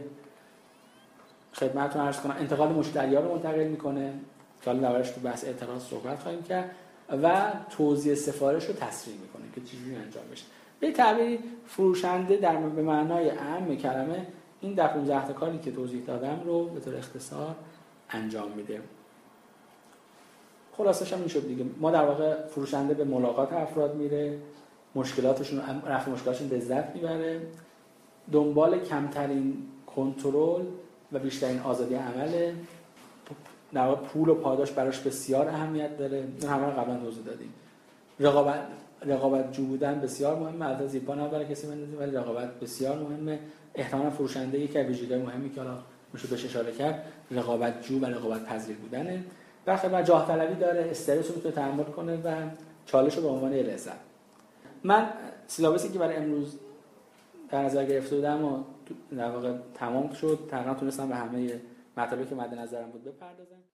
خدمتتون عرض کنم انتقال مشتریان رو منتقل می‌کنه. که حالا دربارش تو بحث اعتراض صحبت خواهیم کرد و توزیع سفارش رو تسریع می‌کنه که چجوری انجام بشه. به تعبیری فروشنده در به معنای اهم کلمه این در 15 تا کاری که توضیح دادم رو به طور اختصار انجام میده. خلاصش هم می‌شد دیگه. ما در واقع فروشنده به ملاقات افراد میره مشکلاتشون رفع مشکلاتشون لذت می‌بره. دنبال کمترین کنترل و بیشترین آزادی عمله. در پول و پاداش براش بسیار اهمیت داره. این همه قبلا توضیح دادیم. رقابت رقابت جو بودن بسیار مهمه. البته زیبا نه برای کسی بندازیم ولی رقابت بسیار مهمه. احتمالا فروشنده یکی از ویژگی‌های مهمی که حالا میشه بهش اشاره کرد رقابت جو و رقابت پذیر بودنه. و خیلی جاه طلبی داره استرس رو می‌تونه تحمل کنه و چالش رو به عنوان لذت من سیلابسی که برای امروز در نظر گرفته بودم و در واقع تمام شد. تقریبا تونستم به همه مطالبی که مد نظرم بود بپردازم.